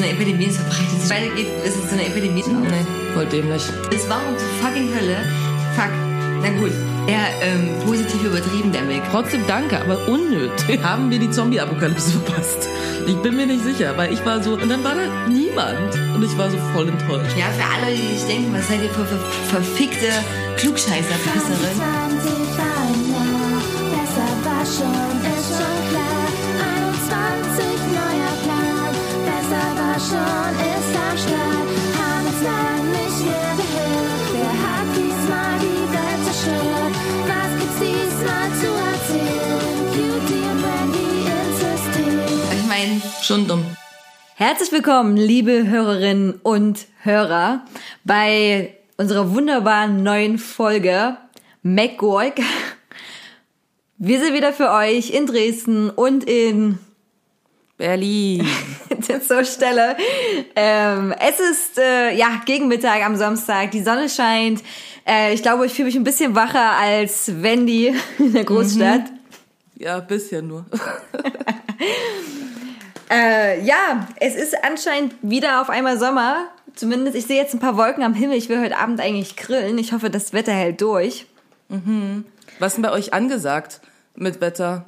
so eine Epidemie, es verbreitet sich weitergeht, ist es so eine Epidemie. Nee, voll dämlich. Es war um zur fucking Hölle. Fuck. Na gut, eher ähm, positiv übertrieben, der Mick. Trotzdem danke, aber unnötig. Haben wir die Zombie-Apokalypse verpasst? Ich bin mir nicht sicher, weil ich war so, und dann war da niemand. Und ich war so voll enttäuscht. Ja, für alle, die sich denken, was seid ihr für, für verfickte Klugscheißer-Pisserin? 20 war ein Jahr, besser war schon schon, ist am Start. Haben uns lang nicht mehr gehört, wer hat diesmal die Welt zerstört? Was gibt's diesmal zu erzählen? Cutie und Brandy ins System. Ich meine, Schon dumm. Herzlich willkommen, liebe Hörerinnen und Hörer, bei unserer wunderbaren neuen Folge MacGorg. Wir sind wieder für euch in Dresden und in Berlin. zur Stelle. Ähm, es ist äh, ja gegen Mittag am Samstag, die Sonne scheint. Äh, ich glaube, ich fühle mich ein bisschen wacher als Wendy in der Großstadt. Ja, bisschen nur. Äh, ja, es ist anscheinend wieder auf einmal Sommer. Zumindest, ich sehe jetzt ein paar Wolken am Himmel. Ich will heute Abend eigentlich grillen. Ich hoffe, das Wetter hält durch. Was ist denn bei euch angesagt mit Wetter?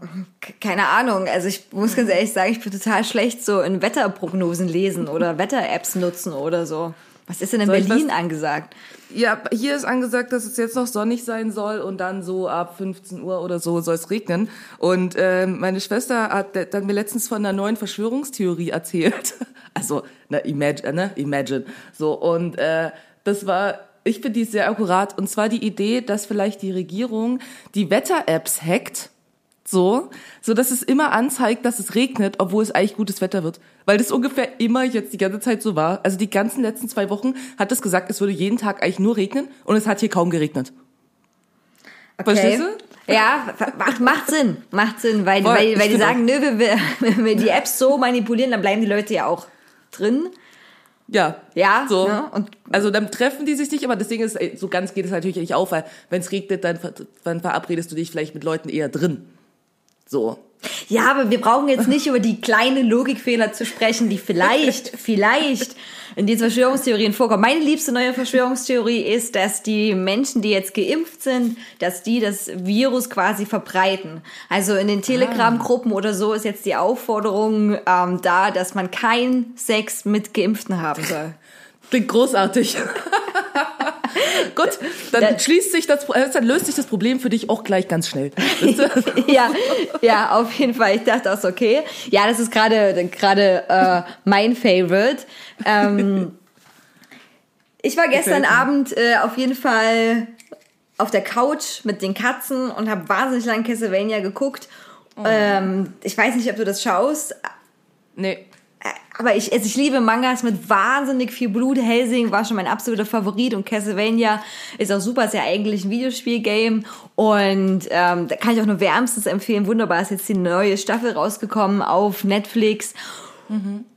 Keine Ahnung. Also ich muss ganz ehrlich sagen, ich bin total schlecht so in Wetterprognosen lesen oder Wetter-Apps nutzen oder so. Was ist denn in Soll Berlin angesagt? Ja, hier ist angesagt, dass es jetzt noch sonnig sein soll und dann so ab 15 Uhr oder so soll es regnen. Und ähm, meine Schwester hat dann mir letztens von einer neuen Verschwörungstheorie erzählt. Also, na, imagine, ne? imagine. So, und äh, das war, ich finde die sehr akkurat. Und zwar die Idee, dass vielleicht die Regierung die Wetter-Apps hackt, so, so dass es immer anzeigt, dass es regnet, obwohl es eigentlich gutes Wetter wird. Weil das ungefähr immer jetzt die ganze Zeit so war. Also die ganzen letzten zwei Wochen hat es gesagt, es würde jeden Tag eigentlich nur regnen und es hat hier kaum geregnet. Verstehst du? Ja, macht, macht Sinn. Macht Sinn, weil, Voll, weil, weil die sagen, nö, wir, wir, wenn wir die Apps so manipulieren, dann bleiben die Leute ja auch drin. Ja. Ja, So. ne? Und- also dann treffen die sich nicht, aber das Ding ist, so ganz geht es natürlich nicht auf, weil wenn es regnet, dann, dann verabredest du dich vielleicht mit Leuten eher drin. So. Ja, aber wir brauchen jetzt nicht über die kleinen Logikfehler zu sprechen, die vielleicht, vielleicht in diesen Verschwörungstheorien vorkommen. Meine liebste neue Verschwörungstheorie ist, dass die Menschen, die jetzt geimpft sind, dass die das Virus quasi verbreiten. Also in den Telegram-Gruppen oder so ist jetzt die Aufforderung ähm, da, dass man keinen Sex mit Geimpften haben soll. Klingt großartig. Gut, dann Da- schließt sich das, äh, dann löst sich das Problem für dich auch gleich ganz schnell. Ja, ja, auf jeden Fall. Ich dachte auch so, okay. Ja, das ist gerade gerade äh, mein Favorite. Ähm, ich war gestern. Abend äh, auf jeden Fall auf der Couch mit den Katzen und habe wahnsinnig lang Castlevania geguckt. Ähm, ich weiß nicht, ob du das schaust, nee. Aber ich, also ich liebe Mangas mit wahnsinnig viel Blut. Helsing war schon mein absoluter Favorit und Castlevania ist auch super, ist ja eigentlich ein Videospielgame und ähm, da kann ich auch nur wärmstens empfehlen. Wunderbar ist jetzt die neue Staffel rausgekommen auf Netflix.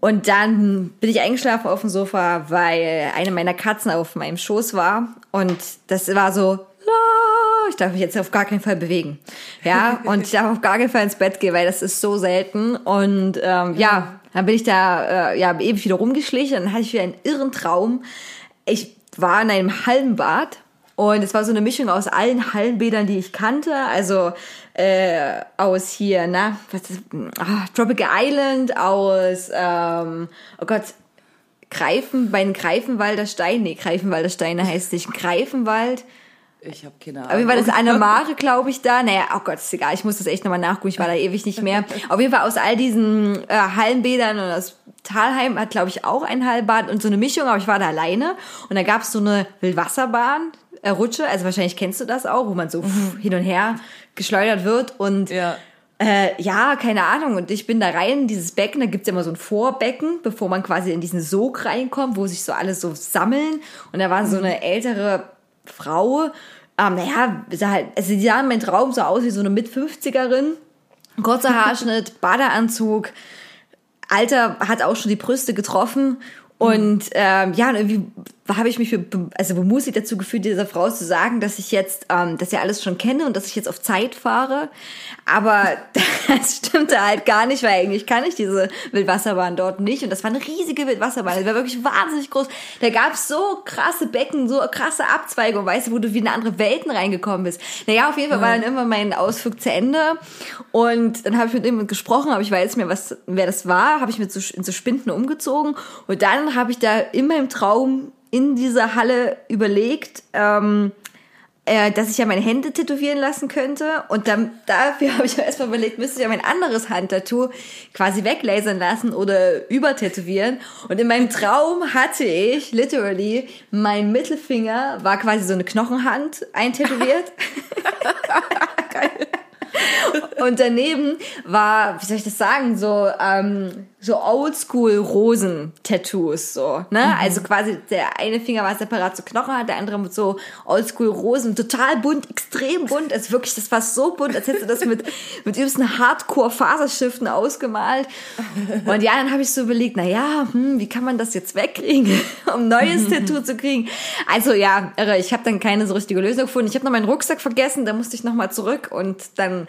Und dann bin ich eingeschlafen auf dem Sofa, weil eine meiner Katzen auf meinem Schoß war und das war so, "Ah, ich darf mich jetzt auf gar keinen Fall bewegen. Ja, und ich darf auf gar keinen Fall ins Bett gehen, weil das ist so selten. Und ähm, ja, dann bin ich da äh, ja ewig wieder rumgeschlichen. Dann hatte ich wieder einen irren Traum. Ich war in einem Hallenbad und es war so eine Mischung aus allen Hallenbädern, die ich kannte. Also äh, aus hier, na, was ist, ah, Tropical Island, aus, ähm, oh Gott, Greifen, bei den Greifenwalder Stein, nee, Greifenwalder Steine heißt nicht Greifenwald. Ich habe keine Auf Ahnung. jeden Fall ist Anne-Mare, glaube ich, da. Naja, oh Gott, ist egal. Ich muss das echt nochmal nachgucken. Ich war da ewig nicht mehr. Auf jeden Fall aus all diesen äh, Hallenbädern und aus Talheim hat, glaube ich, auch ein Hallenbad und so eine Mischung. Aber ich war da alleine. Und da gab es so eine Wildwasserbahn, äh, Rutsche. Also wahrscheinlich kennst du das auch, wo man so pff, hin und her geschleudert wird. Und Ja. äh, ja, keine Ahnung. Und ich bin da rein in dieses Becken. Da gibt's ja immer so ein Vorbecken, bevor man quasi in diesen Sog reinkommt, wo sich so alle so sammeln. Und da war so eine ältere Frau. Ähm, naja, sah halt, also die sah in meinem Traum so aus wie so eine Mit-50erin. Kurzer Haarschnitt, Badeanzug. Alter hat auch schon die Brüste getroffen. Und ähm, ja, irgendwie habe ich mich für, also bemutigt dazu gefühlt, dieser Frau zu sagen, dass ich jetzt ähm, das ja alles schon kenne und dass ich jetzt auf Zeit fahre. Aber das stimmte halt gar nicht, weil eigentlich kann ich diese Wildwasserbahn dort nicht. Und das war eine riesige Wildwasserbahn. Die war wirklich wahnsinnig groß. Da gab es so krasse Becken, so krasse Abzweigungen, weißt du, wo du wie in andere Welten reingekommen bist. Naja, auf jeden Fall war dann immer mein Ausflug zu Ende. Und dann habe ich mit ihm gesprochen, aber ich weiß mir, was, wer das war, habe ich mir in so Spinden umgezogen. Und dann habe ich da in meinem Traum in dieser Halle überlegt, ähm, äh, dass ich ja meine Hände tätowieren lassen könnte. Und dann, dafür habe ich erstmal überlegt, müsste ich ja mein anderes Handtattoo quasi weglasern lassen oder übertätowieren. Und in meinem Traum hatte ich literally mein Mittelfinger war quasi so eine Knochenhand eintätowiert. Und daneben war, wie soll ich das sagen, so ähm, so Oldschool-Rosen-Tattoos, so, ne? Mhm. Also quasi der eine Finger war separat zu Knochen, hat der andere mit so Oldschool-Rosen, total bunt, extrem bunt, also wirklich, das war so bunt, als hättest du das mit, mit übelsten Hardcore-Faserschriften ausgemalt. Und ja, dann habe ich so überlegt, na ja, hm, wie kann man das jetzt wegkriegen, um ein neues Tattoo zu kriegen? Also ja, irre, ich habe dann keine so richtige Lösung gefunden. Ich habe noch meinen Rucksack vergessen, da musste ich nochmal zurück und dann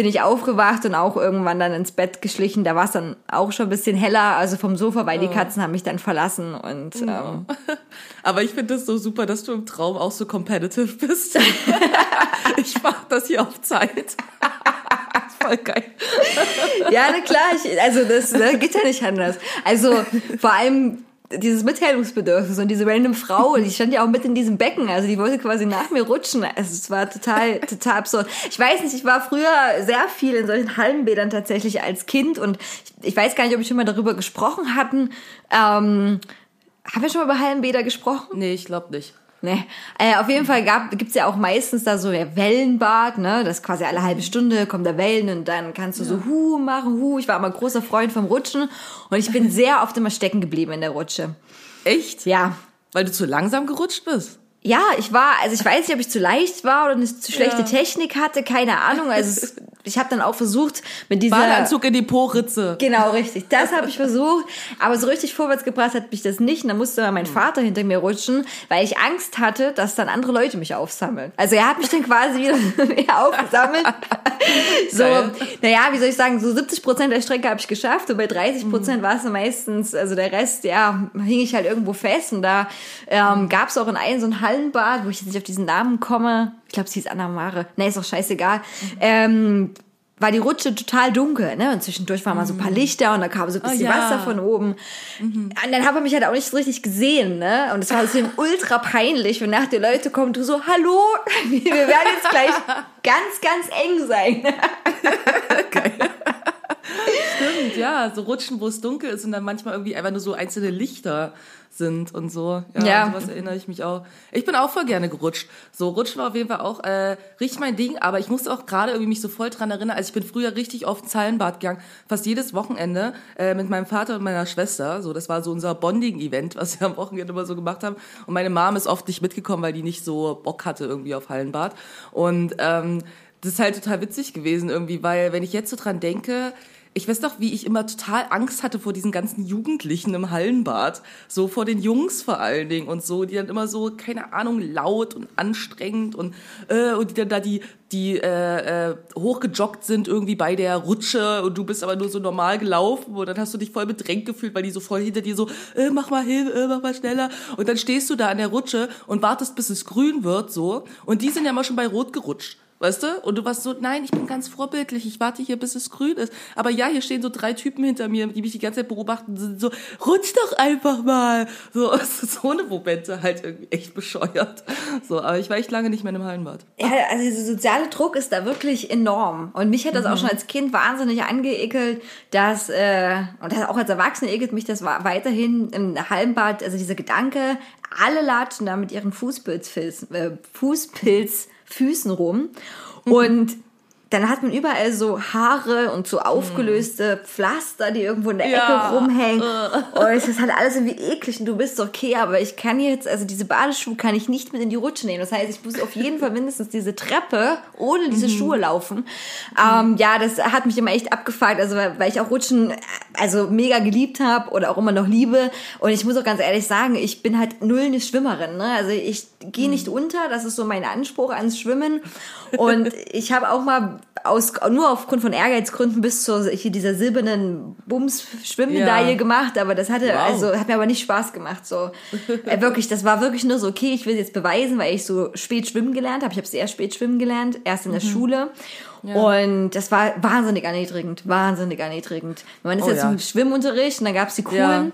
bin ich aufgewacht und auch irgendwann dann ins Bett geschlichen. Da war es dann auch schon ein bisschen heller, also vom Sofa, weil die Katzen haben mich dann verlassen und ähm, aber ich finde es so super, dass du im Traum auch so competitive bist. ich mach das hier auf Zeit. Voll geil. Ja, na klar, ich, also das ne, geht ja nicht anders. Also vor allem dieses Mitteilungsbedürfnis und diese random Frau, die stand ja auch mit in diesem Becken, also die wollte quasi nach mir rutschen. Also es war total, total absurd. Ich weiß nicht, ich war früher sehr viel in solchen Hallenbädern tatsächlich als Kind und ich, ich weiß gar nicht, ob ich schon mal darüber gesprochen hatten. Ähm, haben wir schon mal über Hallenbäder gesprochen? Nee, ich glaube nicht. Nee. Äh, auf jeden Fall gab, gibt's ja auch meistens da so ein Wellenbad, ne? Das ist quasi alle halbe Stunde kommt da Wellen und dann kannst du ja. so Hu machen, Hu. Ich war immer großer Freund vom Rutschen und ich bin sehr oft immer stecken geblieben in der Rutsche. Echt? Ja. Weil du zu langsam gerutscht bist? Ja, ich war, also ich weiß nicht, ob ich zu leicht war oder eine zu schlechte ja. Technik hatte, keine Ahnung. Also es, ich habe dann auch versucht mit dieser Badeanzug in die Po-Ritze. Genau, richtig. Das habe ich versucht, aber so richtig vorwärts gebracht hat mich das nicht. Und dann musste mein hm. Vater hinter mir rutschen, weil ich Angst hatte, dass dann andere Leute mich aufsammeln. Also er hat mich dann quasi wieder aufgesammelt. so, naja, wie soll ich sagen, so 70 Prozent der Strecke habe ich geschafft und bei 30 Prozent mhm. war es meistens, also der Rest, ja, hing ich halt irgendwo fest und da ähm, gab es auch in einem so ein Hallenbad, wo ich jetzt nicht auf diesen Namen komme. Ich glaube, sie hieß Anna Mare. Nee, ist doch scheißegal. Mhm. Ähm, war die Rutsche total dunkel, ne? Und zwischendurch waren mal so ein paar mhm. Lichter und da kam so ein bisschen oh, ja. Wasser von oben. Mhm. Und dann habe ich mich halt auch nicht so richtig gesehen, ne? Und es war so ultra peinlich, wenn nach die Leute kommen, du so, hallo, wir werden jetzt gleich ganz, ganz eng sein. Geil. Stimmt, ja, so rutschen, wo es dunkel ist und dann manchmal irgendwie einfach nur so einzelne Lichter sind und so. Ja, ja. An sowas erinnere ich mich auch. Ich bin auch voll gerne gerutscht. So, Rutschen war auf jeden Fall auch äh, richtig mein Ding, aber ich musste auch gerade irgendwie mich so voll dran erinnern, also ich bin früher richtig oft Zeilenbad gegangen, fast jedes Wochenende äh, mit meinem Vater und meiner Schwester. So, das war so unser Bonding-Event, was wir am Wochenende immer so gemacht haben. Und meine Mom ist oft nicht mitgekommen, weil die nicht so Bock hatte irgendwie auf Hallenbad. Und ähm, das ist halt total witzig gewesen irgendwie, weil wenn ich jetzt so dran denke, ich weiß doch, wie ich immer total Angst hatte vor diesen ganzen Jugendlichen im Hallenbad. So vor den Jungs vor allen Dingen und so, die dann immer so, keine Ahnung, laut und anstrengend und, äh, und die dann da die, die äh, äh, hochgejoggt sind irgendwie bei der Rutsche und du bist aber nur so normal gelaufen und dann hast du dich voll bedrängt gefühlt, weil die so voll hinter dir so, äh, mach mal hin, äh, mach mal schneller. Und dann stehst du da an der Rutsche und wartest, bis es grün wird, so. Und die sind ja mal schon bei Rot gerutscht. Weißt du? Und du warst so, nein, ich bin ganz vorbildlich, ich warte hier, bis es grün ist. Aber ja, hier stehen so drei Typen hinter mir, die mich die ganze Zeit beobachten, sind so, rutsch doch einfach mal. So, so eine Momente halt irgendwie echt bescheuert. So, aber ich war echt lange nicht mehr im Hallenbad. Ja, also dieser soziale Druck ist da wirklich enorm. Und mich hat das mhm. auch schon als Kind wahnsinnig angeekelt, dass, äh, und auch als Erwachsene ekelt mich das weiterhin im Hallenbad, also dieser Gedanke, alle latschen da mit ihren Fußpilz, äh, Fußpilz Füßen rum. Mhm. Und dann hat man überall so Haare und so aufgelöste Pflaster, die irgendwo in der ja. Ecke rumhängen. Und es ist halt alles irgendwie eklig und du bist okay, aber ich kann jetzt, also diese Badeschuhe kann ich nicht mit in die Rutsche nehmen. Das heißt, ich muss auf jeden Fall mindestens diese Treppe ohne diese mhm. Schuhe laufen. Ähm, ja, das hat mich immer echt abgefragt, also weil, weil ich auch Rutschen also mega geliebt habe oder auch immer noch liebe. Und ich muss auch ganz ehrlich sagen, ich bin halt null eine Schwimmerin. Ne? Also ich gehe nicht unter, das ist so mein Anspruch ans Schwimmen. Und ich habe auch mal aus, nur aufgrund von Ehrgeizgründen bis zur hier dieser silbernen Bums-Schwimmmedaille Ja. gemacht, aber das hatte, Wow. also hat mir aber nicht Spaß gemacht. So äh, wirklich, das war wirklich nur so, okay, ich will jetzt beweisen, weil ich so spät schwimmen gelernt habe. Ich habe sehr spät schwimmen gelernt, erst in der Mhm. Schule. Und das war wahnsinnig erniedrigend, wahnsinnig erniedrigend. Man ist Oh, jetzt ja. im Schwimmunterricht und dann gab's die coolen.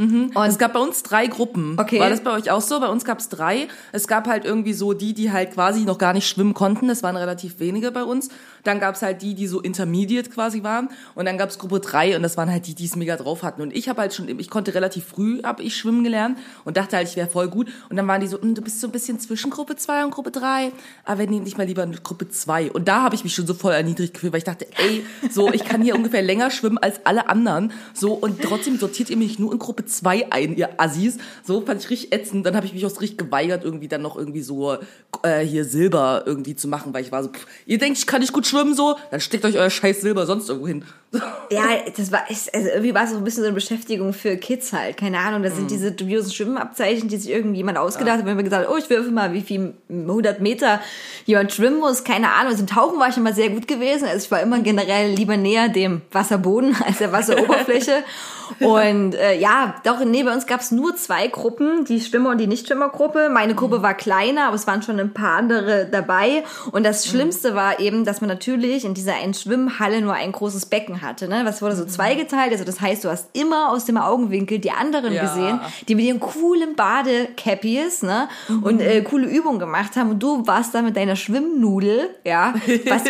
Ja. Und es gab bei uns drei Gruppen. Okay. War das bei euch auch so? Bei uns gab es drei. Es gab halt irgendwie so die, die halt quasi noch gar nicht schwimmen konnten. Das waren relativ wenige bei uns. Dann gab es halt die, die so intermediate quasi waren. Und dann gab es Gruppe drei und das waren halt die, die es mega drauf hatten. Und ich habe halt schon, ich konnte relativ früh, habe ich schwimmen gelernt und dachte halt, ich wäre voll gut. Und dann waren die so, "Hm, du bist so ein bisschen zwischen Gruppe zwei und Gruppe drei. Aber wenn nicht mal lieber in Gruppe zwei. Und da habe ich mich schon so voll erniedrigt gefühlt, weil ich dachte, ey, so, ich kann hier ungefähr länger schwimmen als alle anderen. So, und trotzdem sortiert ihr mich nur in Gruppe zwei ein, ihr Assis. So fand ich richtig ätzend. Dann habe ich mich auch richtig geweigert, irgendwie dann noch irgendwie so äh, hier Silber irgendwie zu machen, weil ich war so, pff, ihr denkt, ich kann nicht gut schwimmen, so, dann steckt euch euer scheiß Silber sonst irgendwo hin. Ja, das war, also irgendwie war es so ein bisschen so eine Beschäftigung für Kids halt. Keine Ahnung, das sind diese dubiosen Schwimmabzeichen, die sich irgendjemand ausgedacht hat. Wenn wir gesagt, oh, ich würfe mal, wie viel 100 Meter jemand schwimmen muss. Keine Ahnung. Also im Tauchen war ich immer sehr gut gewesen. Also ich war immer generell lieber näher dem Wasserboden als der Wasseroberfläche. Und äh, ja, doch, nee, bei uns gab es nur zwei Gruppen, die Schwimmer- und die Nichtschwimmergruppe. Meine Gruppe war kleiner, aber es waren schon ein paar andere dabei. Und das Schlimmste war eben, dass man natürlich in dieser einen Schwimmhalle nur ein großes Becken hatte. Ne? Was wurde so zweigeteilt? Also das heißt, du hast immer aus dem Augenwinkel die anderen Ja. gesehen, die mit ihren coolen Badecappies ne? und äh, coole Übungen gemacht haben. Und du warst da mit deiner Schwimmnudel, ja, was,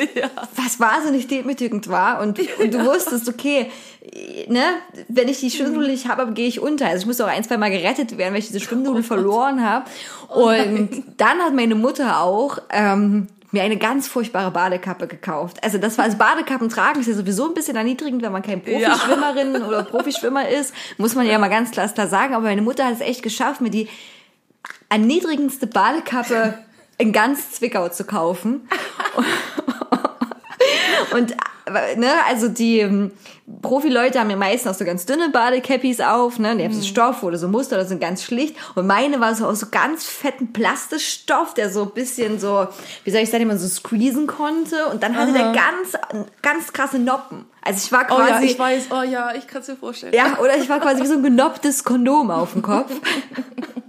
was wahnsinnig demütigend war. Und, und du wusstest, okay, ne, wenn ich die Schwimmnudel nicht habe, gehe ich unter. Also ich musste auch ein, zwei Mal gerettet werden, weil ich diese Schwimmnudel verloren habe. Und dann hat meine Mutter auch ähm, mir eine ganz furchtbare Badekappe gekauft. Also das war, also Badekappen tragen ist ja sowieso ein bisschen erniedrigend, wenn man kein Profischwimmerin oder Profischwimmer ist, muss man ja mal ganz klar klar sagen. Aber meine Mutter hat es echt geschafft, mir die erniedrigendste Badekappe in ganz Zwickau zu kaufen. Und ne, also die ähm, Profileute haben ja meistens auch so ganz dünne Badecappies auf, ne? Die haben so Stoff oder so Muster oder sind ganz schlicht. Und meine war so aus so ganz fetten Plastischstoff, der so ein bisschen so, wie soll ich sagen, man so squeezen konnte. Und dann hatte der ganz, ganz krasse Noppen. Also ich war Oh quasi. ja, ich weiß, oh ja, ich kann es mir vorstellen. Ja, oder ich war quasi wie so ein genopptes Kondom auf dem Kopf.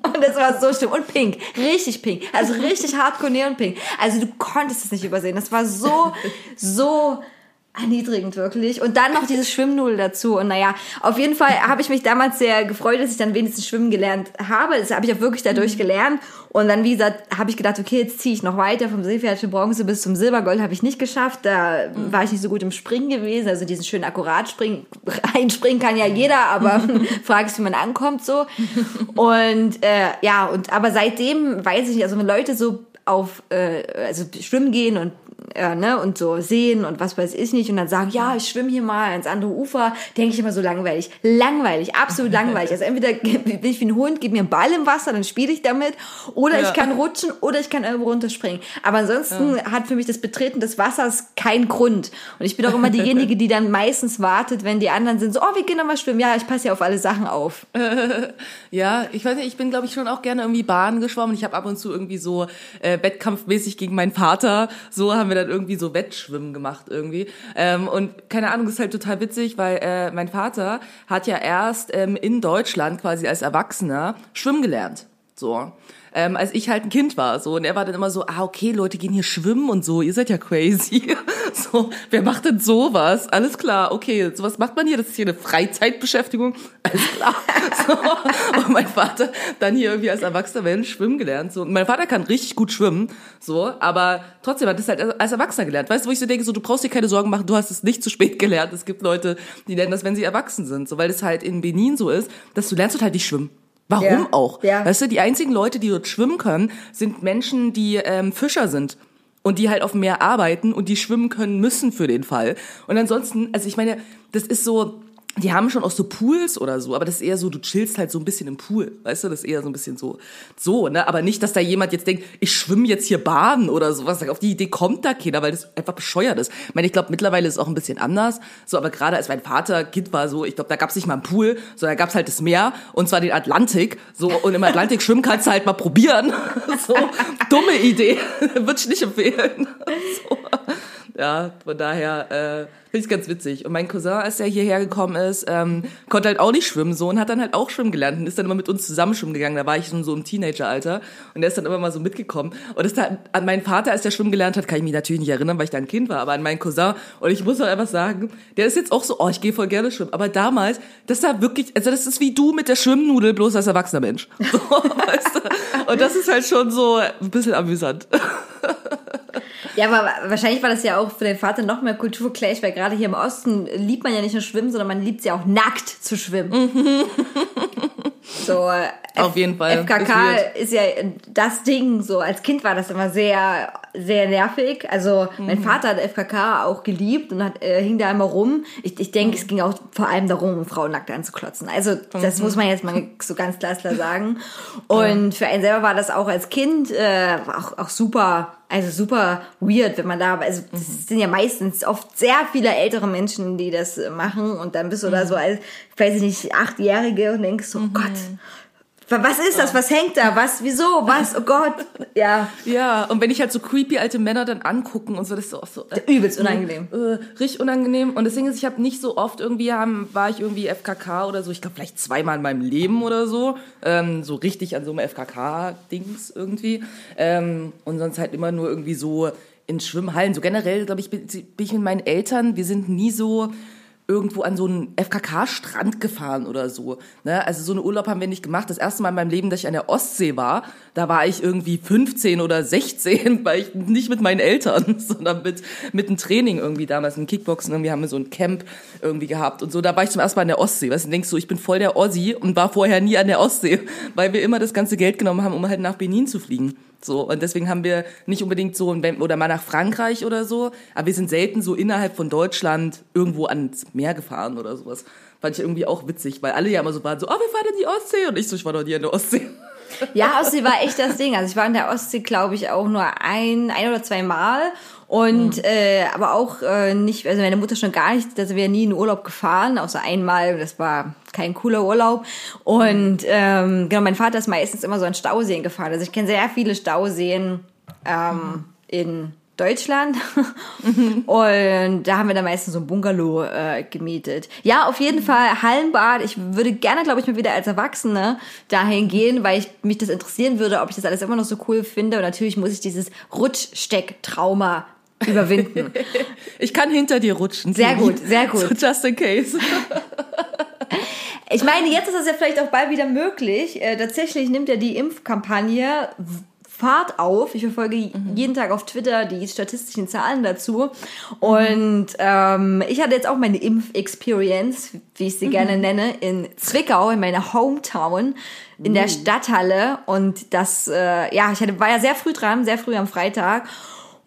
Und das war so schlimm. Und pink. Richtig pink. Also richtig hardcore neonpink. Also du konntest es nicht übersehen. Das war so, so erniedrigend wirklich. Und dann noch dieses Schwimmnudel dazu. Und naja, auf jeden Fall habe ich mich damals sehr gefreut, dass ich dann wenigstens schwimmen gelernt habe. Das habe ich auch wirklich dadurch gelernt. Und dann, wie gesagt, habe ich gedacht, okay, jetzt ziehe ich noch weiter vom für Bronze bis zum Silbergold habe ich nicht geschafft. Da war ich nicht so gut im Springen gewesen. Also diesen schönen Akkuratspringen. Reinspringen kann ja jeder, aber fragst, wie man ankommt so. Und äh, ja, und aber seitdem weiß ich nicht, also wenn Leute so auf äh, also schwimmen gehen und äh, ne, und so sehen und was weiß ich nicht und dann sagen, ja, ich schwimme hier mal ans andere Ufer, denke ich immer so langweilig. Langweilig, absolut langweilig. Also entweder bin ich wie ein Hund, gib mir einen Ball im Wasser, dann spiele ich damit, oder Ja. ich kann rutschen oder ich kann irgendwo runterspringen. Aber ansonsten hat für mich das Betreten des Wassers keinen Grund. Und ich bin auch immer diejenige, die dann meistens wartet, wenn die anderen sind, so, oh, wir gehen nochmal schwimmen. Ja, ich passe ja auf alle Sachen auf. Ja, ich weiß nicht, ich bin, glaube ich, schon auch gerne irgendwie Bahn geschwommen. Ich habe ab und zu irgendwie so äh, wettkampfmäßig gegen meinen Vater, so haben wir dann irgendwie so Wettschwimmen gemacht irgendwie. Ähm, und keine Ahnung, das ist halt total witzig, weil äh, mein Vater hat ja erst ähm, in Deutschland quasi als Erwachsener schwimmen gelernt. So. Ähm, als ich halt ein Kind war, so. Und er war dann immer so, ah, okay, Leute gehen hier schwimmen und so, ihr seid ja crazy. so, wer macht denn sowas? Alles klar, okay, sowas macht man hier, das ist hier eine Freizeitbeschäftigung. Alles klar. so. Und mein Vater dann hier irgendwie als erwachsener Mensch schwimmen gelernt. So. Und mein Vater kann richtig gut schwimmen, so, aber trotzdem hat es halt als Erwachsener gelernt. Weißt du, wo ich so denke, so, du brauchst dir keine Sorgen machen, du hast es nicht zu spät gelernt. Es gibt Leute, die lernen das, wenn sie erwachsen sind. So, weil es halt in Benin so ist, dass du lernst halt nicht schwimmen. Warum Ja. auch? Ja. Weißt du, die einzigen Leute, die dort schwimmen können, sind Menschen, die ähm, Fischer sind und die halt auf dem Meer arbeiten und die schwimmen können müssen für den Fall. Und ansonsten, also ich meine, das ist so, die haben schon auch so Pools oder so, aber das ist eher so, du chillst halt so ein bisschen im Pool, weißt du, das ist eher so ein bisschen so, so, ne, aber nicht, dass da jemand jetzt denkt, ich schwimme jetzt hier baden oder sowas, auf die Idee kommt da keiner, weil das einfach bescheuert ist. Ich meine, ich glaube, mittlerweile ist es auch ein bisschen anders, so, aber gerade als mein Vater Kind war, so, ich glaube, da gab's nicht mal einen Pool, sondern da gab's halt das Meer und zwar den Atlantik, so, und im Atlantik schwimmen kannst du halt mal probieren, so, dumme Idee, würde ich nicht empfehlen, so. Ja, von daher äh, finde ich ganz witzig. Und mein Cousin, als er hierher gekommen ist, ähm, konnte halt auch nicht schwimmen so und hat dann halt auch schwimmen gelernt und ist dann immer mit uns zusammen schwimmen gegangen. Da war ich so im Teenageralter und er ist dann immer mal so mitgekommen. Und das hat, an meinen Vater, als der schwimmen gelernt hat, kann ich mich natürlich nicht erinnern, weil ich da ein Kind war, aber an meinen Cousin. Und ich muss auch einfach sagen, der ist jetzt auch so, oh, ich gehe voll gerne schwimmen. Aber damals, das war wirklich, also das ist wie du mit der Schwimmnudel, bloß als erwachsener Mensch. So, weißt du? Und das ist halt schon so ein bisschen amüsant. Ja, aber wahrscheinlich war das ja auch für den Vater noch mehr Kulturclash, weil gerade hier im Osten liebt man ja nicht nur schwimmen, sondern man liebt es ja auch nackt zu schwimmen. so, äh, Auf jeden Fall. FKK Ist ist, ja das Ding, so als Kind war das immer sehr, sehr nervig. Also mein Mhm. Vater hat FKK auch geliebt und hat, äh, hing da immer rum. Ich, ich denke, Mhm. es ging auch vor allem darum, um Frauen nackt anzuklotzen. Also das Mhm. muss man jetzt mal so ganz klar sagen. Und für einen selber war das auch als Kind äh, auch, auch super also super weird, wenn man da, also das Mhm. sind ja meistens oft sehr viele ältere Menschen, die das machen und dann bist du Mhm. da so als, weiß ich nicht, Achtjährige und denkst so, oh Gott, was ist das, was hängt da, was, wieso, was, oh Gott, ja, Ja, und wenn ich halt so creepy alte Männer dann angucken und so, das ist auch so äh, übelst unangenehm. äh, richtig unangenehm. Und das Ding ist, ich habe nicht so oft irgendwie, haben, war ich irgendwie FKK oder so, ich glaube vielleicht zweimal in meinem Leben oder so, ähm, so richtig an so einem FKK-Dings irgendwie. Ähm, und sonst halt immer nur irgendwie so in Schwimmhallen. So generell, glaube ich, bin, bin ich mit meinen Eltern, wir sind nie so irgendwo an so einen FKK-Strand gefahren oder so. Ne? Also so einen Urlaub haben wir nicht gemacht. Das erste Mal in meinem Leben, dass ich an der Ostsee war, da war ich irgendwie 15 oder 16, weil ich nicht mit meinen Eltern, sondern mit, mit einem Training irgendwie damals, im Kickboxen, irgendwie haben wir so ein Camp irgendwie gehabt und so. Da war ich zum ersten Mal an der Ostsee. Weißt du, denkst du, ich bin voll der Ossi und war vorher nie an der Ostsee, weil wir immer das ganze Geld genommen haben, um halt nach Benin zu fliegen. So, und deswegen haben wir nicht unbedingt so, wenn- oder mal nach Frankreich oder so, aber wir sind selten so innerhalb von Deutschland irgendwo ans Meer gefahren oder sowas. Fand ich irgendwie auch witzig, weil alle ja immer so waren so, oh, wir fahren in die Ostsee und ich so, ich war noch nie in der Ostsee. Ja, Ostsee war echt das Ding. Also ich war in der Ostsee, glaube ich, auch nur ein, ein oder zwei Mal. Und äh, aber auch äh, nicht, also meine Mutter schon gar nicht, da sind wir nie in Urlaub gefahren, außer einmal, das war kein cooler Urlaub. Und ähm, genau, mein Vater ist meistens immer so an Stauseen gefahren. Also ich kenne sehr viele Stauseen ähm, in Deutschland. Und da haben wir dann meistens so ein Bungalow äh, gemietet. Ja, auf jeden Fall Hallenbad. Ich würde gerne, glaube ich, mal wieder als Erwachsene dahin gehen, weil ich mich das interessieren würde, ob ich das alles immer noch so cool finde. Und natürlich muss ich dieses Rutschsteck-Trauma überwinden. Ich kann hinter dir rutschen. Sehr gut, sehr gut. So just in case. Ich meine, jetzt ist das ja vielleicht auch bald wieder möglich. Äh, tatsächlich nimmt ja die Impfkampagne Fahrt auf. Ich verfolge jeden Tag auf Twitter die statistischen Zahlen dazu. Und ähm, ich hatte jetzt auch meine Impf-Experience, wie ich sie gerne nenne, in Zwickau, in meiner Hometown, in der Stadthalle. Und das, äh, ja, ich hatte, war ja sehr früh dran, sehr früh am Freitag.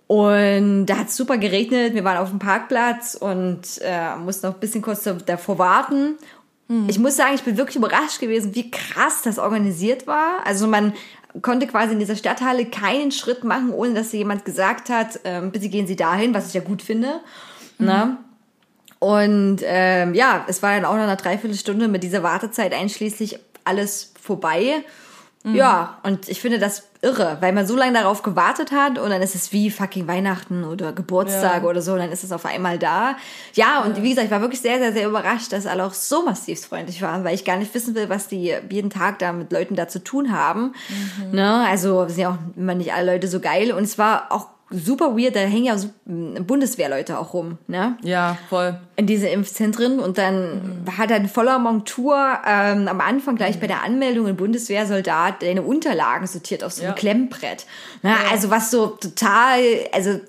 Und da hat es super geregnet. Wir waren auf dem Parkplatz und äh, mussten noch ein bisschen kurz davor warten. Ich muss sagen, ich bin wirklich überrascht gewesen, wie krass das organisiert war. Also man konnte quasi in dieser Stadthalle keinen Schritt machen, ohne dass jemand gesagt hat, ähm, bitte gehen Sie dahin, was ich ja gut finde. Ne? Und ähm, ja, es war dann auch nach einer Dreiviertelstunde mit dieser Wartezeit einschließlich alles vorbei. Ja, und ich finde das irre, weil man so lange darauf gewartet hat und dann ist es wie fucking Weihnachten oder Geburtstag Ja. oder so, und dann ist es auf einmal da. Ja, und wie gesagt, ich war wirklich sehr, sehr, sehr überrascht, dass alle auch so massiv freundlich waren, weil ich gar nicht wissen will, was die jeden Tag da mit Leuten da zu tun haben. Ne? Also sind ja auch immer nicht alle Leute so geil und es war auch super weird, da hängen ja so Bundeswehrleute auch rum, ne? Ja, voll. in diese Impfzentren und dann hat er in voller Montur ähm, am Anfang gleich bei der Anmeldung ein Bundeswehrsoldat deine Unterlagen sortiert auf so einem Ja. Klemmbrett. Na, Also was so total, also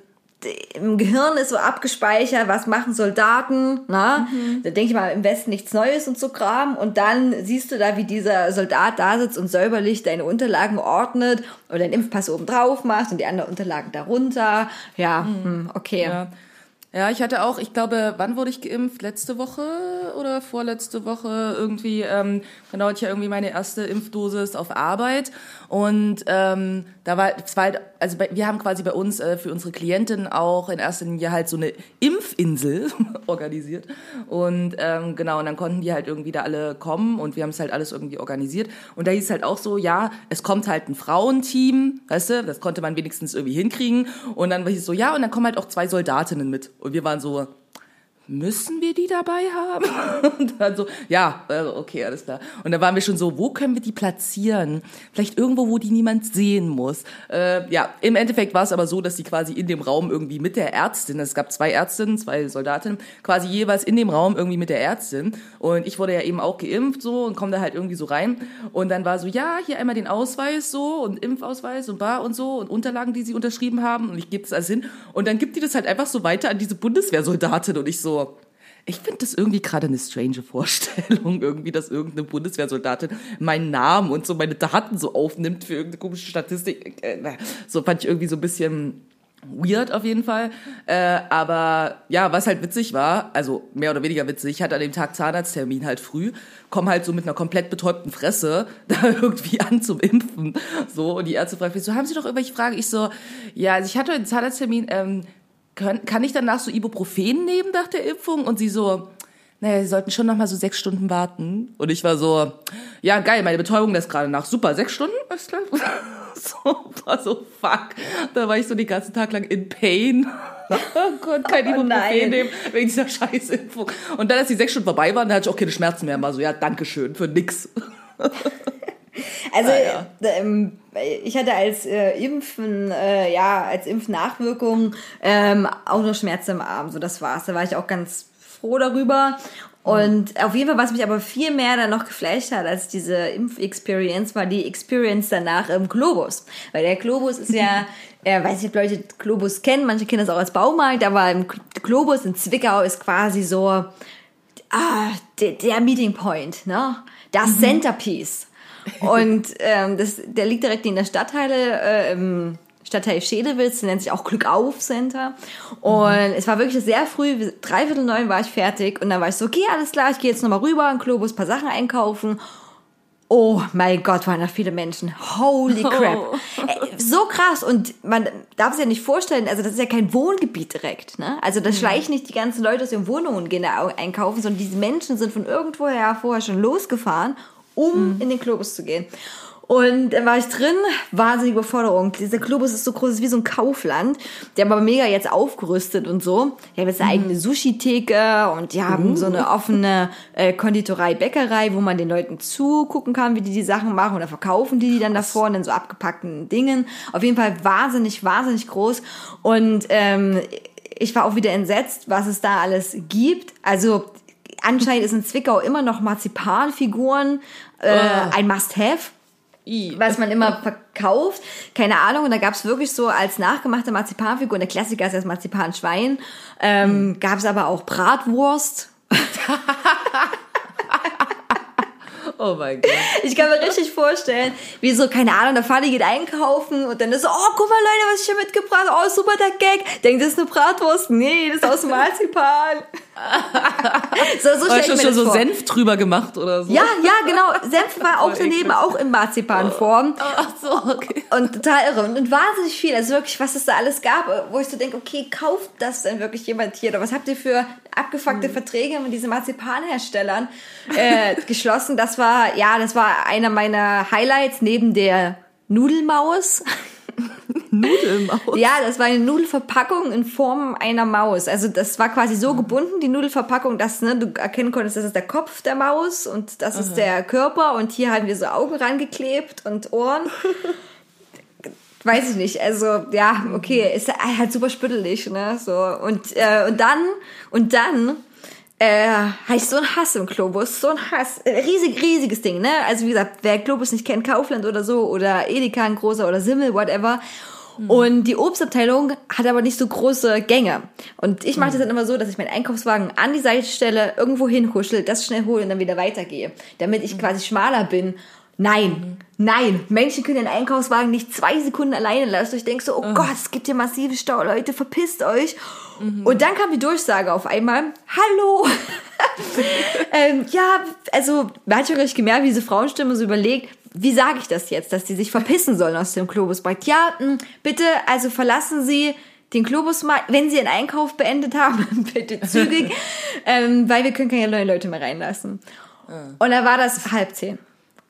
im Gehirn ist so abgespeichert, was machen Soldaten, na? Da denke ich mal, im Westen nichts Neues und so Kram. Und dann siehst du da, wie dieser Soldat da sitzt und säuberlich deine Unterlagen ordnet oder den Impfpass oben drauf macht und die anderen Unterlagen darunter. Ja, hm, okay. Ja. Ja, ich hatte auch, ich glaube, wann wurde ich geimpft? Letzte Woche oder vorletzte Woche irgendwie, ähm, genau, hatte ich ja irgendwie meine erste Impfdosis auf Arbeit und ähm, da war, es also bei, wir haben quasi bei uns äh, für unsere Klientinnen auch in erster Linie halt so eine Impfinsel organisiert. Und ähm, genau, und dann konnten die halt irgendwie da alle kommen und wir haben es halt alles irgendwie organisiert. Und da hieß halt auch so, ja, es kommt halt ein Frauenteam, weißt du, das konnte man wenigstens irgendwie hinkriegen. Und dann hieß es so, ja, und dann kommen halt auch zwei Soldatinnen mit. Und wir waren so, müssen wir die dabei haben? Und dann so, ja, äh, okay, alles klar. Und dann waren wir schon so, wo können wir die platzieren? Vielleicht irgendwo, wo die niemand sehen muss. Äh, ja, im Endeffekt war es aber so, dass die quasi in dem Raum irgendwie mit der Ärztin, es gab zwei Ärztinnen, zwei Soldatinnen, quasi jeweils in dem Raum irgendwie mit der Ärztin. Und ich wurde ja eben auch geimpft so und komme da halt irgendwie so rein. Und dann war so, ja, hier einmal den Ausweis so und Impfausweis und bar und so und Unterlagen, die sie unterschrieben haben. Und ich gebe das alles hin. Und dann gibt die das halt einfach so weiter an diese Bundeswehrsoldatin. Und ich so, ich finde das irgendwie gerade eine strange Vorstellung, irgendwie, dass irgendeine Bundeswehrsoldatin meinen Namen und so meine Daten so aufnimmt für irgendeine komische Statistik. Äh, So fand ich irgendwie so ein bisschen weird auf jeden Fall. Äh, aber ja, was halt witzig war, also mehr oder weniger witzig, ich hatte an dem Tag Zahnarzttermin halt früh, komm halt so mit einer komplett betäubten Fresse da irgendwie an zum Impfen. So, und die Ärzte fragt mich so, haben Sie doch irgendwelche Fragen? Ich so, ja, also ich hatte einen Zahnarzttermin, ähm, kann, kann ich danach so Ibuprofen nehmen nach der Impfung? Und sie so, naja, sie sollten schon noch mal so sechs Stunden warten. Und ich war so, ja, geil, meine Betäubung lässt gerade nach. Super, sechs Stunden? Alles klar. So, war so, fuck. Da war ich so den ganzen Tag lang in Pain. Konnte kein Oh Ibuprofen nehmen wegen dieser scheiß Impfung. Und dann, als die sechs Stunden vorbei waren, da hatte ich auch keine Schmerzen mehr. War so, ja, dankeschön für nix. Also Ah, ja. ähm, ich hatte als äh, Impfen, äh, ja, als Impfnachwirkung ähm, auch nur Schmerzen im Arm. So, das war's. Da war ich auch ganz froh darüber. Und auf jeden Fall, was mich aber viel mehr dann noch geflasht hat als diese Impf-Experience, war die Experience danach im Globus. Weil der Globus ist ja, äh, weiß nicht, ob Leute Globus kennen, manche kennen das auch als Baumarkt, aber im Globus in Zwickau ist quasi so, ah, der, der Meeting Point, ne? Das Centerpiece. Und ähm, das, der liegt direkt in der Stadtteile, äh, im Stadtteil Schedewitz, der nennt sich auch Glückauf Center. Und es war wirklich sehr früh, dreiviertel neun war ich fertig. Und dann war ich so, okay, alles klar, ich gehe jetzt nochmal rüber in Globus, paar Sachen einkaufen. Oh mein Gott, waren da viele Menschen. Holy crap. Ey, So krass. Und man darf es ja nicht vorstellen, also das ist ja kein Wohngebiet direkt. Ne? Also da schleichen nicht die ganzen Leute aus ihren Wohnungen gehen da au- einkaufen, sondern diese Menschen sind von irgendwoher vorher schon losgefahren, um in den Globus zu gehen. Und dann war ich drin, wahnsinnige Überforderung. Dieser Globus ist so groß wie so ein Kaufland. Die haben aber mega jetzt aufgerüstet und so. Die haben jetzt eine eigene Sushi-Theke und die haben so eine offene äh, Konditorei, Bäckerei, wo man den Leuten zugucken kann, wie die die Sachen machen. Und dann verkaufen die die dann davor in so abgepackten Dingen. Auf jeden Fall wahnsinnig, wahnsinnig groß. Und ähm, ich war auch wieder entsetzt, was es da alles gibt. Also anscheinend ist in Zwickau immer noch Marzipanfiguren äh, ein Must-Have was man immer verkauft. Keine Ahnung. Und da gab es wirklich so als nachgemachte Marzipanfigur, der Klassiker ist das Marzipanschwein, ähm, gab es aber auch Bratwurst. Oh mein Gott. Ich kann mir richtig vorstellen, wie so, keine Ahnung, der Vati geht einkaufen und dann ist so, oh, guck mal Leute, was ich hier mitgebracht habe. Oh, super, der Gag. Denkt, das ist eine Bratwurst? Nee, das ist aus Marzipan. so, so stell Hast ich du mir schon das so vor. Senf drüber gemacht oder so? Ja, ja, genau. Senf war auch daneben, auch in Marzipanform. Ach so, okay. Und total irre. Und, und wahnsinnig viel. Also wirklich, was es da alles gab, wo ich so denke, okay, kauft das denn wirklich jemand hier? Oder was habt ihr für abgefuckte Verträge mit diesen Marzipanherstellern äh, geschlossen? Das war, ja, das war einer meiner Highlights neben der Nudelmaus. Nudelmaus. Ja, das war eine Nudelverpackung in Form einer Maus. Also das war quasi so gebunden, die Nudelverpackung, dass ne, du erkennen konntest, das ist der Kopf der Maus und das ist der Körper und hier haben wir so Augen rangeklebt und Ohren. Weiß ich nicht, also ja, okay, ist halt super spüttelig, ne, so und äh, und dann und dann äh, habe ich so einen Hass im Globus, so ein Hass, Äh, riesig, riesiges Ding, ne? Also wie gesagt, wer Globus nicht kennt, Kaufland oder so oder Edeka ein großer oder Simmel, whatever. Und die Obstabteilung hat aber nicht so große Gänge. Und ich mache das dann immer so, dass ich meinen Einkaufswagen an die Seite stelle, irgendwo hinhuschel, das schnell hole und dann wieder weitergehe. Damit ich quasi schmaler bin. Nein, nein. Menschen können den Einkaufswagen nicht zwei Sekunden alleine lassen. Ich denke so, oh Gott, es gibt hier massive Stau, Leute, verpisst euch. Und dann kam die Durchsage auf einmal, hallo. ähm, ja, also man hat schon richtig gemerkt, wie diese Frauenstimme so überlegt, wie sage ich das jetzt, dass die sich verpissen sollen aus dem Globusmarkt? Ja, mh, bitte, also verlassen Sie den Globusmarkt, wenn Sie Ihren Einkauf beendet haben, bitte zügig, ähm, weil wir können keine neuen Leute mehr reinlassen. Und da war das halb zehn.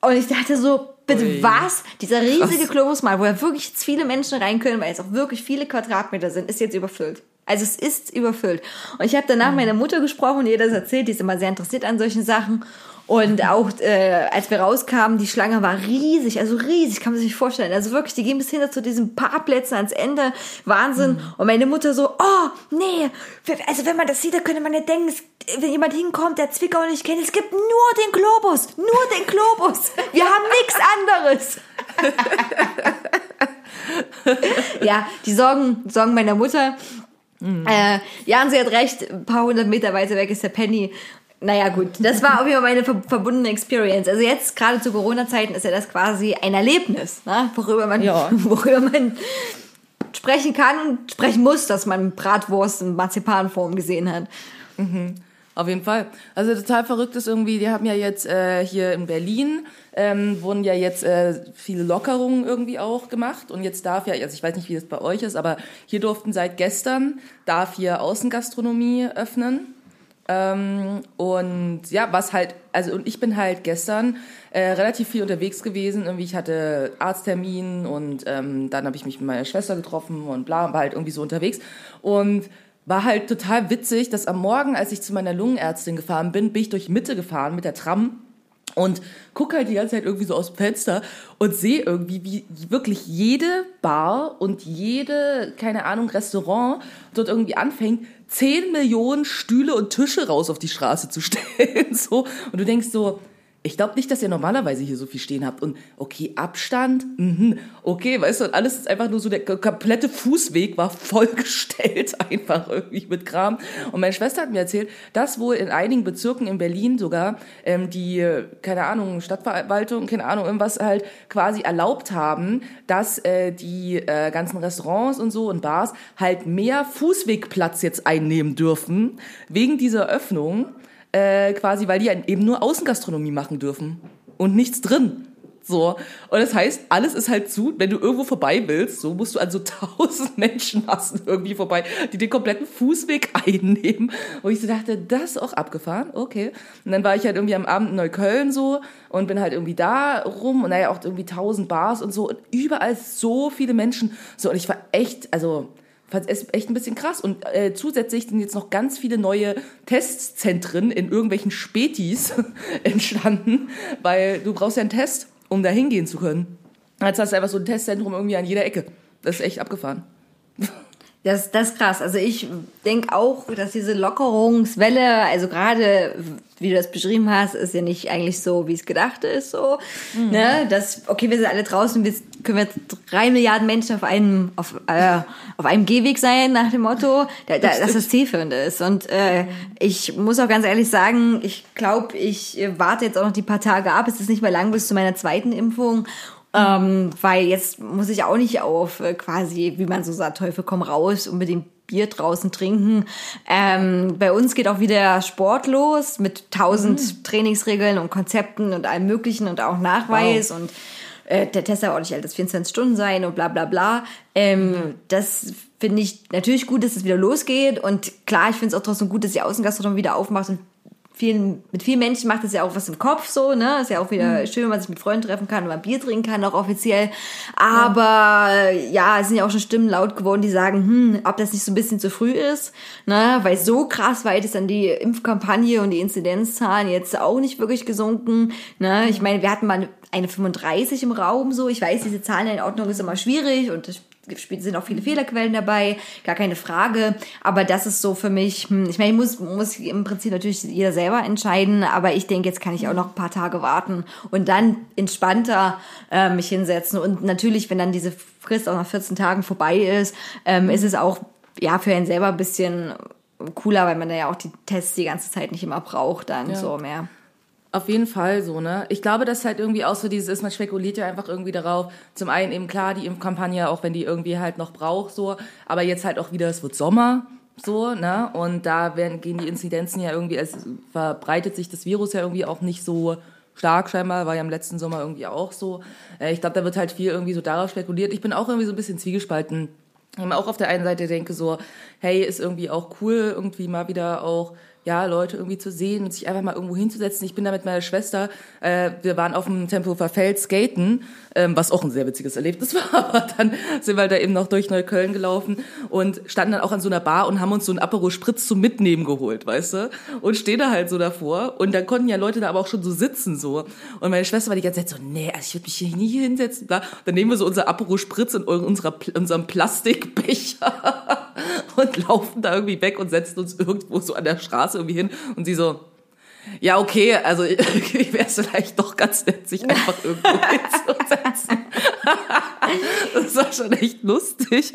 Und ich dachte so, bitte Ui. was? Dieser riesige Krass. Globusmarkt, wo ja wirklich jetzt viele Menschen rein können, weil es auch wirklich viele Quadratmeter sind, ist jetzt überfüllt. Also es ist überfüllt. Und ich habe danach Mhm. meiner Mutter gesprochen und ihr das erzählt, die ist immer sehr interessiert an solchen Sachen. Und auch äh, als wir rauskamen, die Schlange war riesig, also riesig, kann man sich nicht vorstellen. Also wirklich, die gehen bis hinter zu diesen Parkplätzen ans Ende. Wahnsinn. Mhm. Und meine Mutter so, oh, nee, also wenn man das sieht, dann könnte man ja denken, es, wenn jemand hinkommt, der Zwickau nicht kennt, es gibt nur den Globus, nur den Globus. Wir haben nichts anderes. ja, die Sorgen, Sorgen meiner Mutter. Äh, ja, und sie hat recht, ein paar hundert Meter weiter weg ist der Penny. Naja, gut, das war auf jeden Fall meine ver verbundene Experience. Also jetzt, gerade zu Corona-Zeiten, ist ja das quasi ein Erlebnis, ne? worüber, man, Ja. worüber man sprechen kann und sprechen muss, dass man Bratwurst in Marzipanform gesehen hat. Auf jeden Fall. Also total verrückt ist irgendwie, die haben ja jetzt äh, hier in Berlin, ähm, wurden ja jetzt äh, viele Lockerungen irgendwie auch gemacht. Und jetzt darf ja, also ich weiß nicht, wie das bei euch ist, aber hier durften seit gestern, darf hier Außengastronomie öffnen. Ähm, und ja, was halt, also und ich bin halt gestern äh, relativ viel unterwegs gewesen. Irgendwie, ich hatte Arzttermin und ähm, dann habe ich mich mit meiner Schwester getroffen und bla, war halt irgendwie so unterwegs. Und war halt total witzig, dass am Morgen, als ich zu meiner Lungenärztin gefahren bin, bin ich durch Mitte gefahren mit der Tram und guck halt die ganze Zeit irgendwie so aus dem Fenster und sehe irgendwie, wie wirklich jede Bar und jede, keine Ahnung, Restaurant dort irgendwie anfängt, 10 Millionen Stühle und Tische raus auf die Straße zu stellen. So. Und du denkst so, ich glaube nicht, dass ihr normalerweise hier so viel stehen habt. Und okay, Abstand, mhm, okay, weißt du, und alles ist einfach nur so, der komplette Fußweg war vollgestellt einfach irgendwie mit Kram. Und meine Schwester hat mir erzählt, dass wohl in einigen Bezirken in Berlin sogar ähm, die, keine Ahnung, Stadtverwaltung, keine Ahnung, irgendwas halt quasi erlaubt haben, dass äh, die äh, ganzen Restaurants und so und Bars halt mehr Fußwegplatz jetzt einnehmen dürfen, wegen dieser Öffnung äh, quasi, weil die eben nur Außengastronomie machen dürfen und nichts drin. So. Und das heißt, alles ist halt zu, wenn du irgendwo vorbei willst, so musst du an so tausend Menschenmassen irgendwie vorbei, die den kompletten Fußweg einnehmen. Wo ich so dachte, das ist auch abgefahren, okay. Und dann war ich halt irgendwie am Abend in Neukölln so und bin halt irgendwie da rum und naja, auch irgendwie tausend Bars und so und überall so viele Menschen. So, und ich war echt, also, fand es echt ein bisschen krass. Und äh, zusätzlich sind jetzt noch ganz viele neue Testzentren in irgendwelchen Spätis entstanden, weil du brauchst ja einen Test, um da hingehen zu können. Jetzt hast du einfach so ein Testzentrum irgendwie an jeder Ecke. Das ist echt abgefahren. Das, das ist krass. Also ich denke auch, dass diese Lockerungswelle, also gerade wie du das beschrieben hast, ist ja nicht eigentlich so, wie es gedacht ist. So, ne? Das, okay, wir sind alle draußen, wir können wir drei Milliarden Menschen auf einem auf, äh, auf einem Gehweg sein nach dem Motto, da, da, dass das zielführend ist. Und äh, ich muss auch ganz ehrlich sagen, ich glaube, ich äh, warte jetzt auch noch die paar Tage ab. Es ist nicht mehr lang bis zu meiner zweiten Impfung. Ähm, weil jetzt muss ich auch nicht auf äh, quasi, wie man so sagt, Teufel komm raus, unbedingt Bier draußen trinken. Ähm, bei uns geht auch wieder Sport los mit tausend Trainingsregeln und Konzepten und allem Möglichen und auch Nachweis und äh, der Test darf auch nicht älter als 24 Stunden sein und bla bla bla. Ähm, Das finde ich natürlich gut, dass es wieder losgeht und klar, ich finde es auch trotzdem gut, dass die Außengastronomie wieder aufmacht und vielen, mit vielen Menschen macht es ja auch was im Kopf so, ne? Ist ja auch wieder schön, wenn man sich mit Freunden treffen kann und mal Bier trinken kann, auch offiziell. Aber ja. es sind ja auch schon Stimmen laut geworden, die sagen, hm, ob das nicht so ein bisschen zu früh ist, ne? Weil so krass weit ist dann die Impfkampagne und die Inzidenzzahlen jetzt auch nicht wirklich gesunken, ne? Ich meine, wir hatten mal eine 35 im Raum so. Ich weiß, diese Zahleneinordnung ist immer schwierig und sind auch viele Fehlerquellen dabei, gar keine Frage. Aber das ist so für mich, hm, ich meine, ich muss, muss im Prinzip natürlich jeder selber entscheiden, aber ich denke, jetzt kann ich auch noch ein paar Tage warten und dann entspannter äh, mich hinsetzen. Und natürlich, wenn dann diese Frist auch nach 14 Tagen vorbei ist, ähm, ist es auch ja für einen selber ein bisschen cooler, weil man da ja auch die Tests die ganze Zeit nicht immer braucht, dann so mehr. Auf jeden Fall so, ne? Ich glaube, dass halt irgendwie auch so dieses ist, man spekuliert ja einfach irgendwie darauf. Zum einen eben klar, die Impfkampagne, auch wenn die irgendwie halt noch braucht, so. Aber jetzt halt auch wieder, es wird Sommer, so, ne? Und da werden, gehen die Inzidenzen ja irgendwie, es verbreitet sich das Virus ja irgendwie auch nicht so stark scheinbar, war ja im letzten Sommer irgendwie auch so. Äh, Ich glaube, da wird halt viel irgendwie so darauf spekuliert. Ich bin auch irgendwie so ein bisschen zwiegespalten. Ich auch auf der einen Seite denke so, hey, ist irgendwie auch cool, irgendwie mal wieder auch ja, Leute irgendwie zu sehen und sich einfach mal irgendwo hinzusetzen. Ich bin da mit meiner Schwester, äh, wir waren auf dem Tempelhofer Feld skaten, ähm, was auch ein sehr witziges Erlebnis war, aber dann sind wir da eben noch durch Neukölln gelaufen und standen dann auch an so einer Bar und haben uns so einen Aperol Spritz zum Mitnehmen geholt, weißt du? Und stehen da halt so davor und dann konnten ja Leute da aber auch schon so sitzen so. Und meine Schwester war die ganze Zeit so, nee, also ich würde mich hier nie hinsetzen. Bla. Dann nehmen wir so unser Aperol Spritz in unserer, unserem Plastikbecher und laufen da irgendwie weg und setzen uns irgendwo so an der Straße irgendwie hin und sie so, ja, okay, also ich wäre es vielleicht doch ganz nett, sich einfach irgendwo hinzusetzen. das war schon echt lustig.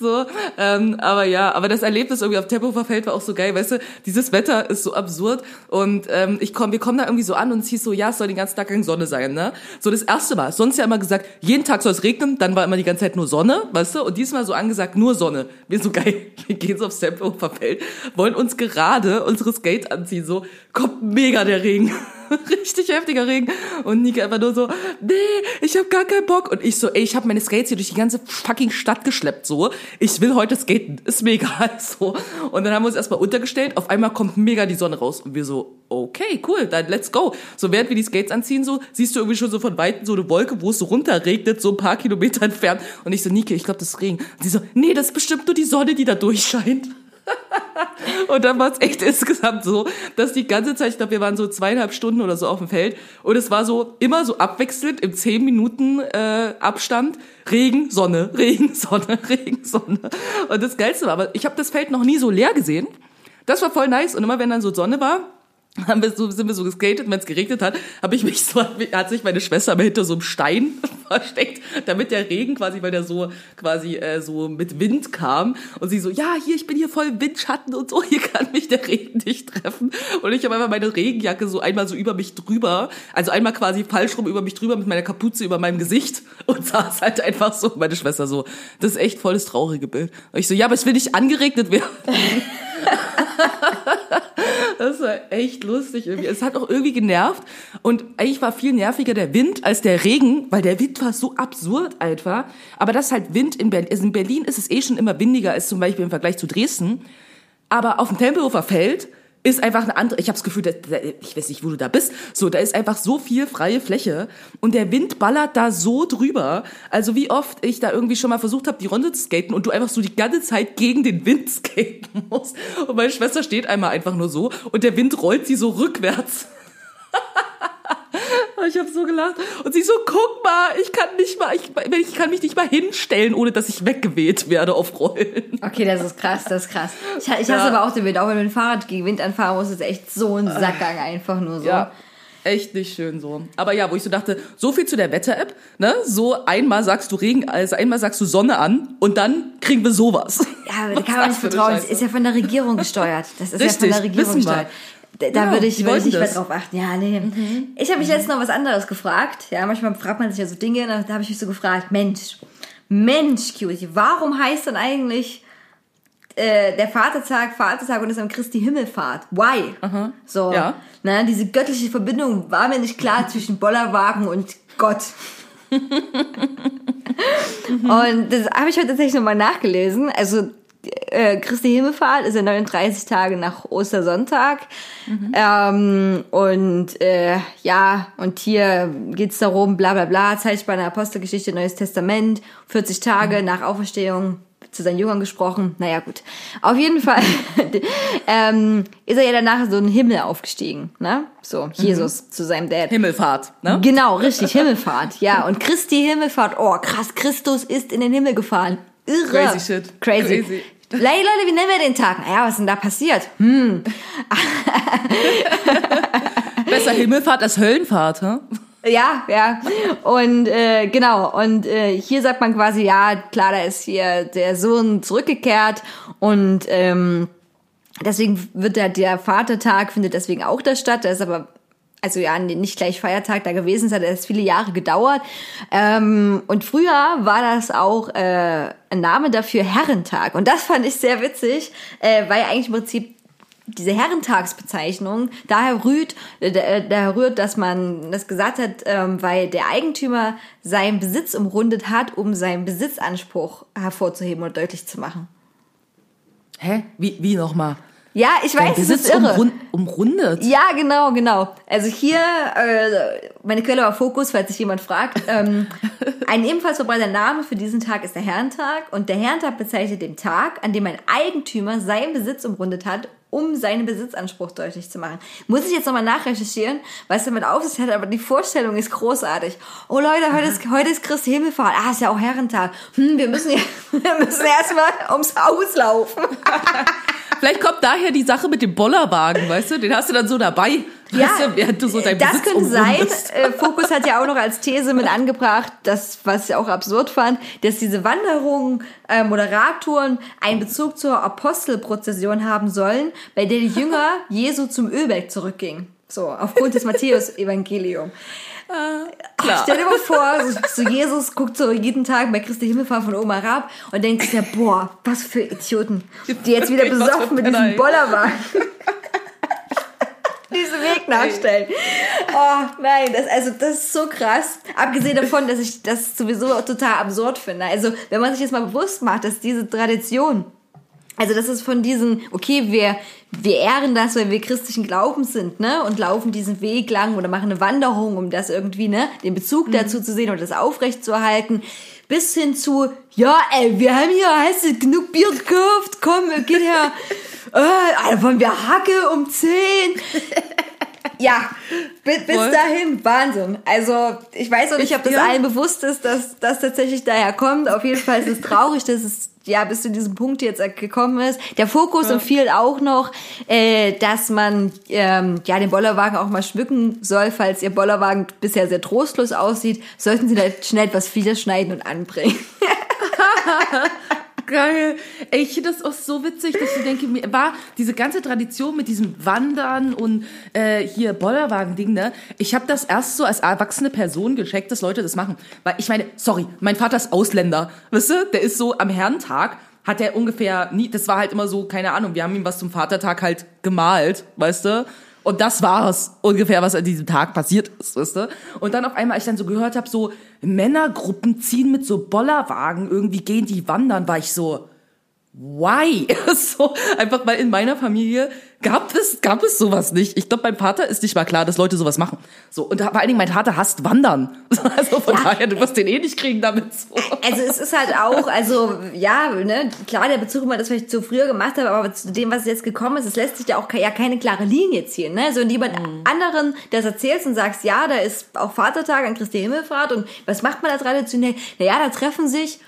So, ähm, aber ja, aber das Erlebnis irgendwie auf Tempelhofer Feld war auch so geil, weißt du, dieses Wetter ist so absurd und ähm, ich komm, wir kommen da irgendwie so an und es hieß so, ja, es soll den ganzen Tag keine Sonne sein, ne? So das erste Mal, sonst ja immer gesagt, jeden Tag soll es regnen, dann war immer die ganze Zeit nur Sonne, weißt du, und diesmal so angesagt, nur Sonne. Wir so geil, wir gehen so aufs Tempelhofer Feld, wollen uns gerade unsere Skate anziehen, so, kommt mega der Regen. Richtig heftiger Regen. Und Nike einfach nur so, nee, ich habe gar keinen Bock. Und ich so, ey, ich habe meine Skates hier durch die ganze fucking Stadt geschleppt, so. Ich will heute skaten, ist mir egal, so. Und dann haben wir uns erstmal untergestellt. Auf einmal kommt mega die Sonne raus. Und wir so, okay, cool, dann let's go. So, während wir die Skates anziehen, so, siehst du irgendwie schon so von Weitem so eine Wolke, wo es so runterregnet, so ein paar Kilometer entfernt. Und ich so, Nike, ich glaube, das ist Regen. Und sie so, nee, das ist bestimmt nur die Sonne, die da durchscheint. Und dann war es echt insgesamt so, dass die ganze Zeit, ich glaube, wir waren so zweieinhalb Stunden oder so auf dem Feld und es war so immer so abwechselnd im zehn Minuten äh, Abstand Regen, Sonne, Regen, Sonne, Regen, Sonne. Und das Geilste war, aber ich habe das Feld noch nie so leer gesehen. Das war voll nice und immer wenn dann so Sonne war, haben wir so, sind wir so geskatet, wenn es geregnet hat, habe ich mich so, hat sich meine Schwester mal hinter so einem Stein versteckt, damit der Regen quasi, weil der so quasi äh, so mit Wind kam und sie so, ja, hier, ich bin hier voll Windschatten und so, hier kann mich der Regen nicht treffen und ich habe einfach meine Regenjacke so einmal so über mich drüber, also einmal quasi falsch rum über mich drüber mit meiner Kapuze über meinem Gesicht und saß halt einfach so, meine Schwester so, das ist echt voll das traurige Bild. Und ich so, ja, aber es will nicht angeregnet werden. Das war echt lustig irgendwie. Es hat auch irgendwie genervt. Und eigentlich war viel nerviger der Wind als der Regen, weil der Wind war so absurd einfach. Aber das ist halt Wind in Berlin. Also in Berlin ist es eh schon immer windiger als zum Beispiel im Vergleich zu Dresden. Aber auf dem Tempelhofer Feld ist einfach eine andere, ich habe das Gefühl, dass, ich weiß nicht, wo du da bist, so, da ist einfach so viel freie Fläche und der Wind ballert da so drüber. Also wie oft ich da irgendwie schon mal versucht habe, die Runde zu skaten und du einfach so die ganze Zeit gegen den Wind skaten musst. Und meine Schwester steht einmal einfach nur so und der Wind rollt sie so rückwärts. Ich habe so gelacht und sie so, guck mal, ich kann nicht mal, ich, ich kann mich nicht mal hinstellen, ohne dass ich weggeweht werde auf Rollen. Okay, das ist krass, das ist krass. Ich, ich hasse Ja. aber auch den Wind, auch wenn du mit dem Fahrrad gegen Wind anfahren musst, ist echt so ein Sackgang einfach nur so. Ja. Echt nicht schön so. Aber ja, wo ich so dachte, so viel zu der Wetter-App, ne? So einmal sagst du Regen, also einmal sagst du Sonne an und dann kriegen wir sowas. Ja, aber da kann man nicht vertrauen. Das ist ja von der Regierung gesteuert. Das ist ja von Richtig, der Regierung gesteuert. Da, da Ja, würde ich, würde ich nicht mehr das. drauf achten. Ja, nee. Ich habe mich letztens noch was anderes gefragt. Ja, manchmal fragt man sich ja so Dinge, da habe ich mich so gefragt, Mensch, Mensch, Cutie, warum heißt denn eigentlich äh, der Vatertag Vatertag und ist am Christi Himmelfahrt? Why? So, Ja. ne, diese göttliche Verbindung war mir nicht klar zwischen Bollerwagen und Gott. Und das habe ich heute tatsächlich nochmal nachgelesen. Also äh, Christi Himmelfahrt ist ja 39 Tage nach Ostersonntag. Ähm, und äh, ja, und hier geht's darum, bla bla bla, Zeitspanne Apostelgeschichte, Neues Testament, 40 Tage nach Auferstehung zu seinen Jüngern gesprochen. Naja, gut. Auf jeden Fall ähm, ist er ja danach so in den Himmel aufgestiegen, ne? So, Jesus zu seinem Dad. Himmelfahrt, ne? Genau, richtig, Himmelfahrt. Ja, und Christi Himmelfahrt. Oh, krass, Christus ist in den Himmel gefahren. Irre. Crazy shit. Crazy. Crazy. Hey Leute, wie nennen wir den Tag? Naja, was ist denn da passiert? Hm. Besser Himmelfahrt als Höllenfahrt, hä? Ja, ja. Und äh, genau, und äh, hier sagt man quasi, ja, klar, da ist hier der Sohn zurückgekehrt und ähm, deswegen wird der, der Vatertag findet deswegen auch da statt. Der ist aber also ja, nicht gleich Feiertag da gewesen ist, hat erst viele Jahre gedauert. Ähm, und früher war das auch äh, ein Name dafür Herrentag. Und das fand ich sehr witzig, äh, weil eigentlich im Prinzip diese Herrentagsbezeichnung daher rührt, äh, daher rührt, dass man das gesagt hat, ähm, weil der Eigentümer seinen Besitz umrundet hat, um seinen Besitzanspruch hervorzuheben oder deutlich zu machen. Hä? Wie, wie nochmal? Ja, ich weiß, es ist irre. umrund, umrundet? Ja, genau, genau. Also hier, äh, meine Quelle war Fokus, falls sich jemand fragt. Ähm, ein ebenfalls verbreiteter Name für diesen Tag ist der Herrentag. Und der Herrentag bezeichnet den Tag, an dem ein Eigentümer seinen Besitz umrundet hat, um seinen Besitzanspruch deutlich zu machen. Muss ich jetzt nochmal nachrecherchieren, was damit auf sich hat, aber die Vorstellung ist großartig. Oh Leute, heute ist, heute ist Christi Himmelfahrt. Ah, ist ja auch Herrentag. Hm, wir müssen, ja, wir müssen erstmal ums Haus laufen. Vielleicht kommt daher die Sache mit dem Bollerwagen, weißt du? Den hast du dann so dabei, weißt du, während du so dein das Besitz könnte sein. umrundest. Äh, Fokus hat ja auch noch als These mit angebracht, das, was ich auch absurd fand, dass diese Wanderungen, äh, Moderatoren einen Bezug zur Apostelprozession haben sollen, bei der die Jünger Jesu zum Ölberg zurückgingen. So, aufgrund des Matthäus-Evangelium. Klar. Stell dir mal vor, so, so Jesus guckt so jeden Tag bei Christi Himmelfahrt von oben herab und denkt sich ja, boah, was für Idioten, die jetzt wieder besoffen mit diesem. Bollerwagen Weg nachstellen. Oh nein, das, also das ist so krass. Abgesehen davon, dass ich das sowieso total absurd finde. Also wenn man sich jetzt mal bewusst macht, dass diese Tradition also das ist von diesen, okay, wir, wir ehren das, weil wir christlichen Glaubens sind, ne? Und laufen diesen Weg lang oder machen eine Wanderung, um das irgendwie, ne, den Bezug dazu zu sehen oder das aufrecht zu erhalten. Bis hin zu, ja, ey, wir haben hier, heißt es, genug Bier gekauft, komm, geht her. Äh, wollen wir Hacke um 10? Ja, bis, bis dahin, Wahnsinn. Also, ich weiß auch nicht, ob das Ja. allen bewusst ist, dass das tatsächlich daher kommt. Auf jeden Fall ist es traurig, dass es ja bis zu diesem Punkt jetzt gekommen ist. Der Fokus empfiehlt auch noch, äh, dass man ähm, ja den Bollerwagen auch mal schmücken soll, falls ihr Bollerwagen bisher sehr trostlos aussieht, sollten sie da schnell etwas Fieder schneiden und anbringen. Geil. Ey, ich finde das auch so witzig, dass ich denke, mir war diese ganze Tradition mit diesem Wandern und äh, hier Bollerwagen-Ding, ne? Ich habe das erst so als erwachsene Person gecheckt, dass Leute das machen. Weil ich meine, sorry, mein Vater ist Ausländer, weißt du? Der ist so am Herrentag, hat er ungefähr nie, das war halt immer so, keine Ahnung, wir haben ihm was zum Vatertag halt gemalt, weißt du? Und das war's ungefähr, was an diesem Tag passiert ist, weißt du? Und dann auf einmal, als ich dann so gehört habe, so Männergruppen ziehen mit so Bollerwagen, irgendwie gehen die wandern, war ich so, why? so, einfach weil in meiner Familie gab es, gab es sowas nicht. Ich glaube, beim Vater ist nicht mal klar, dass Leute sowas machen. So, und vor allen Dingen, mein Vater hasst Wandern. Also von Ja. daher, du wirst den eh nicht kriegen damit. So. Also es ist halt auch, also ja, ne, klar, der Bezug immer, das, was ich zu früher gemacht habe, aber zu dem, was jetzt gekommen ist, es lässt sich ja auch ja keine klare Linie ziehen. Ne? Also wenn du jemand anderen das erzählst und sagst, ja, da ist auch Vatertag an Christi Himmelfahrt und was macht man da traditionell? Naja, da treffen sich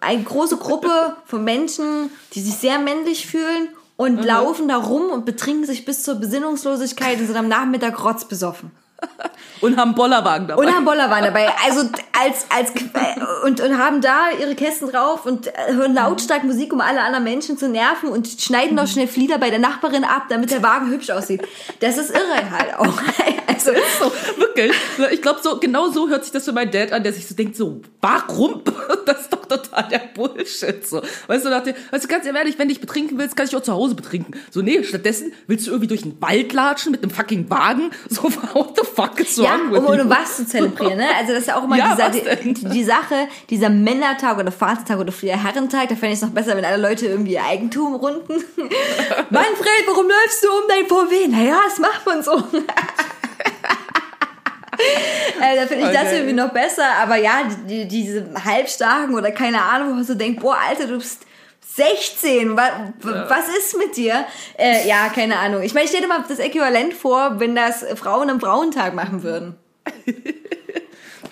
eine große Gruppe von Menschen, die sich sehr männlich fühlen und laufen da rum und betrinken sich bis zur Besinnungslosigkeit und sind am Nachmittag rotzbesoffen. Und haben Bollerwagen dabei. Und haben Bollerwagen dabei. Also als, als und, und haben da ihre Kästen drauf und hören lautstark Musik, um alle anderen Menschen zu nerven und schneiden noch schnell Flieder bei der Nachbarin ab, damit der Wagen hübsch aussieht. Das ist irre halt auch. Also, so, wirklich. Ich glaube, so, genau so hört sich das für meinen Dad an, der sich so denkt, so, warum? Das ist doch total der Bullshit, so. Weißt du, dachte, weißt du, ganz ehrlich, wenn du dich betrinken willst, kann ich auch zu Hause betrinken. So, nee, stattdessen willst du irgendwie durch den Wald latschen mit einem fucking Wagen? So, what the fuck is ja, wrong with um, um you? was zu zelebrieren, ne? Also das ist ja auch immer Ja, dieser, die, die Sache, dieser Männertag oder Vatertag oder früher Herrentag, da fände ich es noch besser, wenn alle Leute irgendwie ihr Eigentum runden. Manfred, warum läufst du um dein VW? Naja, das macht man so. Äh, da finde ich das Okay. irgendwie noch besser, aber ja, die, die, diese halbstarken oder keine Ahnung, wo man so denkt, boah, Alter, du bist 16, wa, wa- was ist mit dir? Äh, ja, keine Ahnung. Ich meine, ich stell dir mal das Äquivalent vor, wenn das Frauen am Frauentag machen würden.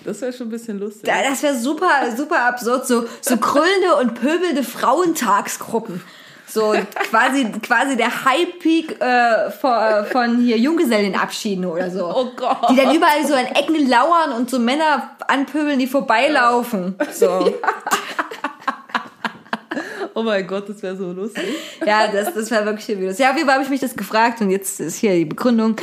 Das wäre schon ein bisschen lustig. Da- Das wäre super, super absurd. So, so kröllende und pöbelnde Frauentagsgruppen. So quasi, quasi der High-Peak äh, von, von hier Junggesellenabschieden oder so. Oh Gott. Die dann überall so an Ecken lauern und so Männer anpöbeln, die vorbeilaufen. So. Oh mein Gott, das wäre so lustig. Ja, das, das war wirklich viel Videos. Ja, auf jeden Fall habe ich mich das gefragt und jetzt ist hier die Begründung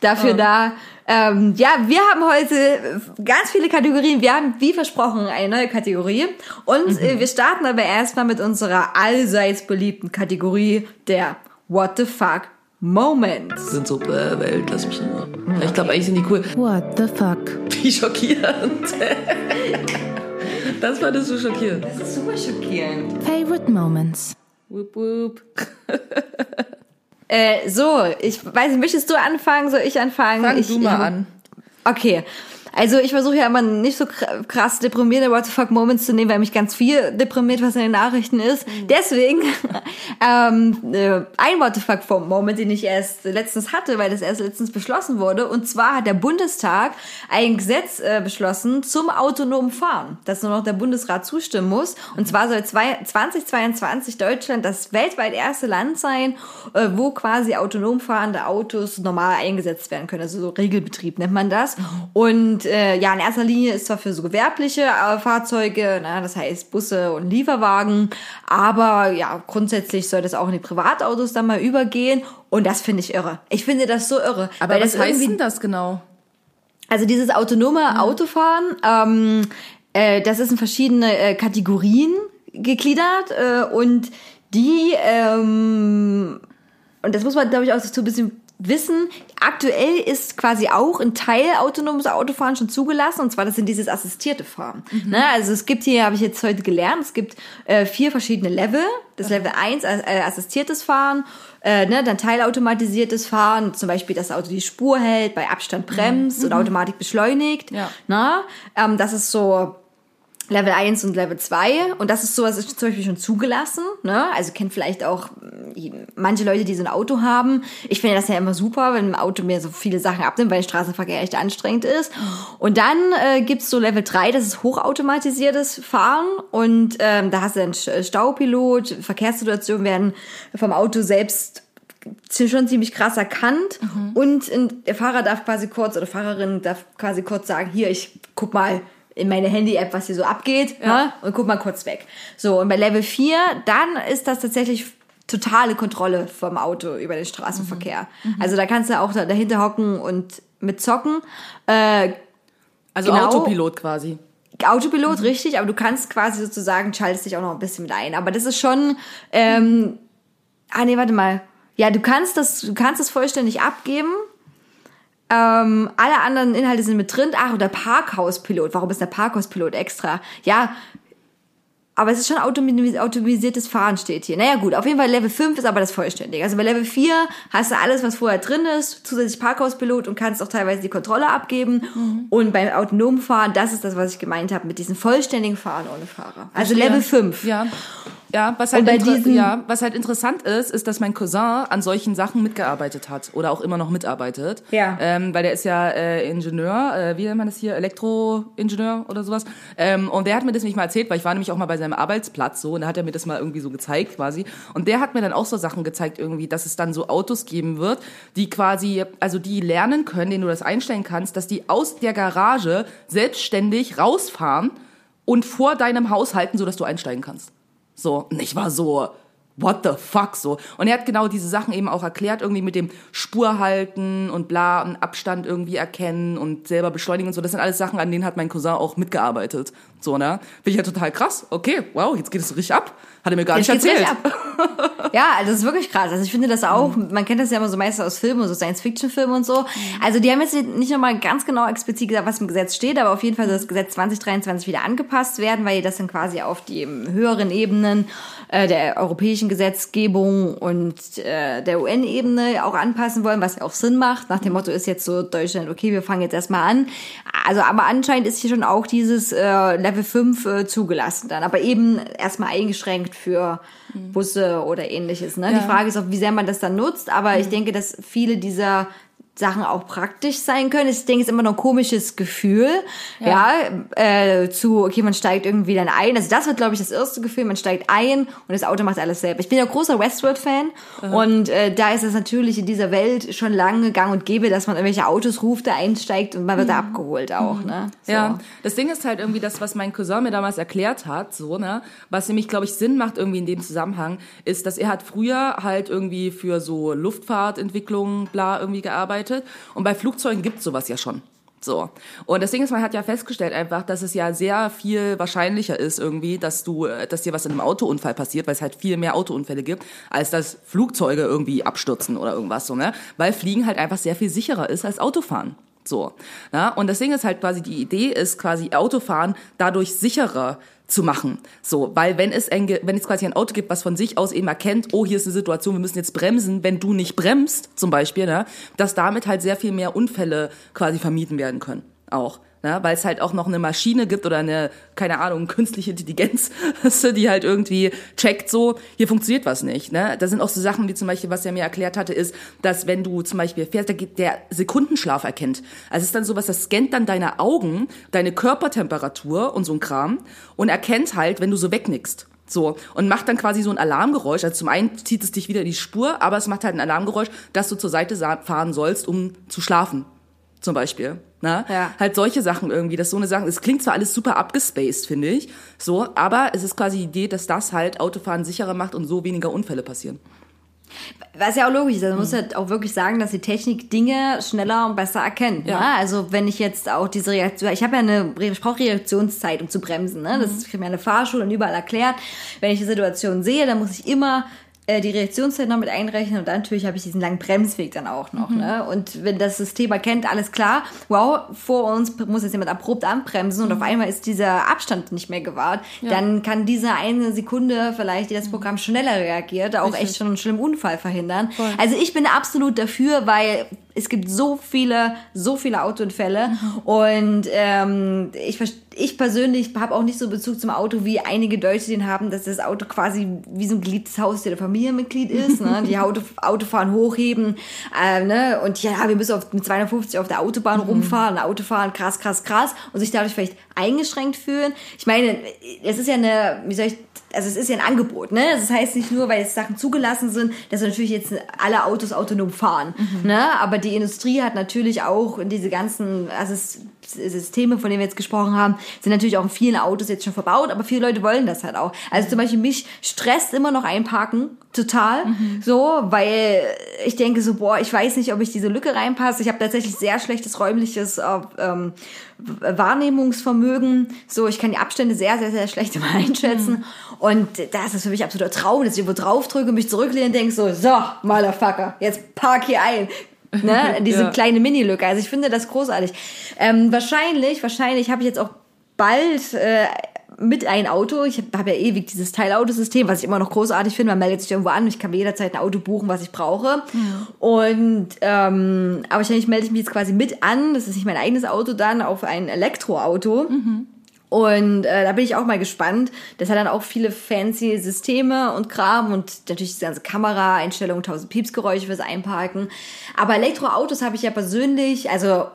dafür da. Ähm, ja, wir haben heute ganz viele Kategorien. Wir haben, wie versprochen, eine neue Kategorie. Und äh, wir starten aber erstmal mit unserer allseits beliebten Kategorie der What the fuck Moments. Sind so, äh, Welt, lass mich Ruhe. Ich glaube, eigentlich sind die cool. What the fuck? Wie schockierend. Das fandest du schockierend. Das ist super schockierend. Favorite moments. Wup, wup. Äh, so, ich weiß nicht, möchtest du anfangen? Soll ich anfangen? Fang ich, du mal ich, an. Okay. Also ich versuche ja immer nicht so kr- krass deprimierende What the fuck Moments zu nehmen, weil mich ganz viel deprimiert, was in den Nachrichten ist. Mhm. Deswegen ähm, äh, ein What the fuck Moment, den ich erst letztens hatte, weil das erst letztens beschlossen wurde. Und zwar hat der Bundestag ein Gesetz äh, beschlossen zum autonomen Fahren, dass nur noch der Bundesrat zustimmen muss. Und zwar soll zwei, 2022 Deutschland das weltweit erste Land sein, äh, wo quasi autonom fahrende Autos normal eingesetzt werden können. Also so Regelbetrieb nennt man das. Und äh, ja, in erster Linie ist zwar für so gewerbliche äh, Fahrzeuge, na, das heißt Busse und Lieferwagen, aber ja, grundsätzlich soll das auch in die Privatautos dann mal übergehen. Und das finde ich irre. Ich finde das so irre. Aber weil was das heißt denn das genau? also dieses autonome Autofahren, ähm, äh, das ist in verschiedene äh, Kategorien gegliedert äh, und die, ähm, und das muss man, glaube ich, auch so ein bisschen wissen, aktuell ist quasi auch ein Teil autonomes Autofahren schon zugelassen, und zwar das sind dieses assistierte Fahren. Ne? Also es gibt hier, habe ich jetzt heute gelernt, es gibt äh, vier verschiedene Level. Das Level 1, äh, assistiertes Fahren, äh, ne, dann teilautomatisiertes Fahren, zum Beispiel, dass das Auto die Spur hält, bei Abstand bremst oder Automatik beschleunigt. Ja. Na? Ähm, das ist so Level 1 und Level 2 und das ist sowas ist zum Beispiel schon zugelassen, ne? Also kennt vielleicht auch mh, manche Leute, die so ein Auto haben. Ich finde das ja immer super, wenn ein Auto mir so viele Sachen abnimmt, weil der Straßenverkehr echt anstrengend ist. Und dann äh, gibt's so Level 3, das ist hochautomatisiertes Fahren und ähm, da hast du einen Sch- Staupilot, Verkehrssituationen werden vom Auto selbst schon ziemlich krass erkannt und in, der Fahrer darf quasi kurz oder Fahrerin darf quasi kurz sagen, hier, ich guck mal in meine Handy-App, was hier so abgeht ne? und guck mal kurz weg. So, und bei Level 4, dann ist das tatsächlich totale Kontrolle vom Auto über den Straßenverkehr. Also da kannst du auch da, dahinter hocken und mit zocken. Äh, Also Genau. Autopilot quasi. Autopilot, richtig, aber du kannst quasi sozusagen, schaltest dich auch noch ein bisschen mit ein. Aber das ist schon, ähm, ah nee, warte mal. Ja, du kannst das, du kannst das vollständig abgeben. Ähm, alle anderen Inhalte sind mit drin. Ach, und der Parkhauspilot. Warum ist der Parkhauspilot extra? Ja, aber es ist schon automatisiertes Fahren steht hier. Naja gut, auf jeden Fall Level 5 ist aber das vollständige. Also bei Level 4 hast du alles, was vorher drin ist, zusätzlich Parkhauspilot und kannst auch teilweise die Kontrolle abgeben. Und beim autonomen Fahren, das ist das, was ich gemeint habe, mit diesem vollständigen Fahren ohne Fahrer. Also Level 5. Ja. Ja, was halt, diesen- ja, was halt interessant ist, ist, dass mein Cousin an solchen Sachen mitgearbeitet hat oder auch immer noch mitarbeitet. Ja. Ähm, weil der ist ja äh, Ingenieur, äh, wie nennt man das hier, Elektroingenieur oder sowas. Ähm, und der hat mir das nämlich mal erzählt, weil ich war nämlich auch mal bei seinem Arbeitsplatz so und da hat er mir das mal irgendwie so gezeigt quasi. Und der hat mir dann auch so Sachen gezeigt irgendwie, dass es dann so Autos geben wird, die quasi, also die lernen können, denen du das einstellen kannst, dass die aus der Garage selbstständig rausfahren und vor deinem Haus halten, sodass du einsteigen kannst. So, und ich war so, what the fuck, so. Und er hat genau diese Sachen eben auch erklärt, irgendwie mit dem Spur halten und bla und Abstand irgendwie erkennen und selber beschleunigen und so. Das sind alles Sachen, an denen hat mein Cousin auch mitgearbeitet. So, ne? Finde ich ja total krass. Okay, wow, jetzt geht es richtig ab. Hat er mir gar Jetzt nicht erzählt. Ja, also das ist wirklich krass. Also ich finde das auch, man kennt das ja immer so meistens aus Filmen, so Science-Fiction-Filmen und so. Also die haben jetzt nicht nochmal ganz genau explizit gesagt, was im Gesetz steht, aber auf jeden Fall soll das Gesetz 2023 wieder angepasst werden, weil die das dann quasi auf die ähm, höheren Ebenen äh, der europäischen Gesetzgebung und äh, der UN-Ebene auch anpassen wollen, was ja auch Sinn macht. Nach dem Motto ist jetzt so Deutschland, okay, wir fangen jetzt erstmal an. Also aber anscheinend ist hier schon auch dieses äh, Level 5 äh, zugelassen dann, aber eben erstmal eingeschränkt für Busse oder ähnliches. Ne? Ja. Die Frage ist auch, wie sehr man das dann nutzt, aber ich denke, dass viele dieser Sachen auch praktisch sein können. Ich denke, es ist immer noch ein komisches Gefühl, ja, äh, zu, okay, man steigt irgendwie dann ein. Also das wird, glaube ich, das erste Gefühl, man steigt ein und das Auto macht alles selber. Ich bin ja großer Westworld-Fan und äh, da ist es natürlich in dieser Welt schon lange gang und gäbe, dass man irgendwelche Autos ruft, da einsteigt und man wird da abgeholt auch, ne? So. Ja, das Ding ist halt irgendwie das, was mein Cousin mir damals erklärt hat, so, ne, was nämlich, glaube ich, Sinn macht irgendwie in dem Zusammenhang, ist, dass er hat früher halt irgendwie für so Luftfahrtentwicklung, bla, irgendwie gearbeitet arbeitet. Und bei Flugzeugen gibt sowas ja schon. So. Und das Ding ist, man hat ja festgestellt einfach, dass es ja sehr viel wahrscheinlicher ist irgendwie, dass du, äh, dass dir was in einem Autounfall passiert, weil es halt viel mehr Autounfälle gibt, als dass Flugzeuge irgendwie abstürzen oder irgendwas so, ne? Weil Fliegen halt einfach sehr viel sicherer ist als Autofahren. So. Ja? Und das Ding ist halt quasi, die Idee ist quasi Autofahren dadurch sicherer zu machen. So, weil wenn es ein, wenn es quasi ein Auto gibt, was von sich aus eben erkennt, oh, hier ist eine Situation, wir müssen jetzt bremsen, wenn du nicht bremst, zum Beispiel, ne, dass damit halt sehr viel mehr Unfälle quasi vermieden werden können. Auch ne? weil es halt auch noch eine Maschine gibt oder eine, keine Ahnung, künstliche Intelligenz, die halt irgendwie checkt so, hier funktioniert was nicht. Ne? Da sind auch so Sachen wie zum Beispiel, was er mir erklärt hatte, ist, dass wenn du zum Beispiel fährst, der Sekundenschlaf erkennt. Also es ist dann sowas, das scannt dann deine Augen, deine Körpertemperatur und so ein Kram und erkennt halt, wenn du so wegnickst. So, und macht dann quasi so ein Alarmgeräusch. Also zum einen zieht es dich wieder in die Spur, aber es macht halt ein Alarmgeräusch, dass du zur Seite fahren sollst, um zu schlafen. Zum Beispiel. Ne? Ja. Halt solche Sachen irgendwie, das so eine Sache. Es klingt zwar alles super abgespaced, finde ich, so, aber es ist quasi die Idee, dass das halt Autofahren sicherer macht und so weniger Unfälle passieren. Was ja auch logisch ist, also man muss halt auch wirklich sagen, dass die Technik Dinge schneller und besser erkennt. Ja. Ne? Also wenn ich jetzt auch diese Reaktion, ich habe ja eine, ich brauche Reaktionszeit, um zu bremsen. Ne? Das ist mir eine Fahrschule und überall erklärt. Wenn ich die Situation sehe, dann muss ich immer die Reaktionszeit noch mit einrechnen und dann natürlich habe ich diesen langen Bremsweg dann auch noch. Mhm. Ne? Und wenn das System erkennt, alles klar, wow, vor uns muss jetzt jemand abrupt anbremsen und auf Mhm. einmal ist dieser Abstand nicht mehr gewahrt, dann kann diese eine Sekunde vielleicht, die das Programm schneller reagiert, auch echt schon einen schlimmen Unfall verhindern. Also ich bin absolut dafür, weil es gibt so viele, so viele Autounfälle und ähm, ich, ich persönlich habe auch nicht so Bezug zum Auto, wie einige Deutsche den haben, dass das Auto quasi wie so ein geliebtes Haustier der Familienmitglied ist. Ne? Die Auto, Autofahren hochheben äh, ne? und ja, wir müssen auf, mit 250 auf der Autobahn rumfahren, Autofahren, krass, krass, krass und sich dadurch vielleicht eingeschränkt fühlen. Ich meine, es ist ja eine, wie soll ich also es ist ja ein Angebot, ne? Das heißt nicht nur, weil jetzt Sachen zugelassen sind, dass natürlich jetzt alle Autos autonom fahren, ne? Aber die Industrie hat natürlich auch diese ganzen also es- Systeme, von denen wir jetzt gesprochen haben, sind natürlich auch in vielen Autos jetzt schon verbaut, aber viele Leute wollen das halt auch. Also zum Beispiel mich stresst immer noch einparken, total, so, weil ich denke so, boah, ich weiß nicht, ob ich diese Lücke reinpasse. Ich habe tatsächlich sehr schlechtes räumliches äh, ähm, Wahrnehmungsvermögen. So, ich kann die Abstände sehr, sehr, sehr schlecht immer einschätzen. Und das ist für mich absoluter Traum, dass ich irgendwo drauf drücke, mich zurücklehne und denke so, so, Motherfucker, jetzt park hier ein. Ne? Diese Ja. kleine Mini-Lücke. Also ich finde das großartig. Ähm, wahrscheinlich, wahrscheinlich habe ich jetzt auch bald äh, mit ein Auto. Ich habe hab ja ewig dieses Teilautosystem, was ich immer noch großartig finde. Man meldet sich irgendwo an, ich kann mir jederzeit ein Auto buchen, was ich brauche. Und ähm, aber wahrscheinlich melde ich mich jetzt quasi mit an. Das ist nicht mein eigenes Auto dann auf ein Elektroauto. Und äh, da bin ich auch mal gespannt. Das hat dann auch viele fancy Systeme und Kram und natürlich die ganze Kameraeinstellung, tausend Piepsgeräusche fürs Einparken. Aber Elektroautos habe ich ja persönlich, also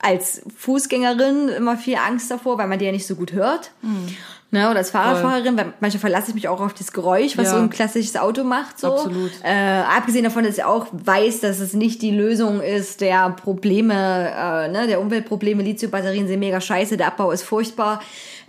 als Fußgängerin immer viel Angst davor, weil man die ja nicht so gut hört. Ne, oder als Fahrradfahrerin, weil manchmal verlasse ich mich auch auf das Geräusch, was Ja. so ein klassisches Auto macht. So. Absolut. Äh, abgesehen davon, dass ich auch weiß, dass es nicht die Lösung ist der Probleme, äh, ne, der Umweltprobleme. Lithiumbatterien sind mega scheiße, der Abbau ist furchtbar.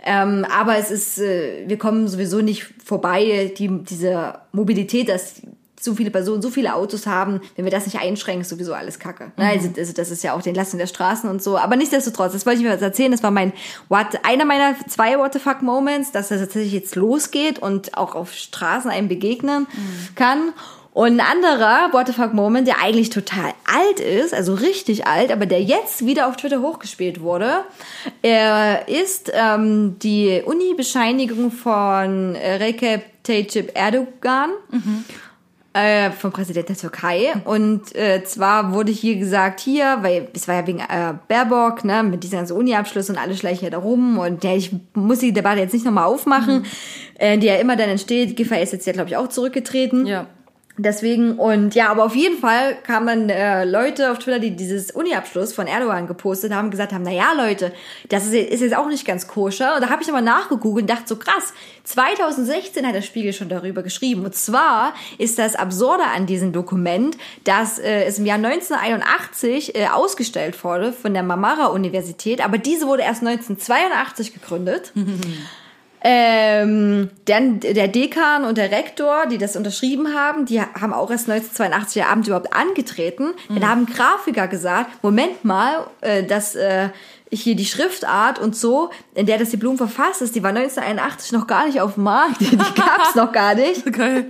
Ähm, aber es ist, äh, wir kommen sowieso nicht vorbei, die, diese Mobilität, dass so viele Personen, so viele Autos haben, wenn wir das nicht einschränken, ist sowieso alles Kacke. Ne? Also, also das ist ja auch den Lasten der Straßen und so. Aber nichtsdestotrotz, das wollte ich mir was erzählen. Das war mein What, einer meiner zwei What the fuck Moments, dass das tatsächlich jetzt losgeht und auch auf Straßen einem begegnen kann. Und ein anderer What the fuck Moment, der eigentlich total alt ist, also richtig alt, aber der jetzt wieder auf Twitter hochgespielt wurde, er ist ähm, die Uni-Bescheinigung von äh, Recep Tayyip Erdogan äh, vom Präsident der Türkei. Und äh, zwar wurde hier gesagt, hier, weil es war ja wegen äh, Baerbock, ne, mit diesem ganzen Uni-Abschluss und alle schleichen ja da rum. Und ja, ich muss die Debatte jetzt nicht nochmal aufmachen, äh, die ja immer dann entsteht. Giffey ist jetzt ja, glaube ich, auch zurückgetreten. Ja. Deswegen, und ja, aber auf jeden Fall kamen äh, Leute auf Twitter, die dieses Uni-Abschluss von Erdogan gepostet haben, gesagt haben, na ja, Leute, das ist, ist jetzt auch nicht ganz koscher. Und da habe ich aber nachgegoogelt und dachte so, krass, 2016 hat der Spiegel schon darüber geschrieben. Und zwar ist das Absurde an diesem Dokument, dass äh, es im Jahr 1981 äh, ausgestellt wurde von der Marmara-Universität, aber diese wurde erst 1982 gegründet. Ähm, dann der Dekan und der Rektor, die das unterschrieben haben, die haben auch erst 1982 der Abend überhaupt angetreten. Dann haben Grafiker gesagt, Moment mal, äh, dass äh, hier die Schriftart und so, in der das die Blumen verfasst ist, die war 1981 noch gar nicht auf dem Markt, die gab's noch gar nicht. Geil.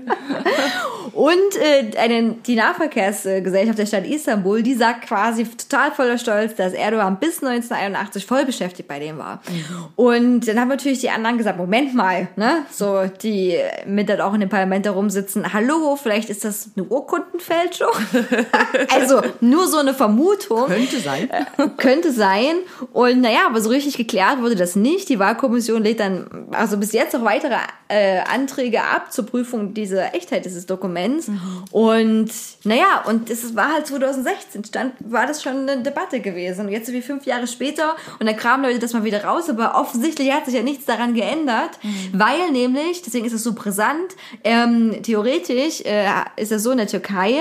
Und äh, eine, die Nahverkehrsgesellschaft der Stadt Istanbul, die sagt quasi total voller Stolz, dass Erdogan bis 1981 voll beschäftigt bei dem war. Und dann haben natürlich die anderen gesagt, Moment mal, ne, so die mit dann auch in dem Parlament da rumsitzen, hallo, vielleicht ist das eine Urkundenfälschung? also nur so eine Vermutung. Könnte sein. Könnte sein. Und naja, aber so richtig geklärt wurde das nicht. Die Wahlkommission lädt dann also bis jetzt noch weitere äh, Anträge ab zur Prüfung dieser Echtheit dieses Dokuments. Und naja, und es war halt 2016, stand, war das schon eine Debatte gewesen. Und jetzt wie fünf Jahre später und dann kramen Leute das mal wieder raus, aber offensichtlich hat sich ja nichts daran geändert, weil nämlich, deswegen ist es so brisant, ähm, theoretisch äh, ist es so in der Türkei,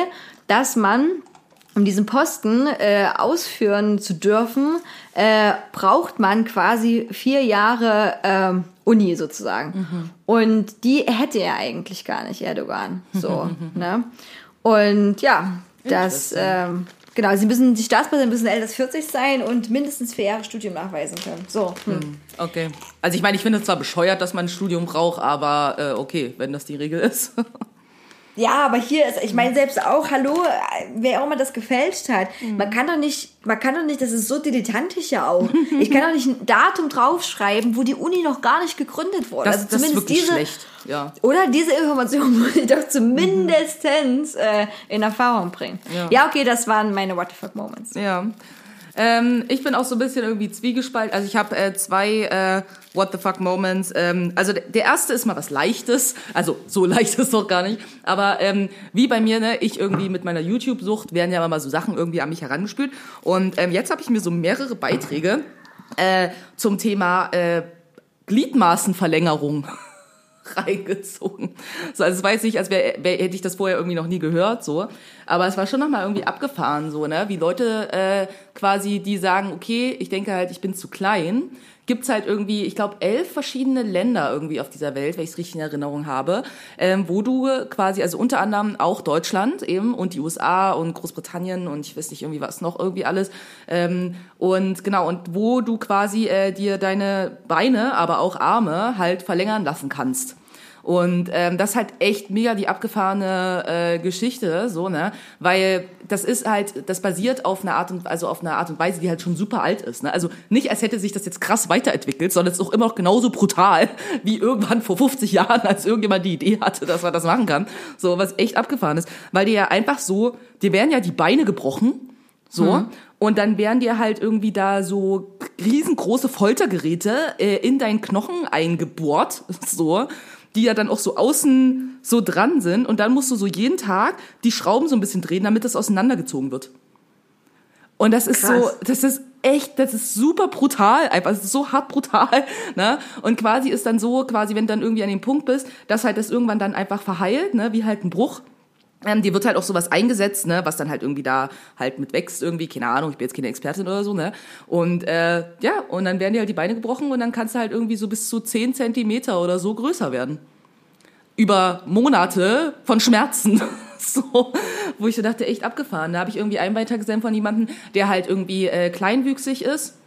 dass man um diesen Posten äh, ausführen zu dürfen, äh, braucht man quasi vier Jahre ähm, Uni sozusagen. Und die hätte er eigentlich gar nicht, Erdogan. So, ne? Und ja, das, ähm, genau, sie müssen, die Staatsbürger müssen älter als 40 sein und mindestens vier Jahre Studium nachweisen können. So. Hm. Okay. Also ich meine, ich finde es zwar bescheuert, dass man ein Studium braucht, aber äh, okay, wenn das die Regel ist. Ja, aber hier ist, ich meine selbst auch, hallo, wer auch immer das gefälscht hat, Mhm. man kann doch nicht, man kann doch nicht, das ist so dilettantisch ja auch. Ich kann doch nicht ein Datum draufschreiben, wo die Uni noch gar nicht gegründet wurde. Das, also das ist zumindest wirklich diese, schlecht. Ja. oder diese Information muss ich doch zumindestens äh, in Erfahrung bringen. Ja. Ja. okay, das waren meine What the fuck Moments. Ja. Ähm, ich bin auch so ein bisschen irgendwie zwiegespalten. Also ich habe äh, zwei äh, What the fuck Moments. Ähm, also der, erste ist mal was Leichtes. Also so leicht ist doch gar nicht. Aber ähm, wie bei mir, ne, ich irgendwie mit meiner YouTube-Sucht werden ja mal so Sachen irgendwie an mich herangespült. Und ähm, jetzt habe ich mir so mehrere Beiträge äh, zum Thema äh, Gliedmaßenverlängerung reingezogen. So, also es weiß ich, als wär, wär, hätte ich das vorher irgendwie noch nie gehört, so. Aber es war schon nochmal irgendwie abgefahren, so, ne? Wie Leute äh, quasi, die sagen, okay, ich denke halt, ich bin zu klein. Gibt's halt irgendwie, ich glaube, elf verschiedene Länder irgendwie auf dieser Welt, wenn ich es richtig in Erinnerung habe, ähm, wo du quasi, also unter anderem auch Deutschland eben und die USA und Großbritannien und ich weiß nicht irgendwie was noch irgendwie alles. Ähm, und genau, und wo du quasi äh, dir deine Beine, aber auch Arme halt verlängern lassen kannst. Und ähm, das ist halt echt mega die abgefahrene äh, Geschichte, so ne, weil das ist halt, das basiert auf einer Art und also auf einer Art und Weise, die halt schon super alt ist. Ne? Also nicht, als hätte sich das jetzt krass weiterentwickelt, sondern es ist auch immer noch genauso brutal wie irgendwann vor 50 Jahren, als irgendjemand die Idee hatte, dass man das machen kann. So was echt abgefahren ist, weil die ja einfach so, dir werden ja die Beine gebrochen, so. Und dann werden dir halt irgendwie da so riesengroße Foltergeräte äh, in deinen Knochen eingebohrt, so, die ja dann auch so außen so dran sind. Und dann musst du so jeden Tag die Schrauben so ein bisschen drehen, damit das auseinandergezogen wird. Und das ist so, Krass. das ist echt, das ist super brutal, einfach, es ist so hart brutal, ne? Und quasi ist dann so, quasi, wenn du dann irgendwie an dem Punkt bist, dass halt das irgendwann dann einfach verheilt, ne, wie halt ein Bruch. Ähm, dir wird halt auch sowas eingesetzt, ne, was dann halt irgendwie da halt mit wächst irgendwie, keine Ahnung, ich bin jetzt keine Expertin oder so, ne. Und äh, ja, und dann werden dir halt die Beine gebrochen und dann kannst du halt irgendwie so bis zu 10 Zentimeter oder so größer werden. Über Monate von Schmerzen. So, wo ich so dachte, echt abgefahren. Da habe ich irgendwie einen Beitrag gesehen von jemandem, der halt irgendwie äh, kleinwüchsig ist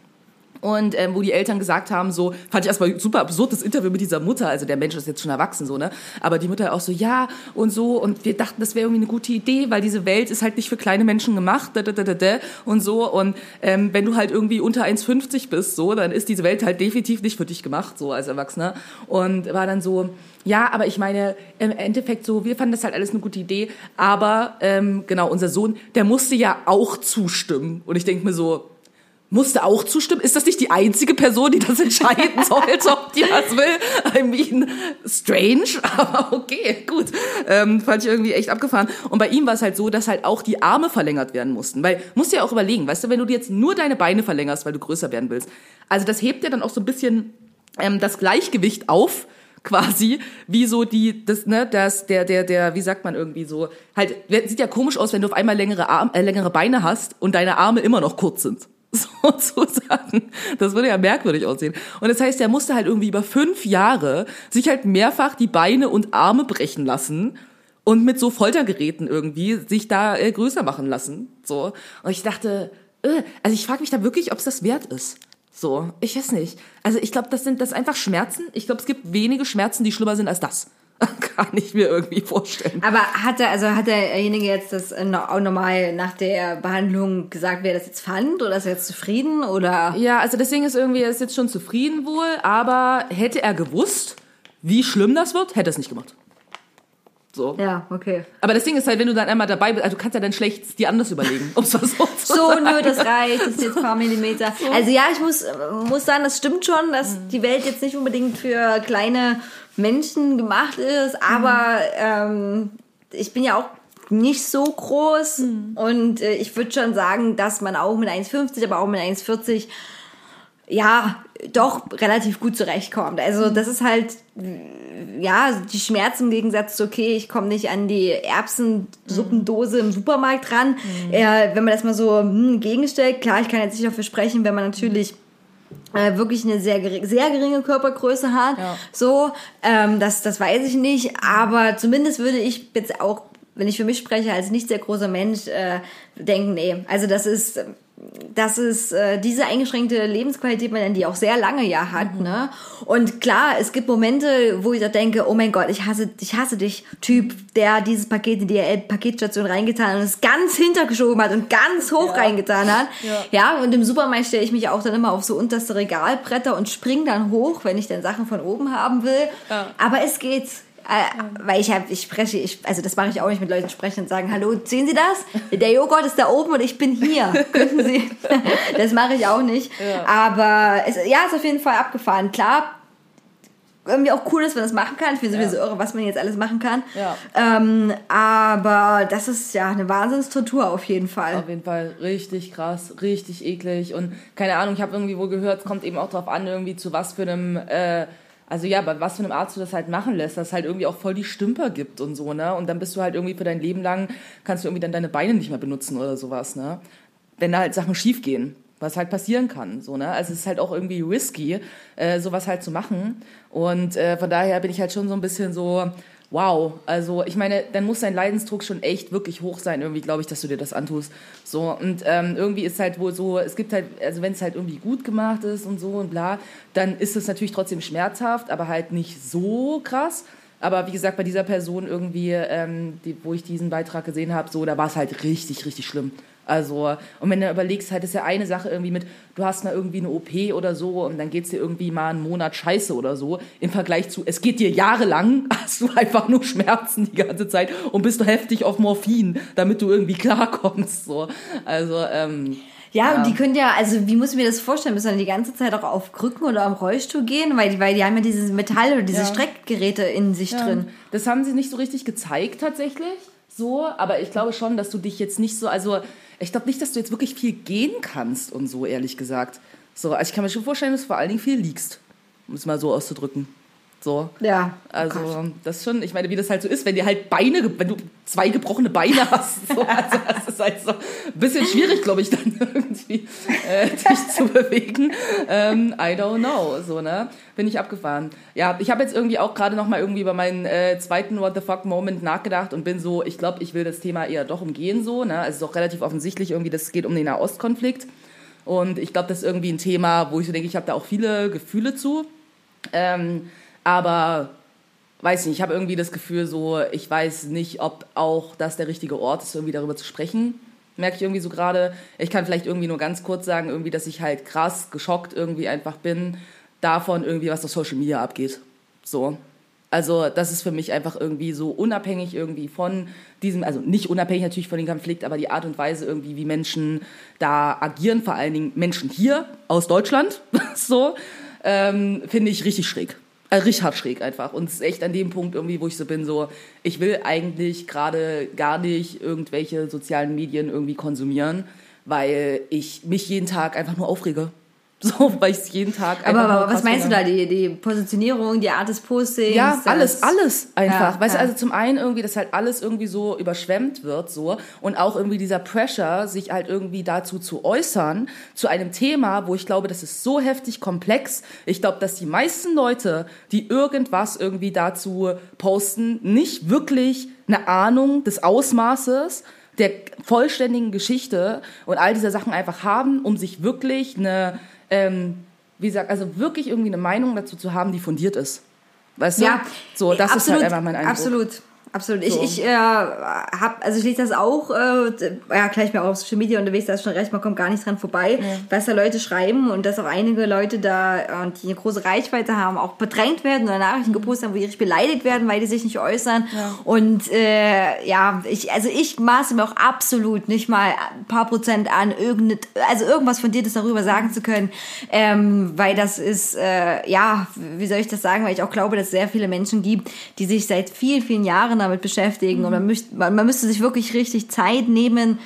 und ähm, wo die Eltern gesagt haben, so, fand ich erstmal super absurd, das Interview mit dieser Mutter, also der Mensch ist jetzt schon erwachsen, so, ne? Aber die Mutter auch so, ja, und so, und wir dachten, das wäre irgendwie eine gute Idee, weil diese Welt ist halt nicht für kleine Menschen gemacht, da, da, da, da, da, und so. Und ähm, wenn du halt irgendwie unter 1,50 bist, so, dann ist diese Welt halt definitiv nicht für dich gemacht, so als Erwachsener. Und war dann so, ja, aber ich meine, im Endeffekt so, wir fanden das halt alles eine gute Idee, aber ähm, genau, unser Sohn, der musste ja auch zustimmen. Und ich denke mir so, musste auch zustimmen? Ist das nicht die einzige Person, die das entscheiden sollte, ob die das will? I mean, strange, aber okay, gut. Ähm, fand ich irgendwie echt abgefahren. Und bei ihm war es halt so, dass halt auch die Arme verlängert werden mussten. Weil, musst du ja auch überlegen, weißt du, wenn du dir jetzt nur deine Beine verlängerst, weil du größer werden willst, also das hebt ja dann auch so ein bisschen ähm, das Gleichgewicht auf, quasi, wie so die, das, ne, das, der, der, der, wie sagt man irgendwie so, halt, sieht ja komisch aus, wenn du auf einmal längere Arme, äh, längere Beine hast und deine Arme immer noch kurz sind. sozusagen. Das würde ja merkwürdig aussehen. Und das heißt, er musste halt irgendwie über fünf Jahre sich halt mehrfach die Beine und Arme brechen lassen und mit so Foltergeräten irgendwie sich da äh, größer machen lassen. So. Und ich dachte, äh, also ich frage mich da wirklich, ob es das wert ist. So, ich weiß nicht. Also ich glaube, das sind das einfach Schmerzen. Ich glaube, es gibt wenige Schmerzen, die schlimmer sind als das. Kann ich mir irgendwie vorstellen. Aber hat er, also hat derjenige jetzt das äh, auch normal nach der Behandlung gesagt, wer das jetzt fand oder ist er jetzt zufrieden oder? Ja, also deswegen ist irgendwie, er ist jetzt schon zufrieden wohl, aber hätte er gewusst, wie schlimm das wird, hätte er es nicht gemacht. So. Ja, okay. Aber das Ding ist halt, wenn du dann einmal dabei bist, also du kannst ja dann schlecht dir anders überlegen, um es mal so zu So, sagen. nö, das reicht, das sind jetzt ein paar Millimeter. Also ja, ich muss, muss sagen, das stimmt schon, dass Mhm. die Welt jetzt nicht unbedingt für kleine Menschen gemacht ist, aber ähm, ich bin ja auch nicht so groß Mhm. und äh, ich würde schon sagen, dass man auch mit 1,50, aber auch mit 1,40 ja, doch relativ gut zurechtkommt. Also das ist halt, ja, die Schmerzen im Gegensatz zu, okay, ich komme nicht an die Erbsensuppendose im Supermarkt ran. Äh, wenn man das mal so hm, gegenstellt, klar, ich kann jetzt nicht dafür sprechen, wenn man natürlich äh, wirklich eine sehr, sehr geringe Körpergröße hat. Ja. So, ähm, das, das weiß ich nicht, aber zumindest würde ich jetzt auch, wenn ich für mich spreche, als nicht sehr großer Mensch, äh, denken, nee, also das ist, das ist äh, diese eingeschränkte Lebensqualität, man die auch sehr lange ja hat, ne? Und klar, es gibt Momente, wo ich da denke, oh mein Gott, ich hasse, ich hasse dich, Typ, der dieses Paket in die DHL-Paketstation reingetan hat und es ganz hintergeschoben hat und ganz hoch reingetan hat. Ja. und im Supermarkt stelle ich mich auch dann immer auf so unterste Regalbretter und spring dann hoch, wenn ich dann Sachen von oben haben will. Aber es geht. Äh, weil ich habe, ich spreche, ich, also das mache ich auch nicht mit Leuten sprechen und sagen, hallo, sehen Sie das? Der Joghurt ist da oben und ich bin hier. Könnten Sie? das mache ich auch nicht. Aber es, ja, ist auf jeden Fall abgefahren. Klar, irgendwie auch cool, dass man das machen kann. Ich finde sowieso irre, was man jetzt alles machen kann. Ja. Ähm, aber das ist ja eine Wahnsinnstortur auf jeden Fall. Auf jeden Fall richtig krass, richtig eklig und keine Ahnung, ich habe irgendwie wohl gehört, es kommt eben auch drauf an, irgendwie zu was für einem, äh, also ja, bei was für einem Arzt du das halt machen lässt, dass es halt irgendwie auch voll die Stümper gibt und so, ne? Und dann bist du halt irgendwie für dein Leben lang, kannst du irgendwie dann deine Beine nicht mehr benutzen oder sowas, ne? Wenn da halt Sachen schief gehen, was halt passieren kann, so, ne? Also es ist halt auch irgendwie risky, äh, sowas halt zu machen und äh, von daher bin ich halt schon so ein bisschen so, wow, also ich meine, dann muss dein Leidensdruck schon echt wirklich hoch sein, irgendwie glaube ich, dass du dir das antust. So, und ähm, irgendwie ist halt wohl so, es gibt halt, also wenn es halt irgendwie gut gemacht ist und so und bla, dann ist es natürlich trotzdem schmerzhaft, aber halt nicht so krass. Aber wie gesagt, bei dieser Person irgendwie, ähm, die, wo ich diesen Beitrag gesehen habe, so, da war es halt richtig, richtig schlimm. Also, und wenn du überlegst, halt, ist ja eine Sache irgendwie mit, du hast mal irgendwie eine OP oder so und dann geht's dir irgendwie mal einen Monat scheiße oder so, im Vergleich zu, es geht dir jahrelang, hast du einfach nur Schmerzen die ganze Zeit und bist du heftig auf Morphin, damit du irgendwie klarkommst, so. Also, ähm, Ja, Ja. und die können ja, also wie muss ich mir das vorstellen? Müssen dann die ganze Zeit auch auf Krücken oder am Rollstuhl gehen? Weil die, weil die haben ja dieses Metall oder diese Ja. Streckgeräte in sich drin. Das haben sie nicht so richtig gezeigt tatsächlich. So, aber ich glaube schon, dass du dich jetzt nicht so, also ich glaube nicht, dass du jetzt wirklich viel gehen kannst und so, ehrlich gesagt. So, also ich kann mir schon vorstellen, dass du vor allen Dingen viel liegst, um es mal so auszudrücken. So. Ja. Also, das schon, ich meine, wie das halt so ist, wenn dir halt Beine, wenn du zwei gebrochene Beine hast, so, also das ist halt so ein bisschen schwierig, glaube ich, dann irgendwie äh, dich zu bewegen. Ähm, I don't know, so, ne? Bin ich abgefahren. Ja, ich habe jetzt irgendwie auch gerade noch mal irgendwie über meinen äh, zweiten What the fuck Moment nachgedacht und bin so, ich glaube, ich will das Thema eher doch umgehen, so, ne? Also, es ist auch relativ offensichtlich irgendwie, das geht um den Nahostkonflikt. Und ich glaube, das ist irgendwie ein Thema, wo ich so denke, ich habe da auch viele Gefühle zu. Ähm, aber weiß nicht, ich habe irgendwie das Gefühl so, ich weiß nicht, ob auch das der richtige Ort ist, irgendwie darüber zu sprechen. Merke ich irgendwie so gerade. Ich kann vielleicht irgendwie nur ganz kurz sagen, irgendwie, dass ich halt krass geschockt irgendwie einfach bin davon irgendwie, was auf Social Media abgeht. So. Also das ist für mich einfach irgendwie so unabhängig irgendwie von diesem, also nicht unabhängig natürlich von dem Konflikt, aber die Art und Weise irgendwie, wie Menschen da agieren, vor allen Dingen Menschen hier aus Deutschland, so, ähm, finde ich richtig schräg. Richtig hart schräg einfach. Und es ist echt an dem Punkt irgendwie, wo ich so bin, so, ich will eigentlich gerade gar nicht irgendwelche sozialen Medien irgendwie konsumieren, weil ich mich jeden Tag einfach nur aufrege. So, weil ich es jeden Tag Aber, aber was meinst du finde. da? Die, die Positionierung, die Art des Postings? Ja, das- alles, alles einfach. Ja, weißt ja. du, also zum einen irgendwie, dass halt alles irgendwie so überschwemmt wird, so. Und auch irgendwie dieser Pressure, sich halt irgendwie dazu zu äußern, zu einem Thema, wo ich glaube, das ist so heftig komplex. Ich glaube, dass die meisten Leute, die irgendwas irgendwie dazu posten, nicht wirklich eine Ahnung des Ausmaßes der vollständigen Geschichte und all dieser Sachen einfach haben, um sich wirklich eine, ähm, wie gesagt, also wirklich irgendwie eine Meinung dazu zu haben, die fundiert ist. Weißt du? Ja, So, das ist halt einfach mein Eindruck. Absolut. Absolut. So. Ich, ich äh, hab, also ich lese das auch, äh, ja, gleich mal auf Social Media unterwegs, da ist schon recht, man kommt gar nicht dran vorbei, was da Leute schreiben und dass auch einige Leute da, äh, die eine große Reichweite haben, auch bedrängt werden oder Nachrichten gepostet haben, wo die richtig beleidigt werden, weil die sich nicht äußern. Und äh, ja, ich, also ich maße mir auch absolut nicht mal ein paar Prozent an, irgende, also irgendwas Fundiertes darüber sagen zu können, ähm, weil das ist, äh, ja, wie soll ich das sagen, weil ich auch glaube, dass es sehr viele Menschen gibt, die sich seit vielen, vielen Jahren damit beschäftigen und man, müsst, man, man müsste sich wirklich richtig Zeit nehmen,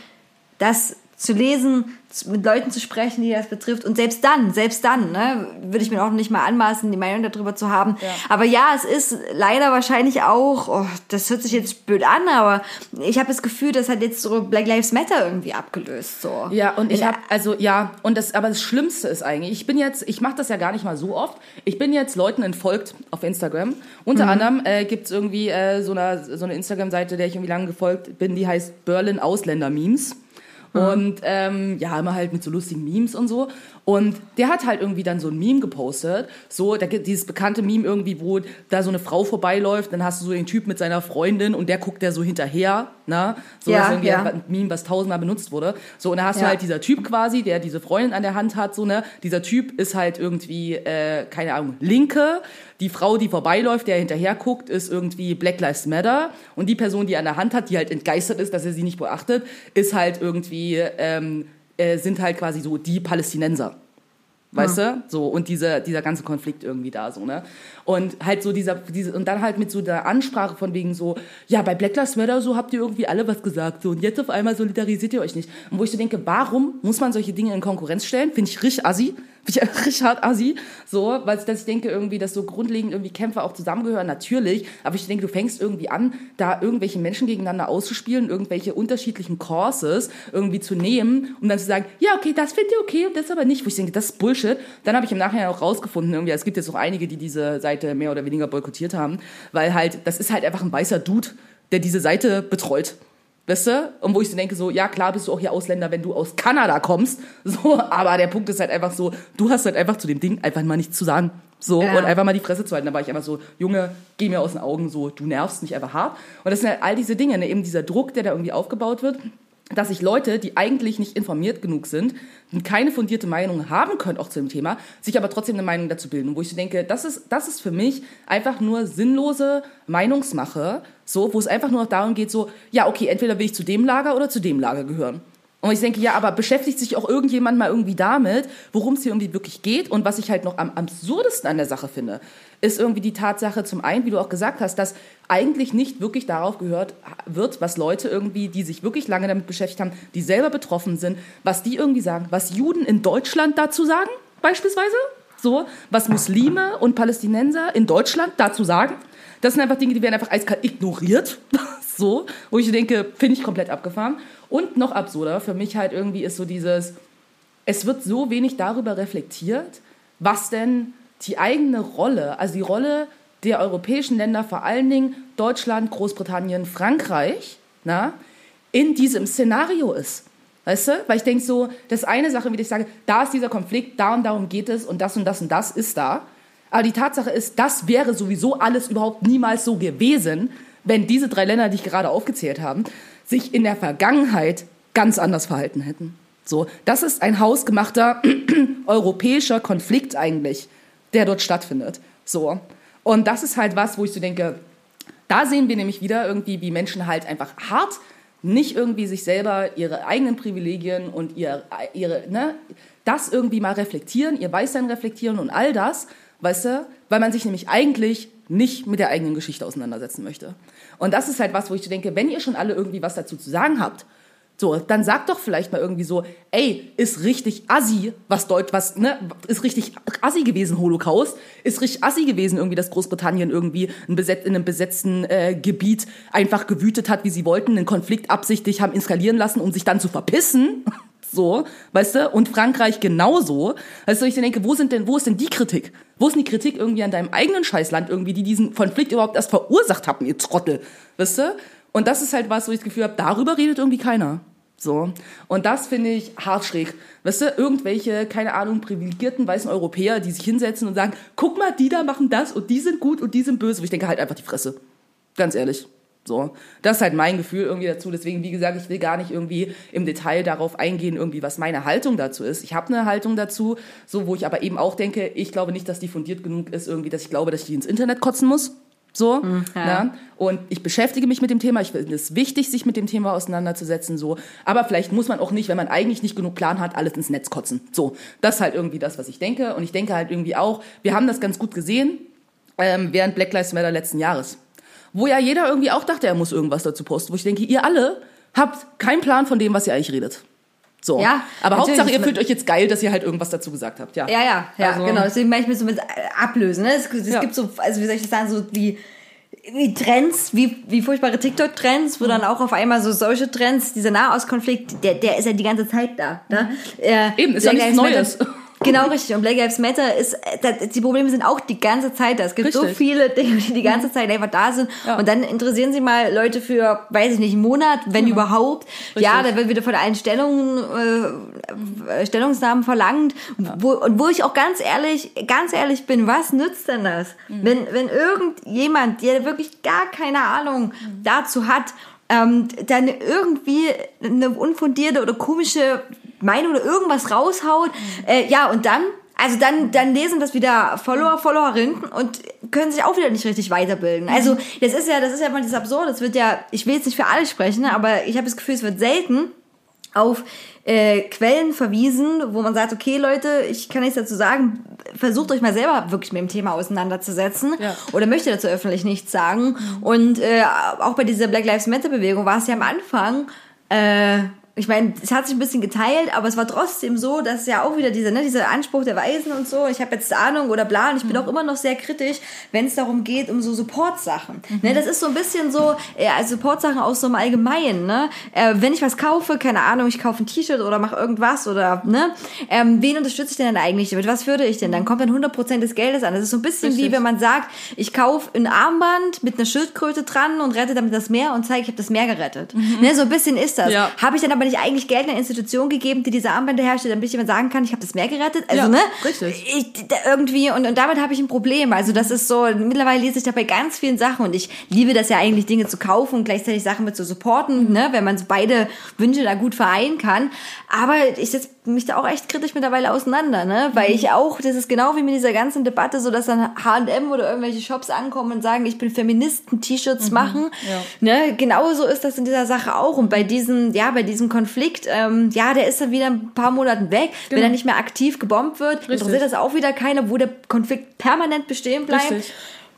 das zu lesen, mit Leuten zu sprechen, die das betrifft. Und selbst dann, selbst dann, ne, würde ich mir auch nicht mal anmaßen, die Meinung darüber zu haben. Aber ja, es ist leider wahrscheinlich auch, oh, das hört sich jetzt blöd an, aber ich habe das Gefühl, das hat jetzt so Black Lives Matter irgendwie abgelöst. So. Ja, und ich habe also ja, und das aber das Schlimmste ist eigentlich, ich bin jetzt, ich mache das ja gar nicht mal so oft. Ich bin jetzt Leuten entfolgt auf Instagram. Unter anderem äh, gibt's irgendwie äh, so eine so eine Instagram Seite, der ich irgendwie lange gefolgt bin, die heißt Berlin Ausländer Memes. Und ähm, ja, immer halt mit so lustigen Memes und so. Und der hat halt irgendwie dann so ein Meme gepostet. So, da gibt dieses bekannte Meme irgendwie, wo da so eine Frau vorbeiläuft, dann hast du so den Typ mit seiner Freundin und der guckt der so hinterher, ne? So Ja, das ist irgendwie ja. ein Meme, was tausendmal benutzt wurde. So, und da hast du Ja. halt dieser Typ quasi, der diese Freundin an der Hand hat, so, ne? Dieser Typ ist halt irgendwie, äh, keine Ahnung, Linke. Die Frau, die vorbeiläuft, der hinterher guckt, ist irgendwie Black Lives Matter. Und die Person, die an der Hand hat, die halt entgeistert ist, dass er sie nicht beachtet, ist halt irgendwie, ähm, äh, sind halt quasi so die Palästinenser. Weißt du? So, und dieser, dieser ganze Konflikt irgendwie da, so, ne? Und halt so dieser, diese, und dann halt mit so der Ansprache von wegen so, ja, bei Black Lives Matter, so habt ihr irgendwie alle was gesagt, so, und jetzt auf einmal solidarisiert ihr euch nicht. Und wo ich so denke, warum muss man solche Dinge in Konkurrenz stellen? Finde ich richtig assi. Finde ich richtig assi. So, weil dass ich denke irgendwie, dass so grundlegend irgendwie Kämpfer auch zusammengehören, natürlich. Aber ich denke, du fängst irgendwie an, da irgendwelche Menschen gegeneinander auszuspielen, irgendwelche unterschiedlichen Courses irgendwie zu nehmen, um dann zu sagen, ja, okay, das findet ihr okay und das aber nicht. Wo ich denke, das ist Bullshit. Dann habe ich im Nachhinein auch rausgefunden, irgendwie, es gibt jetzt auch einige, die diese Seite mehr oder weniger boykottiert haben, weil halt, das ist halt einfach ein weißer Dude, der diese Seite betreut. Weißt du? Und wo ich so denke, so, ja, klar bist du auch hier Ausländer, wenn du aus Kanada kommst. So, aber der Punkt ist halt einfach so, du hast halt einfach zu dem Ding einfach mal nichts zu sagen. So, Ja. und einfach mal die Fresse zu halten. Da war ich einfach so, Junge, geh mir aus den Augen, so, du nervst mich einfach hart. Und das sind halt all diese Dinge, ne? eben dieser Druck, der da irgendwie aufgebaut wird, dass sich Leute, die eigentlich nicht informiert genug sind und keine fundierte Meinung haben können, auch zu dem Thema, sich aber trotzdem eine Meinung dazu bilden. Wo ich so denke, das ist, das ist für mich einfach nur sinnlose Meinungsmache, so, wo es einfach nur noch darum geht, so, ja, okay, entweder will ich zu dem Lager oder zu dem Lager gehören. Und ich denke, ja, aber beschäftigt sich auch irgendjemand mal irgendwie damit, worum es hier irgendwie wirklich geht? Und was ich halt noch am absurdesten an der Sache finde, ist irgendwie die Tatsache zum einen, wie du auch gesagt hast, dass eigentlich nicht wirklich darauf gehört wird, was Leute irgendwie, die sich wirklich lange damit beschäftigt haben, die selber betroffen sind, was die irgendwie sagen, was Juden in Deutschland dazu sagen, beispielsweise, so, was Muslime und Palästinenser in Deutschland dazu sagen. Das sind einfach Dinge, die werden einfach eiskalt ignoriert. so, wo ich denke, finde ich komplett abgefahren. Und noch absurder für mich halt irgendwie ist so dieses, es wird so wenig darüber reflektiert, was denn die eigene Rolle, also die Rolle der europäischen Länder, vor allen Dingen Deutschland, Großbritannien, Frankreich, na, in diesem Szenario ist. Weißt du? Weil ich denke so, das eine Sache, wie ich sage, da ist dieser Konflikt, da und darum geht es und das und das und das ist da. Aber die Tatsache ist, das wäre sowieso alles überhaupt niemals so gewesen, wenn diese drei Länder, die ich gerade aufgezählt habe, sich in der Vergangenheit ganz anders verhalten hätten. So, das ist ein hausgemachter europäischer Konflikt eigentlich, der dort stattfindet. So. Und das ist halt was, wo ich so denke, da sehen wir nämlich wieder irgendwie, wie Menschen halt einfach hart nicht irgendwie sich selber ihre eigenen Privilegien und ihr, ihre, ne, das irgendwie mal reflektieren, ihr Weißsein reflektieren und all das, weißt du, weil man sich nämlich eigentlich nicht mit der eigenen Geschichte auseinandersetzen möchte. Und das ist halt was, wo ich denke, wenn ihr schon alle irgendwie was dazu zu sagen habt, So, dann sag doch vielleicht mal irgendwie so, ey, ist richtig assi, was Deut, was, ne, ist richtig assi gewesen, Holocaust, ist richtig assi gewesen, irgendwie, dass Großbritannien irgendwie ein beset, in einem besetzten äh, Gebiet einfach gewütet hat, wie sie wollten, einen Konflikt absichtlich haben eskalieren lassen, um sich dann zu verpissen. So, weißt du? Und Frankreich genauso. Weißt du, ich denke, wo sind denn, wo ist denn die Kritik? Wo ist denn die Kritik irgendwie an deinem eigenen Scheißland irgendwie, die diesen Konflikt überhaupt erst verursacht haben, ihr Trottel? Weißt du? Und das ist halt was, wo ich das Gefühl habe, darüber redet irgendwie keiner. So. Und das finde ich hart schräg. Weißt du, irgendwelche, keine Ahnung, privilegierten weißen Europäer, die sich hinsetzen und sagen, guck mal, die da machen das und die sind gut und die sind böse. Wo ich denke, halt einfach die Fresse. Ganz ehrlich. So. Das ist halt mein Gefühl irgendwie dazu. Deswegen, wie gesagt, ich will gar nicht irgendwie im Detail darauf eingehen, irgendwie, was meine Haltung dazu ist. Ich habe eine Haltung dazu, so, wo ich aber eben auch denke, ich glaube nicht, dass die fundiert genug ist, irgendwie, dass ich glaube, dass ich die ins Internet kotzen muss. So, ja. ne? Und ich beschäftige mich mit dem Thema. Ich finde es wichtig, sich mit dem Thema auseinanderzusetzen. So, aber vielleicht muss man auch nicht, wenn man eigentlich nicht genug Plan hat, alles ins Netz kotzen. So, das ist halt irgendwie das, was ich denke. Und ich denke halt irgendwie auch, wir haben das ganz gut gesehen ähm, während Black Lives Matter letzten Jahres, wo ja jeder irgendwie auch dachte, er muss irgendwas dazu posten. Wo ich denke, ihr alle habt keinen Plan von dem, was ihr eigentlich redet. So, Ja, aber. Hauptsache, ihr fühlt euch jetzt geil, dass ihr halt irgendwas dazu gesagt habt. Ja, Ja, ja, ja, Also- genau. Deswegen meine ich mir so mit äh, ablösen. Ne? Es, es Ja. gibt so, also wie soll ich das sagen, so wie, wie Trends, wie, wie furchtbare TikTok-Trends, wo dann auch auf einmal so solche Trends, dieser Nahostkonflikt, der, der ist ja die ganze Zeit da. Ne? Äh, Eben, ist ja nichts Neues. Genau, richtig. Und Black Lives Matter ist, äh, das, die Probleme sind auch die ganze Zeit da. Es gibt so Richtig. viele Dinge, die die ganze Zeit einfach da sind. Ja. Und dann interessieren sie mal Leute für, weiß ich nicht, einen Monat, wenn überhaupt. Ja, Richtig. da wird wieder von allen Stellungen, äh, Stellungsnahmen verlangt. Wo, und wo ich auch ganz ehrlich, ganz ehrlich bin, was nützt denn das? Wenn, wenn irgendjemand, der wirklich gar keine Ahnung dazu hat, ähm, dann irgendwie eine unfundierte oder komische Meinung oder irgendwas raushaut, äh, ja, und dann also dann, dann lesen das wieder Follower, Followerinnen und können sich auch wieder nicht richtig weiterbilden. Also das ist ja, das ist ja mal das Absurde. Das wird ja, ich will jetzt nicht für alle sprechen, aber ich habe das Gefühl, es wird selten auf äh, Quellen verwiesen, wo man sagt, okay Leute, ich kann nichts dazu sagen, versucht euch mal selber wirklich mit dem Thema auseinanderzusetzen Ja. oder möchte dazu öffentlich nichts sagen. Und äh, auch bei dieser Black Lives Matter Bewegung war es ja am Anfang, äh, ich meine, es hat sich ein bisschen geteilt, aber es war trotzdem so, dass ja auch wieder dieser, ne, dieser Anspruch der Weisen und so, ich habe jetzt Ahnung oder bla, und ich bin auch immer noch sehr kritisch, wenn es darum geht, um so Support-Sachen. Ne, das ist so ein bisschen so, äh, also Support-Sachen aus so im Allgemeinen, ne? Äh, wenn ich was kaufe, keine Ahnung, ich kaufe ein T-Shirt oder mache irgendwas oder, ne? Ähm, wen unterstütze ich denn dann eigentlich damit? Was würde ich denn? Dann kommt dann 100% des Geldes an. Das ist so ein bisschen wie, Richtig. wenn man sagt, ich kaufe ein Armband mit einer Schildkröte dran und rette damit das Meer und zeige, ich habe das Meer gerettet. Ne, so ein bisschen ist das. Ja. Habe ich dann aber nicht eigentlich Geld einer Institution gegeben, die diese Armbänder herstellt, damit jemand sagen kann, ich habe das Meer gerettet? Also, Ja, ne? richtig. Ich, da irgendwie, und, und damit habe ich ein Problem. Also, das ist so, mittlerweile lese ich da bei ganz vielen Sachen und ich liebe das ja eigentlich, Dinge zu kaufen und gleichzeitig Sachen mit zu supporten, ne? Wenn man so beide Wünsche da gut vereinen kann. Aber ich setze mich da auch echt kritisch mittlerweile auseinander, ne? Weil ich auch, das ist genau wie mit dieser ganzen Debatte, so dass dann H&M oder irgendwelche Shops ankommen und sagen, ich bin Feministen, T-Shirts machen. ja. Ne? Genauso ist das in dieser Sache auch. Und bei diesem, ja, bei diesem Konflikt, ähm, ja, der ist dann wieder ein paar Monaten weg. Wenn er nicht mehr aktiv gebombt wird, interessiert das auch wieder keiner, wo der Konflikt permanent bestehen bleibt. Richtig.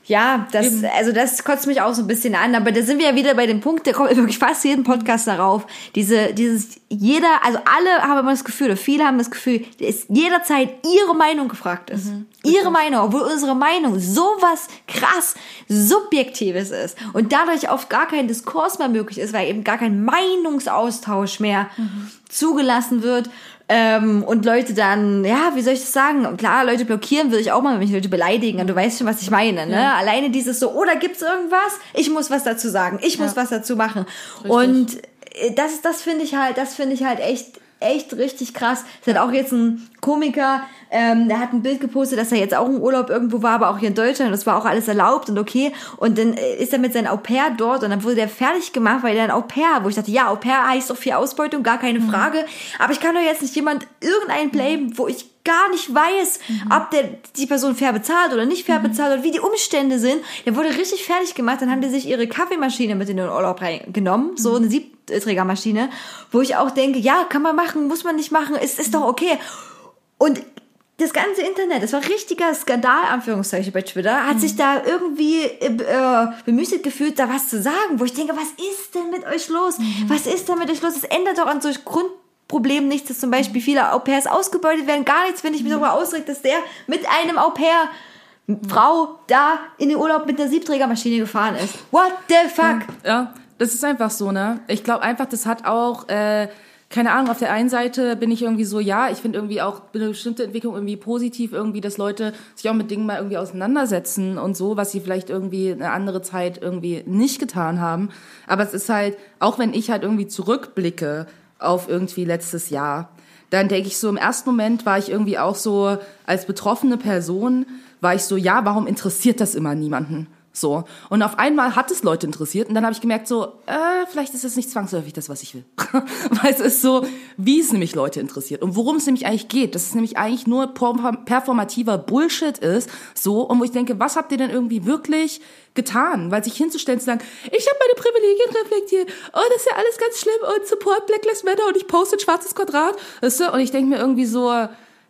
Ja, das, Eben. also das kotzt mich auch so ein bisschen an, aber da sind wir ja wieder bei dem Punkt, der kommt wirklich fast jeden Podcast darauf. Diese, dieses, jeder, also alle haben immer das Gefühl, oder viele haben das Gefühl, dass jederzeit ihre Meinung gefragt ist. ihre Meinung, obwohl unsere Meinung sowas krass Subjektives ist und dadurch oft gar kein Diskurs mehr möglich ist, weil eben gar kein Meinungsaustausch mehr zugelassen wird. Ähm, und Leute dann, ja, wie soll ich das sagen? Klar, Leute blockieren würde ich auch mal, wenn mich Leute beleidigen. Und du weißt schon, was ich meine. Ne? Alleine dieses so, oder gibt's irgendwas? Ich muss was dazu sagen. Ich muss was dazu machen. Und äh, das, das finde ich halt, das finde ich halt echt, echt richtig krass. Es hat auch jetzt ein Komiker, ähm, der hat ein Bild gepostet, dass er jetzt auch im Urlaub irgendwo war, aber auch hier in Deutschland. Das war auch alles erlaubt und okay. Und dann äh, ist er mit seinem Au pair dort und dann wurde der fertig gemacht, weil er ein Au pair, wo ich dachte, ja, Au pair heißt doch viel Ausbeutung, gar keine Frage. Aber ich kann doch jetzt nicht jemand irgendeinen blamen, wo ich gar nicht weiß, ob der die Person fair bezahlt oder nicht fair bezahlt oder wie die Umstände sind. Der wurde richtig fertig gemacht, dann haben die sich ihre Kaffeemaschine mit in den Urlaub reingenommen, so eine Siebträgermaschine, wo ich auch denke, ja, kann man machen, muss man nicht machen, ist, ist doch okay. Und das ganze Internet, das war richtiger Skandal, Anführungszeichen bei Twitter, hat sich da irgendwie äh, bemüßigt gefühlt, da was zu sagen, wo ich denke, was ist denn mit euch los? Was ist denn mit euch los? Es ändert doch an solch Grundproblemen nichts, dass zum Beispiel viele Au pairs ausgebeutet werden, gar nichts, wenn ich mich darüber ausregt, dass der mit einem Au pair Frau da in den Urlaub mit einer Siebträgermaschine gefahren ist. What the fuck? Ja, das ist einfach so, ne? Ich glaube einfach, das hat auch, äh, keine Ahnung, auf der einen Seite bin ich irgendwie so, ja, ich finde irgendwie auch eine bestimmte Entwicklung irgendwie positiv, irgendwie, dass Leute sich auch mit Dingen mal irgendwie auseinandersetzen und so, was sie vielleicht irgendwie eine andere Zeit irgendwie nicht getan haben. Aber es ist halt, auch wenn ich halt irgendwie zurückblicke auf irgendwie letztes Jahr, dann denke ich so, im ersten Moment war ich irgendwie auch so, als betroffene Person, war ich so, ja, warum interessiert das immer niemanden? So. Und auf einmal hat es Leute interessiert und dann habe ich gemerkt, so, äh, vielleicht ist es nicht zwangsläufig das, was ich will. Weil es ist so, wie es nämlich Leute interessiert und worum es nämlich eigentlich geht. Dass es nämlich eigentlich nur performativer Bullshit ist. So, und wo ich denke, was habt ihr denn irgendwie wirklich getan? Weil sich hinzustellen, zu sagen, ich habe meine Privilegien reflektiert, oh, das ist ja alles ganz schlimm und Support Black Lives Matter und ich poste ein schwarzes Quadrat. Weißt du? Und ich denke mir irgendwie so,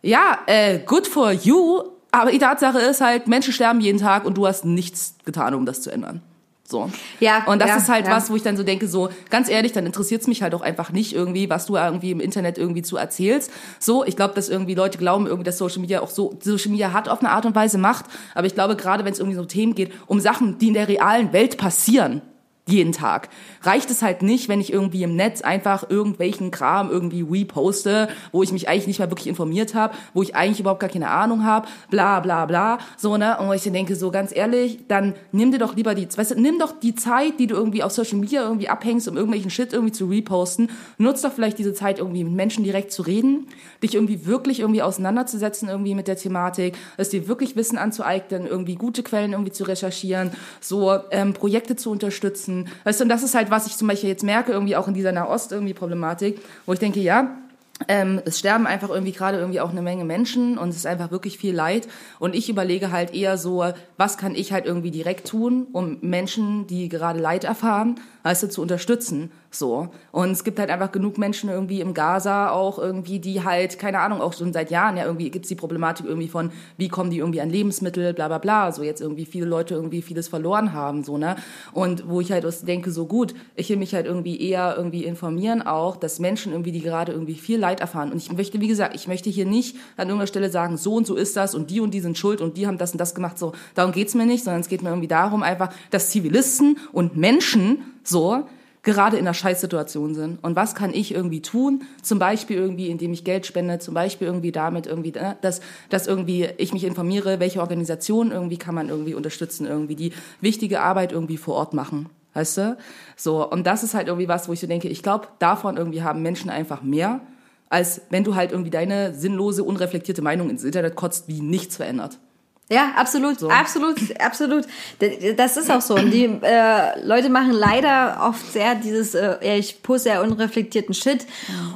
ja, äh, good for you, aber die Tatsache ist halt, Menschen sterben jeden Tag und du hast nichts getan, um das zu ändern. So. Ja, Und das ja, ist halt ja. was, wo ich dann so denke, so, ganz ehrlich, dann interessiert es mich halt auch einfach nicht irgendwie, was du irgendwie im Internet irgendwie zu erzählst. So, ich glaube, dass irgendwie Leute glauben, irgendwie, dass Social Media auch so, Social Media hat auf eine Art und Weise Macht. Aber ich glaube, gerade wenn es irgendwie so Themen geht, um Sachen, die in der realen Welt passieren, jeden Tag. Reicht es halt nicht, wenn ich irgendwie im Netz einfach irgendwelchen Kram irgendwie reposte, wo ich mich eigentlich nicht mal wirklich informiert habe, wo ich eigentlich überhaupt gar keine Ahnung habe, bla bla bla, so ne, und wo ich dann denke, so ganz ehrlich, dann nimm dir doch lieber die, weißt du, nimm doch die Zeit, die du irgendwie auf Social Media irgendwie abhängst, um irgendwelchen Shit irgendwie zu reposten, nutz doch vielleicht diese Zeit irgendwie mit Menschen direkt zu reden, dich irgendwie wirklich irgendwie auseinanderzusetzen irgendwie mit der Thematik, es dir wirklich Wissen anzueignen, irgendwie gute Quellen irgendwie zu recherchieren, so ähm, Projekte zu unterstützen, weißt du, und das ist halt, was ich zum Beispiel jetzt merke, irgendwie auch in dieser Nahost irgendwie Problematik, wo ich denke, ja, ähm, es sterben einfach irgendwie gerade irgendwie auch eine Menge Menschen und es ist einfach wirklich viel Leid. Und ich überlege halt eher so, was kann ich halt irgendwie direkt tun, um Menschen, die gerade Leid erfahren, weißt du, zu unterstützen. So. Und es gibt halt einfach genug Menschen irgendwie im Gaza auch irgendwie, die halt, keine Ahnung, auch schon seit Jahren ja irgendwie gibt's die Problematik irgendwie von, wie kommen die irgendwie an Lebensmittel, bla bla bla. So jetzt irgendwie viele Leute irgendwie vieles verloren haben, so, ne? Und wo ich halt denke, so gut, ich will mich halt irgendwie eher irgendwie informieren auch, dass Menschen irgendwie, die gerade irgendwie viel Leid erfahren. Und ich möchte, wie gesagt, ich möchte hier nicht an irgendeiner Stelle sagen, so und so ist das und die und die sind schuld und die haben das und das gemacht. So, darum geht's mir nicht, sondern es geht mir irgendwie darum, einfach, dass Zivilisten und Menschen so gerade in einer Scheißsituation sind. Und was kann ich irgendwie tun? Zum Beispiel irgendwie, indem ich Geld spende, zum Beispiel irgendwie damit irgendwie, ne, dass, dass irgendwie ich mich informiere, welche Organisationen irgendwie kann man irgendwie unterstützen, irgendwie die wichtige Arbeit irgendwie vor Ort machen. Weißt du? So. Und das ist halt irgendwie was, wo ich so denke, ich glaube, davon irgendwie haben Menschen einfach mehr, als wenn du halt irgendwie deine sinnlose, unreflektierte Meinung ins Internet kotzt, wie nichts verändert. Ja, absolut, absolut, absolut. D- Das ist auch so. Und die äh, Leute machen leider oft sehr dieses, äh, ja, ich poste ja unreflektierten Shit.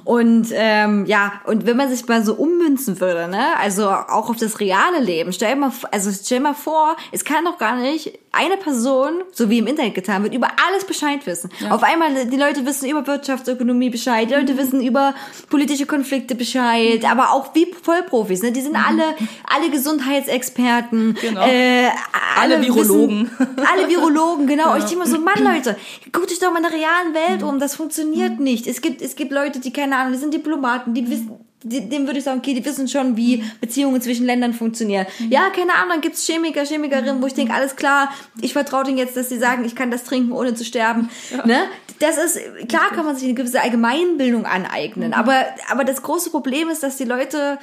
Und ähm, ja, und wenn man sich mal so ummünzen würde, ne, also auch auf das reale Leben, stell mal, also stell mal vor, es kann doch gar nicht eine Person, so wie im Internet getan wird, über alles Bescheid wissen. Auf einmal, die Leute wissen über Wirtschaftsökonomie Bescheid, die Leute wissen über politische Konflikte Bescheid, aber auch wie Vollprofis, ne, die sind alle, alle Gesundheitsexperten, Genau. äh, Alle Virologen. Wissen, alle Virologen, genau. Und ich denke mir so, Mann, Leute, guckt euch doch mal in der realen Welt um, das funktioniert nicht. Es gibt, es gibt Leute, die, keine Ahnung, die sind Diplomaten, die wissen, dem würde ich sagen, okay, die wissen schon, wie Beziehungen zwischen Ländern funktionieren. Ja, keine Ahnung, dann gibt's Chemiker, Chemikerinnen, wo ich denke, alles klar, ich vertraue denen jetzt, dass sie sagen, ich kann das trinken, ohne zu sterben. Ne? Das ist, klar kann man sich eine gewisse Allgemeinbildung aneignen, aber, aber das große Problem ist, dass die Leute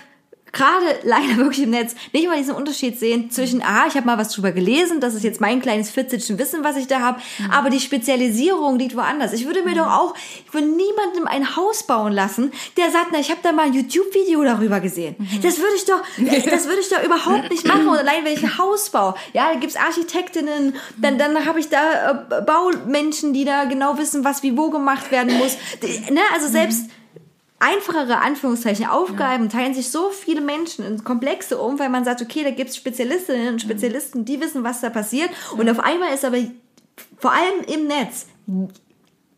gerade leider wirklich im Netz nicht mal diesen Unterschied sehen zwischen, ah, ich habe mal was drüber gelesen, das ist jetzt mein kleines Fitzitchen Wissen, was ich da habe, aber die Spezialisierung liegt woanders. Ich würde mir doch auch, ich würde niemandem ein Haus bauen lassen, der sagt, na, ich habe da mal ein YouTube-Video darüber gesehen. Das würde ich doch, das würde ich doch überhaupt nicht machen. Und allein wenn ich ein Haus baue, ja, da gibt's Architektinnen, dann, dann habe ich da äh, Baumenschen, die da genau wissen, was wie wo gemacht werden muss. Die, ne? Also selbst einfachere Anführungszeichen Aufgaben teilen sich so viele Menschen in Komplexe um, weil man sagt, okay, da gibt's Spezialistinnen und Spezialisten, die wissen, was da passiert. Und auf einmal ist aber vor allem im Netz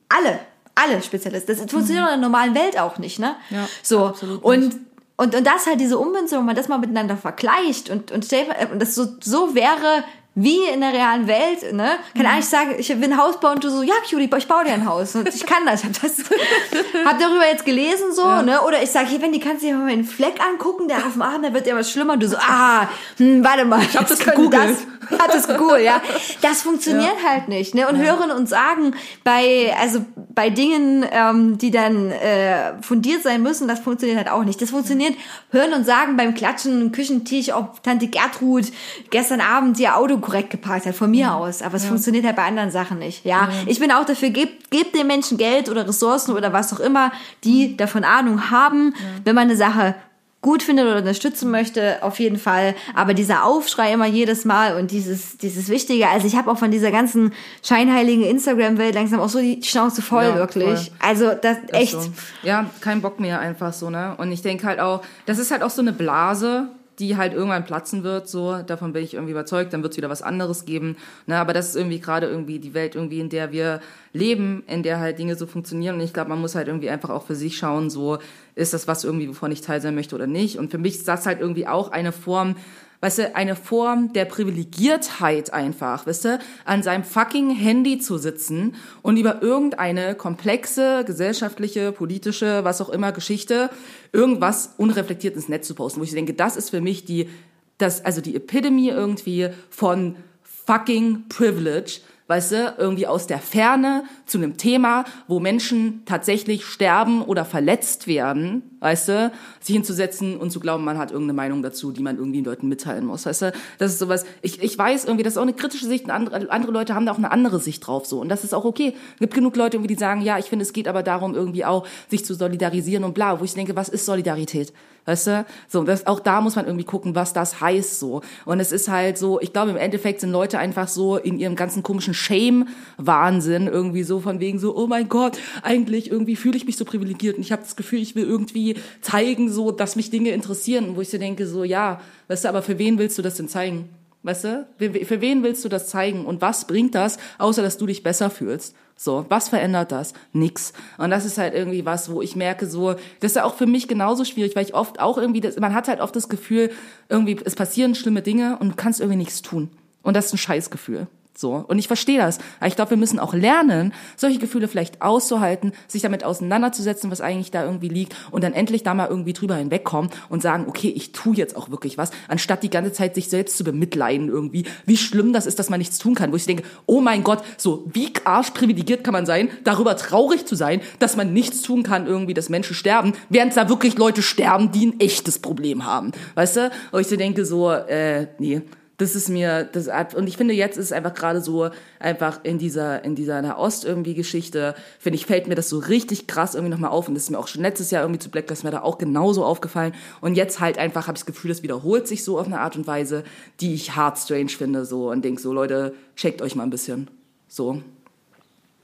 alle, alle Spezialisten. Das funktioniert in der normalen Welt auch nicht, ne? Ja, so. absolut Und Und, und das halt diese Ummünzung, wenn man das mal miteinander vergleicht und, und, und das so, so wäre wie in der realen Welt, ne? Kann eigentlich sagen, ich will ein Haus bauen und du so, ja, Julie, ich baue dir ein Haus. Und ich kann das. Ich hab das, hab darüber jetzt gelesen so, ne? Oder ich sage, hey, Wendy, kannst du dir mal meinen Fleck angucken, der auf dem Arm, da wird ja was schlimmer. Und du so, ah, hm, warte mal. Ich hab das gegoogelt. Das, hab das gegoogelt, ja. Das funktioniert halt nicht, ne? Und hören und sagen, bei, also bei Dingen, ähm, die dann äh, fundiert sein müssen, das funktioniert halt auch nicht. Das funktioniert, hören und sagen beim Klatschen im Küchentisch, ob Tante Gertrud gestern Abend ihr Auto korrekt geparkt hat, von mir aus. Aber es funktioniert halt bei anderen Sachen nicht. Ja, ich bin auch dafür, gebt, gebt den Menschen Geld oder Ressourcen oder was auch immer, die davon Ahnung haben, wenn man eine Sache gut findet oder unterstützen möchte, auf jeden Fall. Aber dieser Aufschrei immer jedes Mal und dieses, dieses Wichtige, also ich habe auch von dieser ganzen scheinheiligen Instagram-Welt langsam auch so die Schnauze voll, Ja, wirklich. voll. Also das Ist echt. So. Ja, kein Bock mehr einfach so, ne? Und ich denke halt auch, das ist halt auch so eine Blase, die halt irgendwann platzen wird, so, davon bin ich irgendwie überzeugt, dann wird es wieder was anderes geben, ne? Aber das ist irgendwie gerade irgendwie die Welt irgendwie, in der wir leben, in der halt Dinge so funktionieren und ich glaube, man muss halt irgendwie einfach auch für sich schauen, so, ist das was irgendwie, wovon ich Teil sein möchte oder nicht und für mich ist das halt irgendwie auch eine Form, weißt du, eine Form der Privilegiertheit einfach, weißt du, an seinem fucking Handy zu sitzen und über irgendeine komplexe, gesellschaftliche, politische, was auch immer Geschichte, irgendwas unreflektiert ins Netz zu posten, wo ich denke, das ist für mich die, das, also die Epidemie irgendwie von fucking Privilege, weißt du, irgendwie aus der Ferne zu einem Thema, wo Menschen tatsächlich sterben oder verletzt werden, weißt du, sich hinzusetzen und zu glauben, man hat irgendeine Meinung dazu, die man irgendwie den Leuten mitteilen muss, weißt du, das ist sowas, ich, ich weiß irgendwie, das ist auch eine kritische Sicht, andere, andere Leute haben da auch eine andere Sicht drauf, so, und das ist auch okay. Es gibt genug Leute irgendwie, die sagen, ja, ich finde, es geht aber darum, irgendwie auch, sich zu solidarisieren und bla, wo ich denke, was ist Solidarität? Weißt du? So, das, auch da muss man irgendwie gucken, was das heißt, so. Und es ist halt so, ich glaube, im Endeffekt sind Leute einfach so in ihrem ganzen komischen Shame-Wahnsinn irgendwie so von wegen so, oh mein Gott, eigentlich irgendwie fühle ich mich so privilegiert und ich habe das Gefühl, ich will irgendwie zeigen, so, dass mich Dinge interessieren. Wo ich so denke, so, ja, weißt du, aber für wen willst du das denn zeigen? Weißt du? Für wen willst du das zeigen? Und was bringt das, außer dass du dich besser fühlst? So, was verändert das? Nix. Und das ist halt irgendwie was, wo ich merke, so, das ist ja auch für mich genauso schwierig, weil ich oft auch irgendwie, das, man hat halt oft das Gefühl, irgendwie, es passieren schlimme Dinge und du kannst irgendwie nichts tun. Und das ist ein Scheißgefühl. So. Und ich verstehe das. Aber ich glaube, wir müssen auch lernen, solche Gefühle vielleicht auszuhalten, sich damit auseinanderzusetzen, was eigentlich da irgendwie liegt und dann endlich da mal irgendwie drüber hinwegkommen und sagen, okay, ich tue jetzt auch wirklich was, anstatt die ganze Zeit sich selbst zu bemitleiden irgendwie, wie schlimm das ist, dass man nichts tun kann, wo ich denke, oh mein Gott, so wie arschprivilegiert kann man sein, darüber traurig zu sein, dass man nichts tun kann irgendwie, dass Menschen sterben, während da wirklich Leute sterben, die ein echtes Problem haben. Weißt du? Und ich so denke so, äh, nee, das ist mir das und ich finde jetzt ist es einfach gerade so einfach in dieser in dieser Nahost irgendwie Geschichte finde ich fällt mir das so richtig krass irgendwie nochmal auf. Und das ist mir auch schon letztes Jahr irgendwie zu Black Lives Matter auch genauso aufgefallen. Und jetzt halt einfach habe ich das Gefühl das wiederholt sich so auf eine Art und Weise die ich hart strange finde so. Und denk so Leute checkt euch mal ein bisschen. So.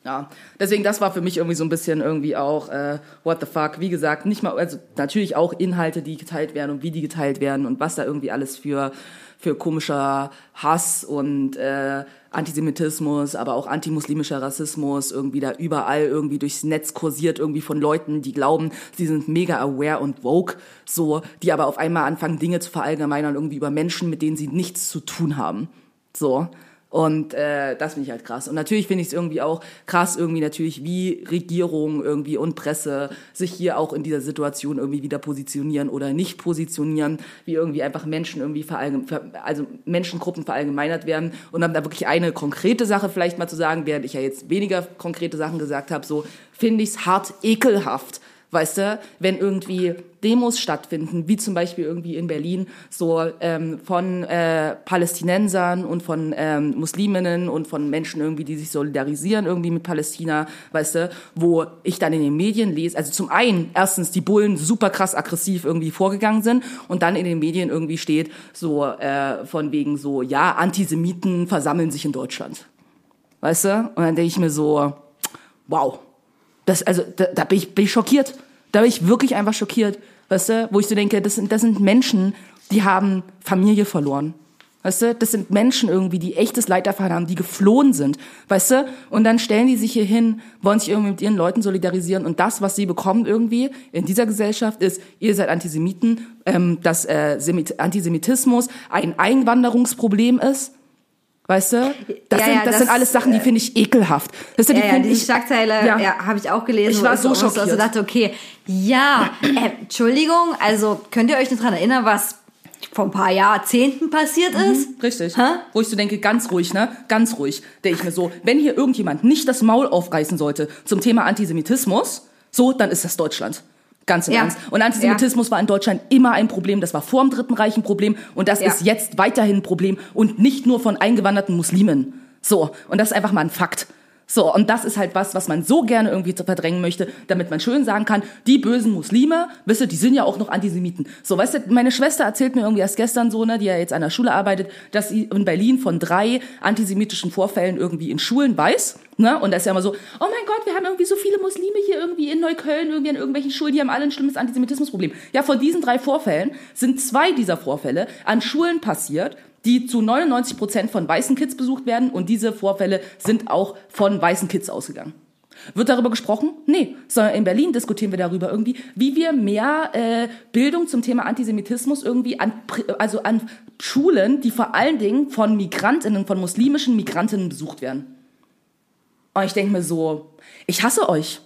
Ja, deswegen das war für mich irgendwie so ein bisschen irgendwie auch äh, what the fuck. Wie gesagt, nicht mal also natürlich auch Inhalte, die geteilt werden und wie die geteilt werden und was da irgendwie alles für für komischer Hass und äh, Antisemitismus, aber auch antimuslimischer Rassismus irgendwie da überall irgendwie durchs Netz kursiert irgendwie von Leuten, die glauben, sie sind mega aware und woke, so, die aber auf einmal anfangen Dinge zu verallgemeinern irgendwie über Menschen, mit denen sie nichts zu tun haben. So. Und äh, das finde ich halt krass. Und natürlich finde ich es irgendwie auch krass, irgendwie natürlich, wie Regierung irgendwie und Presse sich hier auch in dieser Situation irgendwie wieder positionieren oder nicht positionieren, wie irgendwie einfach Menschen irgendwie verallgem ver also Menschengruppen verallgemeinert werden. Und dann da wirklich eine konkrete Sache vielleicht mal zu sagen, während ich ja jetzt weniger konkrete Sachen gesagt habe, so finde ich es hart ekelhaft. Weißt du, wenn irgendwie Demos stattfinden, wie zum Beispiel irgendwie in Berlin, so ähm, von äh, Palästinensern und von ähm, Musliminnen und von Menschen irgendwie, die sich solidarisieren irgendwie mit Palästina, weißt du, wo ich dann in den Medien lese, also zum einen erstens die Bullen super krass aggressiv irgendwie vorgegangen sind und dann in den Medien irgendwie steht so äh, von wegen so, ja, Antisemiten versammeln sich in Deutschland. Weißt du? Und dann denke ich mir so, wow, das, also, da, da bin, ich, bin ich schockiert. Da bin ich wirklich einfach schockiert. Weißt du, wo ich so denke, das sind, das sind Menschen, die haben Familie verloren. Weißt du, das sind Menschen irgendwie, die echtes Leid erfahren haben, die geflohen sind, weißt du? Und dann stellen die sich hier hin, wollen sich irgendwie mit ihren Leuten solidarisieren und das, was sie bekommen irgendwie in dieser Gesellschaft ist, ihr seid Antisemiten, ähm, dass äh, Semit Antisemitismus ein Einwanderungsproblem ist. Weißt du? Das, Ja, sind, das, das, sind alles Sachen, die finde ich ekelhaft. Weißt du, die Ja, ja, finde die ich, Schlagzeile Ja. ja. habe ich auch gelesen. Ich war so ich Also schockiert. dachte, okay, ja, äh, Entschuldigung, also könnt ihr euch noch dran erinnern, was vor ein paar Jahrzehnten passiert ist? Richtig. Hä? Wo ich so denke, ganz ruhig, ne? Ganz ruhig. Denke ich mir so, wenn hier irgendjemand nicht das Maul aufreißen sollte zum Thema Antisemitismus, so, dann ist das Deutschland. Ganz im Ja. Ernst. Und Antisemitismus war in Deutschland immer ein Problem. Das war vor dem Dritten Reich ein Problem. Und das Ja. ist jetzt weiterhin ein Problem. Und nicht nur von eingewanderten Muslimen. So. Und das ist einfach mal ein Fakt. So, und das ist halt was, was man so gerne irgendwie verdrängen möchte, damit man schön sagen kann, die bösen Muslime, wisst ihr, die sind ja auch noch Antisemiten. So, weißt du, meine Schwester erzählt mir irgendwie erst gestern so, ne, die ja jetzt an der Schule arbeitet, dass sie in Berlin von drei antisemitischen Vorfällen irgendwie in Schulen weiß. Ne? Und da ist ja immer so, oh mein Gott, wir haben irgendwie so viele Muslime hier irgendwie in Neukölln, irgendwie an irgendwelchen Schulen, die haben alle ein schlimmes Antisemitismusproblem. Ja, von diesen drei Vorfällen sind zwei dieser Vorfälle an Schulen passiert, die zu 99 Prozent von weißen Kids besucht werden und diese Vorfälle sind auch von weißen Kids ausgegangen. Wird darüber gesprochen? Nee, sondern in Berlin diskutieren wir darüber irgendwie, wie wir mehr äh, Bildung zum Thema Antisemitismus irgendwie an, also an Schulen, die vor allen Dingen von Migrantinnen, von muslimischen Migrantinnen besucht werden. Und ich denke mir so, ich hasse euch.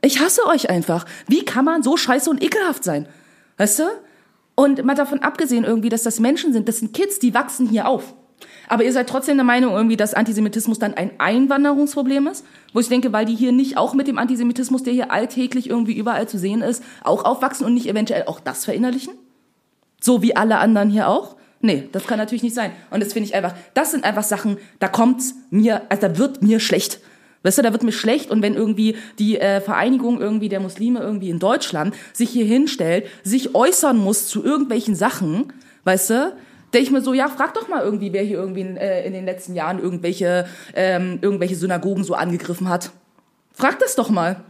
Ich hasse euch einfach. Wie kann man so scheiße und ekelhaft sein? Weißt du? Und mal davon abgesehen irgendwie, dass das Menschen sind, das sind Kids, die wachsen hier auf. Aber ihr seid trotzdem der Meinung irgendwie, dass Antisemitismus dann ein Einwanderungsproblem ist? Wo ich denke, weil die hier nicht auch mit dem Antisemitismus, der hier alltäglich irgendwie überall zu sehen ist, auch aufwachsen und nicht eventuell auch das verinnerlichen? So wie alle anderen hier auch? Nee, das kann natürlich nicht sein. Und das finde ich einfach, das sind einfach Sachen, da kommt's mir, also da wird mir schlecht. Weißt du, da wird mir schlecht und wenn irgendwie die äh, Vereinigung irgendwie der Muslime irgendwie in Deutschland sich hier hinstellt, sich äußern muss zu irgendwelchen Sachen, weißt du, denke ich mir so, ja, frag doch mal irgendwie, wer hier irgendwie in, äh, in den letzten Jahren irgendwelche, ähm, irgendwelche Synagogen so angegriffen hat. Frag das doch mal.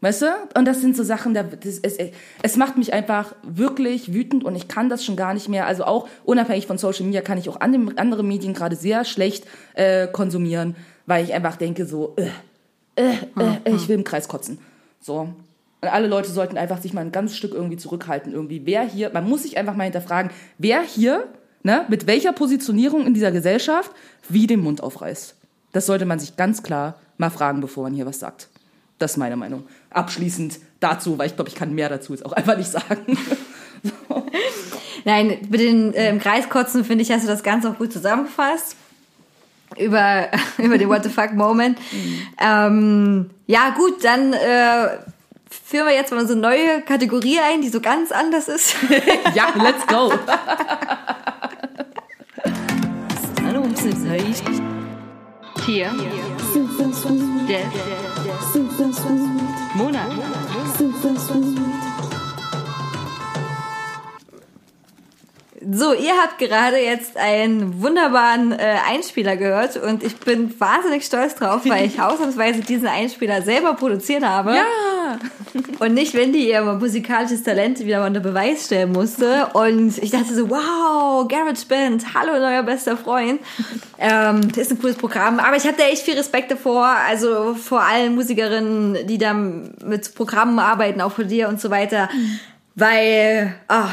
Weißt du? Und das sind so Sachen, da, das, es, es macht mich einfach wirklich wütend und ich kann das schon gar nicht mehr. Also auch unabhängig von Social Media kann ich auch andere, Medien gerade sehr schlecht äh, konsumieren, weil ich einfach denke so, äh, äh, äh, äh, ich will im Kreis kotzen. So. Und alle Leute sollten einfach sich mal ein ganzes Stück irgendwie zurückhalten. Irgendwie, wer hier, man muss sich einfach mal hinterfragen, wer hier, ne, mit welcher Positionierung in dieser Gesellschaft, wie den Mund aufreißt. Das sollte man sich ganz klar mal fragen, bevor man hier was sagt. Das ist meine Meinung. Abschließend dazu, weil ich glaube, ich kann mehr dazu jetzt auch einfach nicht sagen. Nein, mit den äh, im Kreis kotzen, finde ich, hast du das Ganze auch gut zusammengefasst. Über, über den What the fuck Moment. Ähm, ja, gut, dann äh, führen wir jetzt mal so eine neue Kategorie ein, die so ganz anders ist. ja, let's go. Hallo, Tier Super So, ihr habt gerade jetzt einen wunderbaren äh, Einspieler gehört und ich bin wahnsinnig stolz drauf, weil ich ausnahmsweise diesen Einspieler selber produziert habe. Ja. Und nicht, wenn die ihr musikalisches Talent wieder mal unter Beweis stellen musste. Und ich dachte so, wow, Garage Band, hallo neuer bester Freund. Ähm, das ist ein cooles Programm. Aber ich hatte echt viel Respekt davor, also vor allen Musikerinnen, die da mit Programmen arbeiten, auch vor dir und so weiter. Weil, ah,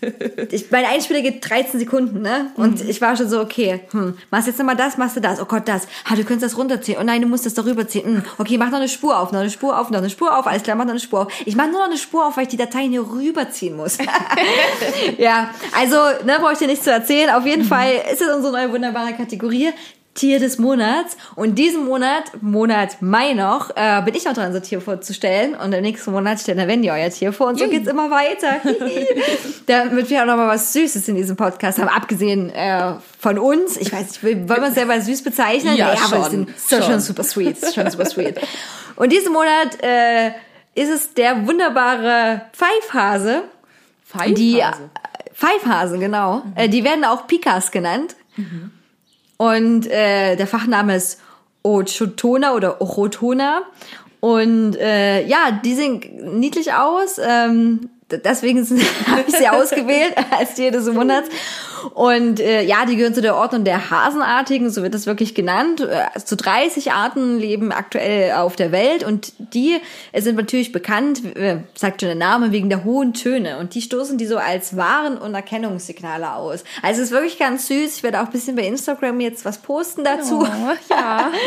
ich, mein Einspieler geht 13 Sekunden, ne? Und ich war schon so, okay, hm, machst jetzt nochmal das, machst du das, oh Gott, das. Ah, du könntest das runterziehen. Oh nein, du musst das darüber ziehen. Hm, okay, mach noch eine Spur auf, noch eine Spur auf, noch eine Spur auf, alles klar, mach noch eine Spur auf. Ich mach nur noch eine Spur auf, weil ich die Dateien hier rüberziehen muss. ja, also, ne, brauche ich dir nichts zu erzählen. Auf jeden Fall ist es unsere neue wunderbare Kategorie. Tier des Monats. Und diesen Monat, Monat Mai noch, äh, bin ich noch dran, so Tier vorzustellen. Und im nächsten Monat stellt der Wendy euer Tier vor. Und so geht's immer weiter. Damit wir auch noch mal was Süßes in diesem Podcast haben. Abgesehen äh, von uns. Ich weiß nicht, wollen wir uns selber süß bezeichnen? Ja, aber schon, es sind schon. schon super sweet. Schon super sweet. Und diesen Monat äh, ist es der wunderbare Pfeifhase. Die Pfeifhase. äh, Pfeifhasen, genau. Äh, die werden auch Pikas genannt. Und äh, der Fachname ist Ochotona oder Ochotona. Und äh, ja, die sehen niedlich aus. Ähm, deswegen habe ich sie ausgewählt als Tier des Monats. Und äh, ja, die gehören zu der Ordnung der Hasenartigen, so wird das wirklich genannt. Äh, zu 30 Arten leben aktuell auf der Welt und die sind natürlich bekannt, äh, sagt schon der Name, wegen der hohen Töne. Und die stoßen die so als Waren- und Erkennungssignale aus. Also es ist wirklich ganz süß. Ich werde auch ein bisschen bei Instagram jetzt was posten dazu. Oh, ja.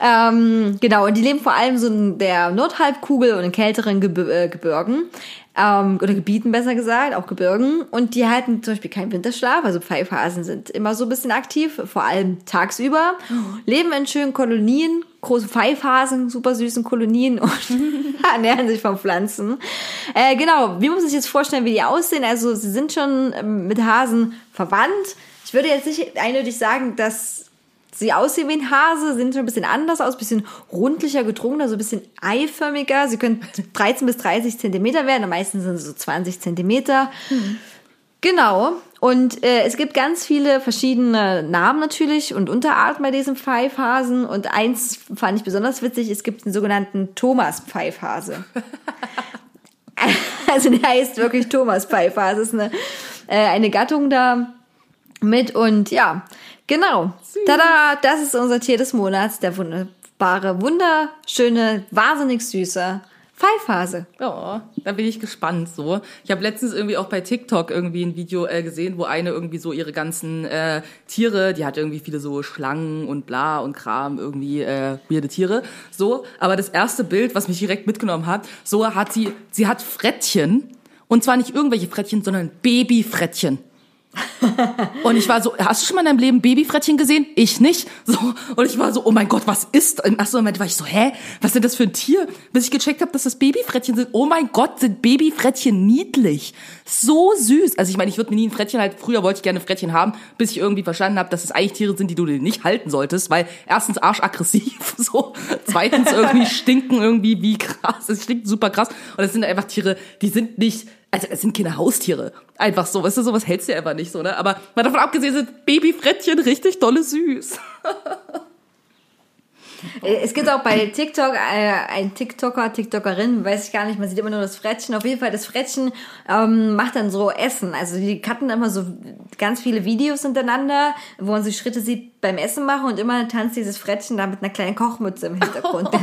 Ähm, genau, und die leben vor allem so in der Nordhalbkugel und in kälteren Gebir äh, Gebirgen. Ähm, oder Gebieten besser gesagt, auch Gebirgen. Und die halten zum Beispiel keinen Winterschlaf. Also Pfeifhasen sind immer so ein bisschen aktiv, vor allem tagsüber. Leben in schönen Kolonien, große Pfeifhasen, super süßen Kolonien und ernähren sich von Pflanzen. Äh, genau, wie muss man sich jetzt vorstellen, wie die aussehen? Also sie sind schon ähm, mit Hasen verwandt. Ich würde jetzt nicht eindeutig sagen, dass sie aussehen wie ein Hase, sehen schon ein bisschen anders aus, ein bisschen rundlicher, gedrungener, so ein bisschen eiförmiger. Sie können 13 bis 30 Zentimeter werden, am meisten sind sie so 20 Zentimeter. Genau. Und äh, es gibt ganz viele verschiedene Namen natürlich und Unterarten bei diesen Pfeifhasen. Und eins fand ich besonders witzig, es gibt den sogenannten Thomas-Pfeifhase. also der heißt wirklich Thomas-Pfeifhase. Das ist eine, äh, eine Gattung da mit und ja, genau. Tada, das ist unser Tier des Monats, der wunderbare, wunderschöne, wahnsinnig süße Pfeifhase. Ja, da bin ich gespannt so. Ich habe letztens irgendwie auch bei TikTok irgendwie ein Video äh, gesehen, wo eine irgendwie so ihre ganzen äh, Tiere, die hat irgendwie viele so Schlangen und bla und Kram, irgendwie äh, weirde Tiere. So, aber das erste Bild, was mich direkt mitgenommen hat, so hat sie, sie hat Frettchen. Und zwar nicht irgendwelche Frettchen, sondern Babyfrettchen. Und ich war so, hast du schon mal in deinem Leben Babyfrettchen gesehen? Ich nicht. So und ich war so, oh mein Gott, was ist? Im ersten Moment war ich so, hä, was ist denn das für ein Tier? Bis ich gecheckt habe, dass das Babyfrettchen sind. Oh mein Gott, sind Babyfrettchen niedlich, so süß. Also ich meine, ich würde mir nie ein Frettchen halt. Früher wollte ich gerne Frettchen haben, bis ich irgendwie verstanden habe, dass es eigentlich Tiere sind, die du dir nicht halten solltest, weil erstens arschaggressiv, so, zweitens irgendwie stinken irgendwie wie krass. Es stinkt super krass und es sind einfach Tiere, die sind nicht also es sind keine Haustiere. Einfach so, weißt du, sowas hältst du ja einfach nicht so, ne? Aber mal davon abgesehen sind Babyfrettchen richtig dolle süß. Es gibt auch bei TikTok äh, ein TikToker, TikTokerin, weiß ich gar nicht, man sieht immer nur das Frettchen. Auf jeden Fall, das Frettchen ähm, macht dann so Essen. Also die cutten immer so ganz viele Videos hintereinander, wo man so Schritte sieht beim Essen machen und immer tanzt dieses Frettchen da mit einer kleinen Kochmütze im Hintergrund.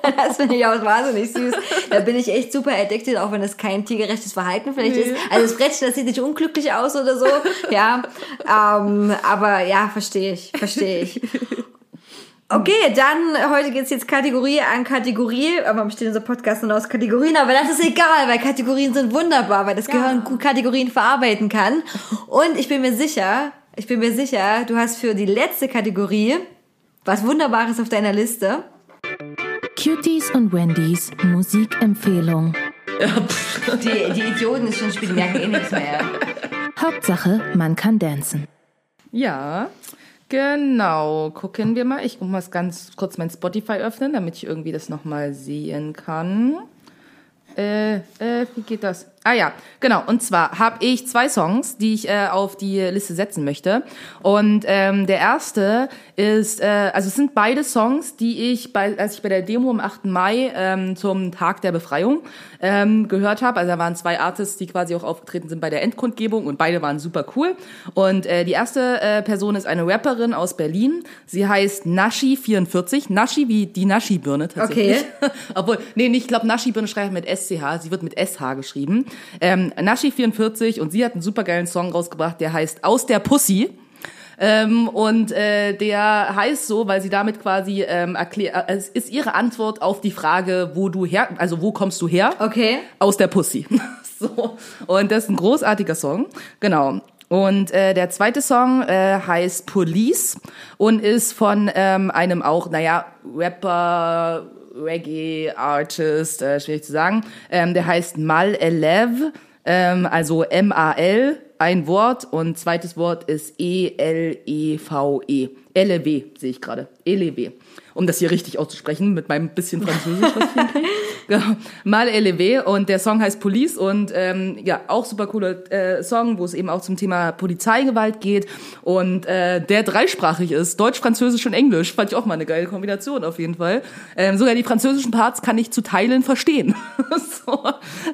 Das, das finde ich auch wahnsinnig süß. Da bin ich echt super addicted, auch wenn es kein tiergerechtes Verhalten vielleicht Nee. ist. Also das Frettchen, das sieht nicht unglücklich aus oder so. Ja, ähm, aber ja, verstehe ich, verstehe ich. Okay, dann heute geht's jetzt Kategorie an Kategorie. Aber besteht unser Podcast nur aus Kategorien, aber das ist egal, weil Kategorien sind wunderbar, weil das Gehirn gut Kategorien verarbeiten kann. Und ich bin mir sicher, ich bin mir sicher, du hast für die letzte Kategorie was Wunderbares auf deiner Liste. Cuties und Wendys Musikempfehlung. Die, die Idioten ist schon spielen, merken eh nichts mehr. Hauptsache, man kann dancen. Ja, genau. Gucken wir mal. Ich muss ganz kurz mein Spotify öffnen, damit ich irgendwie das nochmal sehen kann. Äh, äh, wie geht das? Ah ja, genau. Und zwar habe ich zwei Songs, die ich äh, auf die Liste setzen möchte. Und ähm, der erste ist, äh, also es sind beide Songs, die ich, bei, als ich bei der Demo am 8. Mai ähm, zum Tag der Befreiung ähm, gehört habe. Also da waren zwei Artists, die quasi auch aufgetreten sind bei der Endkundgebung und beide waren super cool. Und äh, die erste äh, Person ist eine Rapperin aus Berlin. Sie heißt Nashi44. Nashi wie die Nashi-Birne tatsächlich. Okay. Obwohl, nee, nicht, ich glaube, Nashi-Birne schreibt mit SCH. Sie wird mit SH geschrieben. Ähm, Nashi44 und sie hat einen supergeilen Song rausgebracht, der heißt Aus der Pussy. Ähm, und äh, der heißt so, weil sie damit quasi ähm, erklärt, äh, es ist ihre Antwort auf die Frage, wo du her, also wo kommst du her? Okay. Aus der Pussy. so. Und das ist ein großartiger Song. Genau. Und äh, der zweite Song äh, heißt Police und ist von ähm, einem auch, naja, Rapper, Reggae-Artist, äh, schwierig zu sagen. Ähm, der heißt Mal Elev, ähm, also M-A-L, ein Wort und zweites Wort ist E E-L-E-V-E. LEW sehe ich gerade. LEW. Um das hier richtig auszusprechen, mit meinem bisschen Französisch, was ich hinkriege. ja, Mal LEW und der Song heißt Police und ähm, ja, auch super cooler äh, Song, wo es eben auch zum Thema Polizeigewalt geht und äh, der dreisprachig ist, Deutsch, Französisch und Englisch. Fand ich auch mal eine geile Kombination auf jeden Fall. Ähm, sogar die französischen Parts kann ich zu Teilen verstehen. so,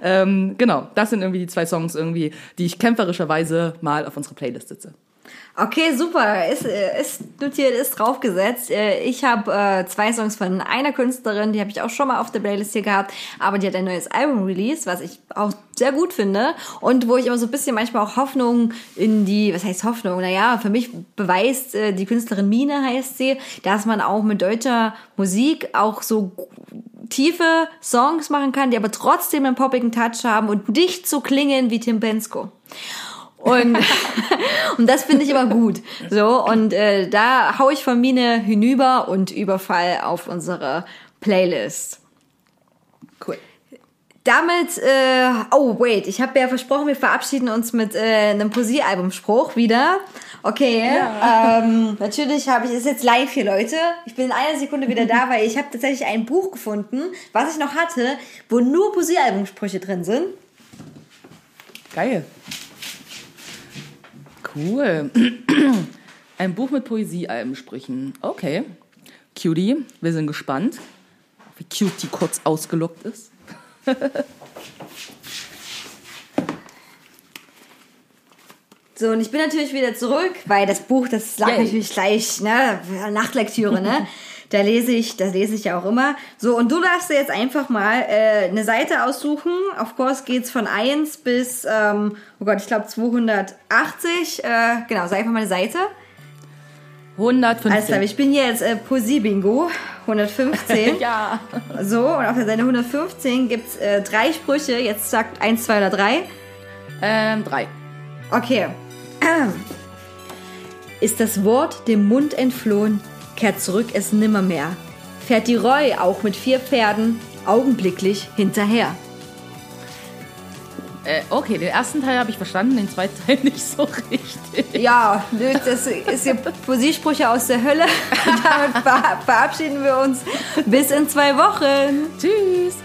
ähm, genau, das sind irgendwie die zwei Songs irgendwie, die ich kämpferischerweise mal auf unsere Playlist setze. Okay, super. Ist, äh, ist notiert, ist draufgesetzt. Äh, Ich habe äh, zwei Songs von einer Künstlerin, die habe ich auch schon mal auf der Playlist hier gehabt, aber die hat ein neues Album released, was ich auch sehr gut finde und wo ich immer so ein bisschen manchmal auch Hoffnung in die, was heißt Hoffnung? Naja, für mich beweist äh, die Künstlerin Mine heißt sie, dass man auch mit deutscher Musik auch so tiefe Songs machen kann, die aber trotzdem einen poppigen Touch haben und nicht so klingen wie Tim Bensko. Und, und das finde ich immer gut. So, und äh, da hau ich von Mine hinüber und Überfall auf unsere Playlist. Cool. Damit, äh, oh wait, ich habe ja versprochen, wir verabschieden uns mit äh, einem Poesiealbumspruch wieder. Okay, ähm, natürlich habe ich, ist jetzt live hier, Leute. Ich bin in einer Sekunde wieder da, weil ich habe tatsächlich ein Buch gefunden, was ich noch hatte, wo nur Poesiealbumsprüche drin sind. Geil. Cool. Ein Buch mit Poesiealbensprüchen. Okay. Cutie, wir sind gespannt, wie Cutie kurz ausgelockt ist. So, und ich bin natürlich wieder zurück, weil das Buch, das lag Yay. natürlich gleich, ne, Nachtlektüre, ne? Da lese ich, das lese ich ja auch immer. So, und du darfst dir jetzt einfach mal äh, eine Seite aussuchen. Of course geht's von 1 bis, ähm, oh Gott, ich glaube 280. Äh, genau, sag einfach mal eine Seite. 115. Alles klar, ich bin jetzt äh, Poesie-Bingo, 115. ja. So, und auf der Seite 115 gibt's äh, drei Sprüche. Jetzt sagt 1, 2 oder 3. Ähm, drei. Okay. Ist das Wort dem Mund entflohen, kehrt zurück es nimmermehr. Fährt die Reu auch mit vier Pferden augenblicklich hinterher. Äh, okay, den ersten Teil habe ich verstanden, den zweiten Teil nicht so richtig. Ja, das ist hier Poesiesprüche aus der Hölle. Damit ver verabschieden wir uns bis in zwei Wochen. Tschüss.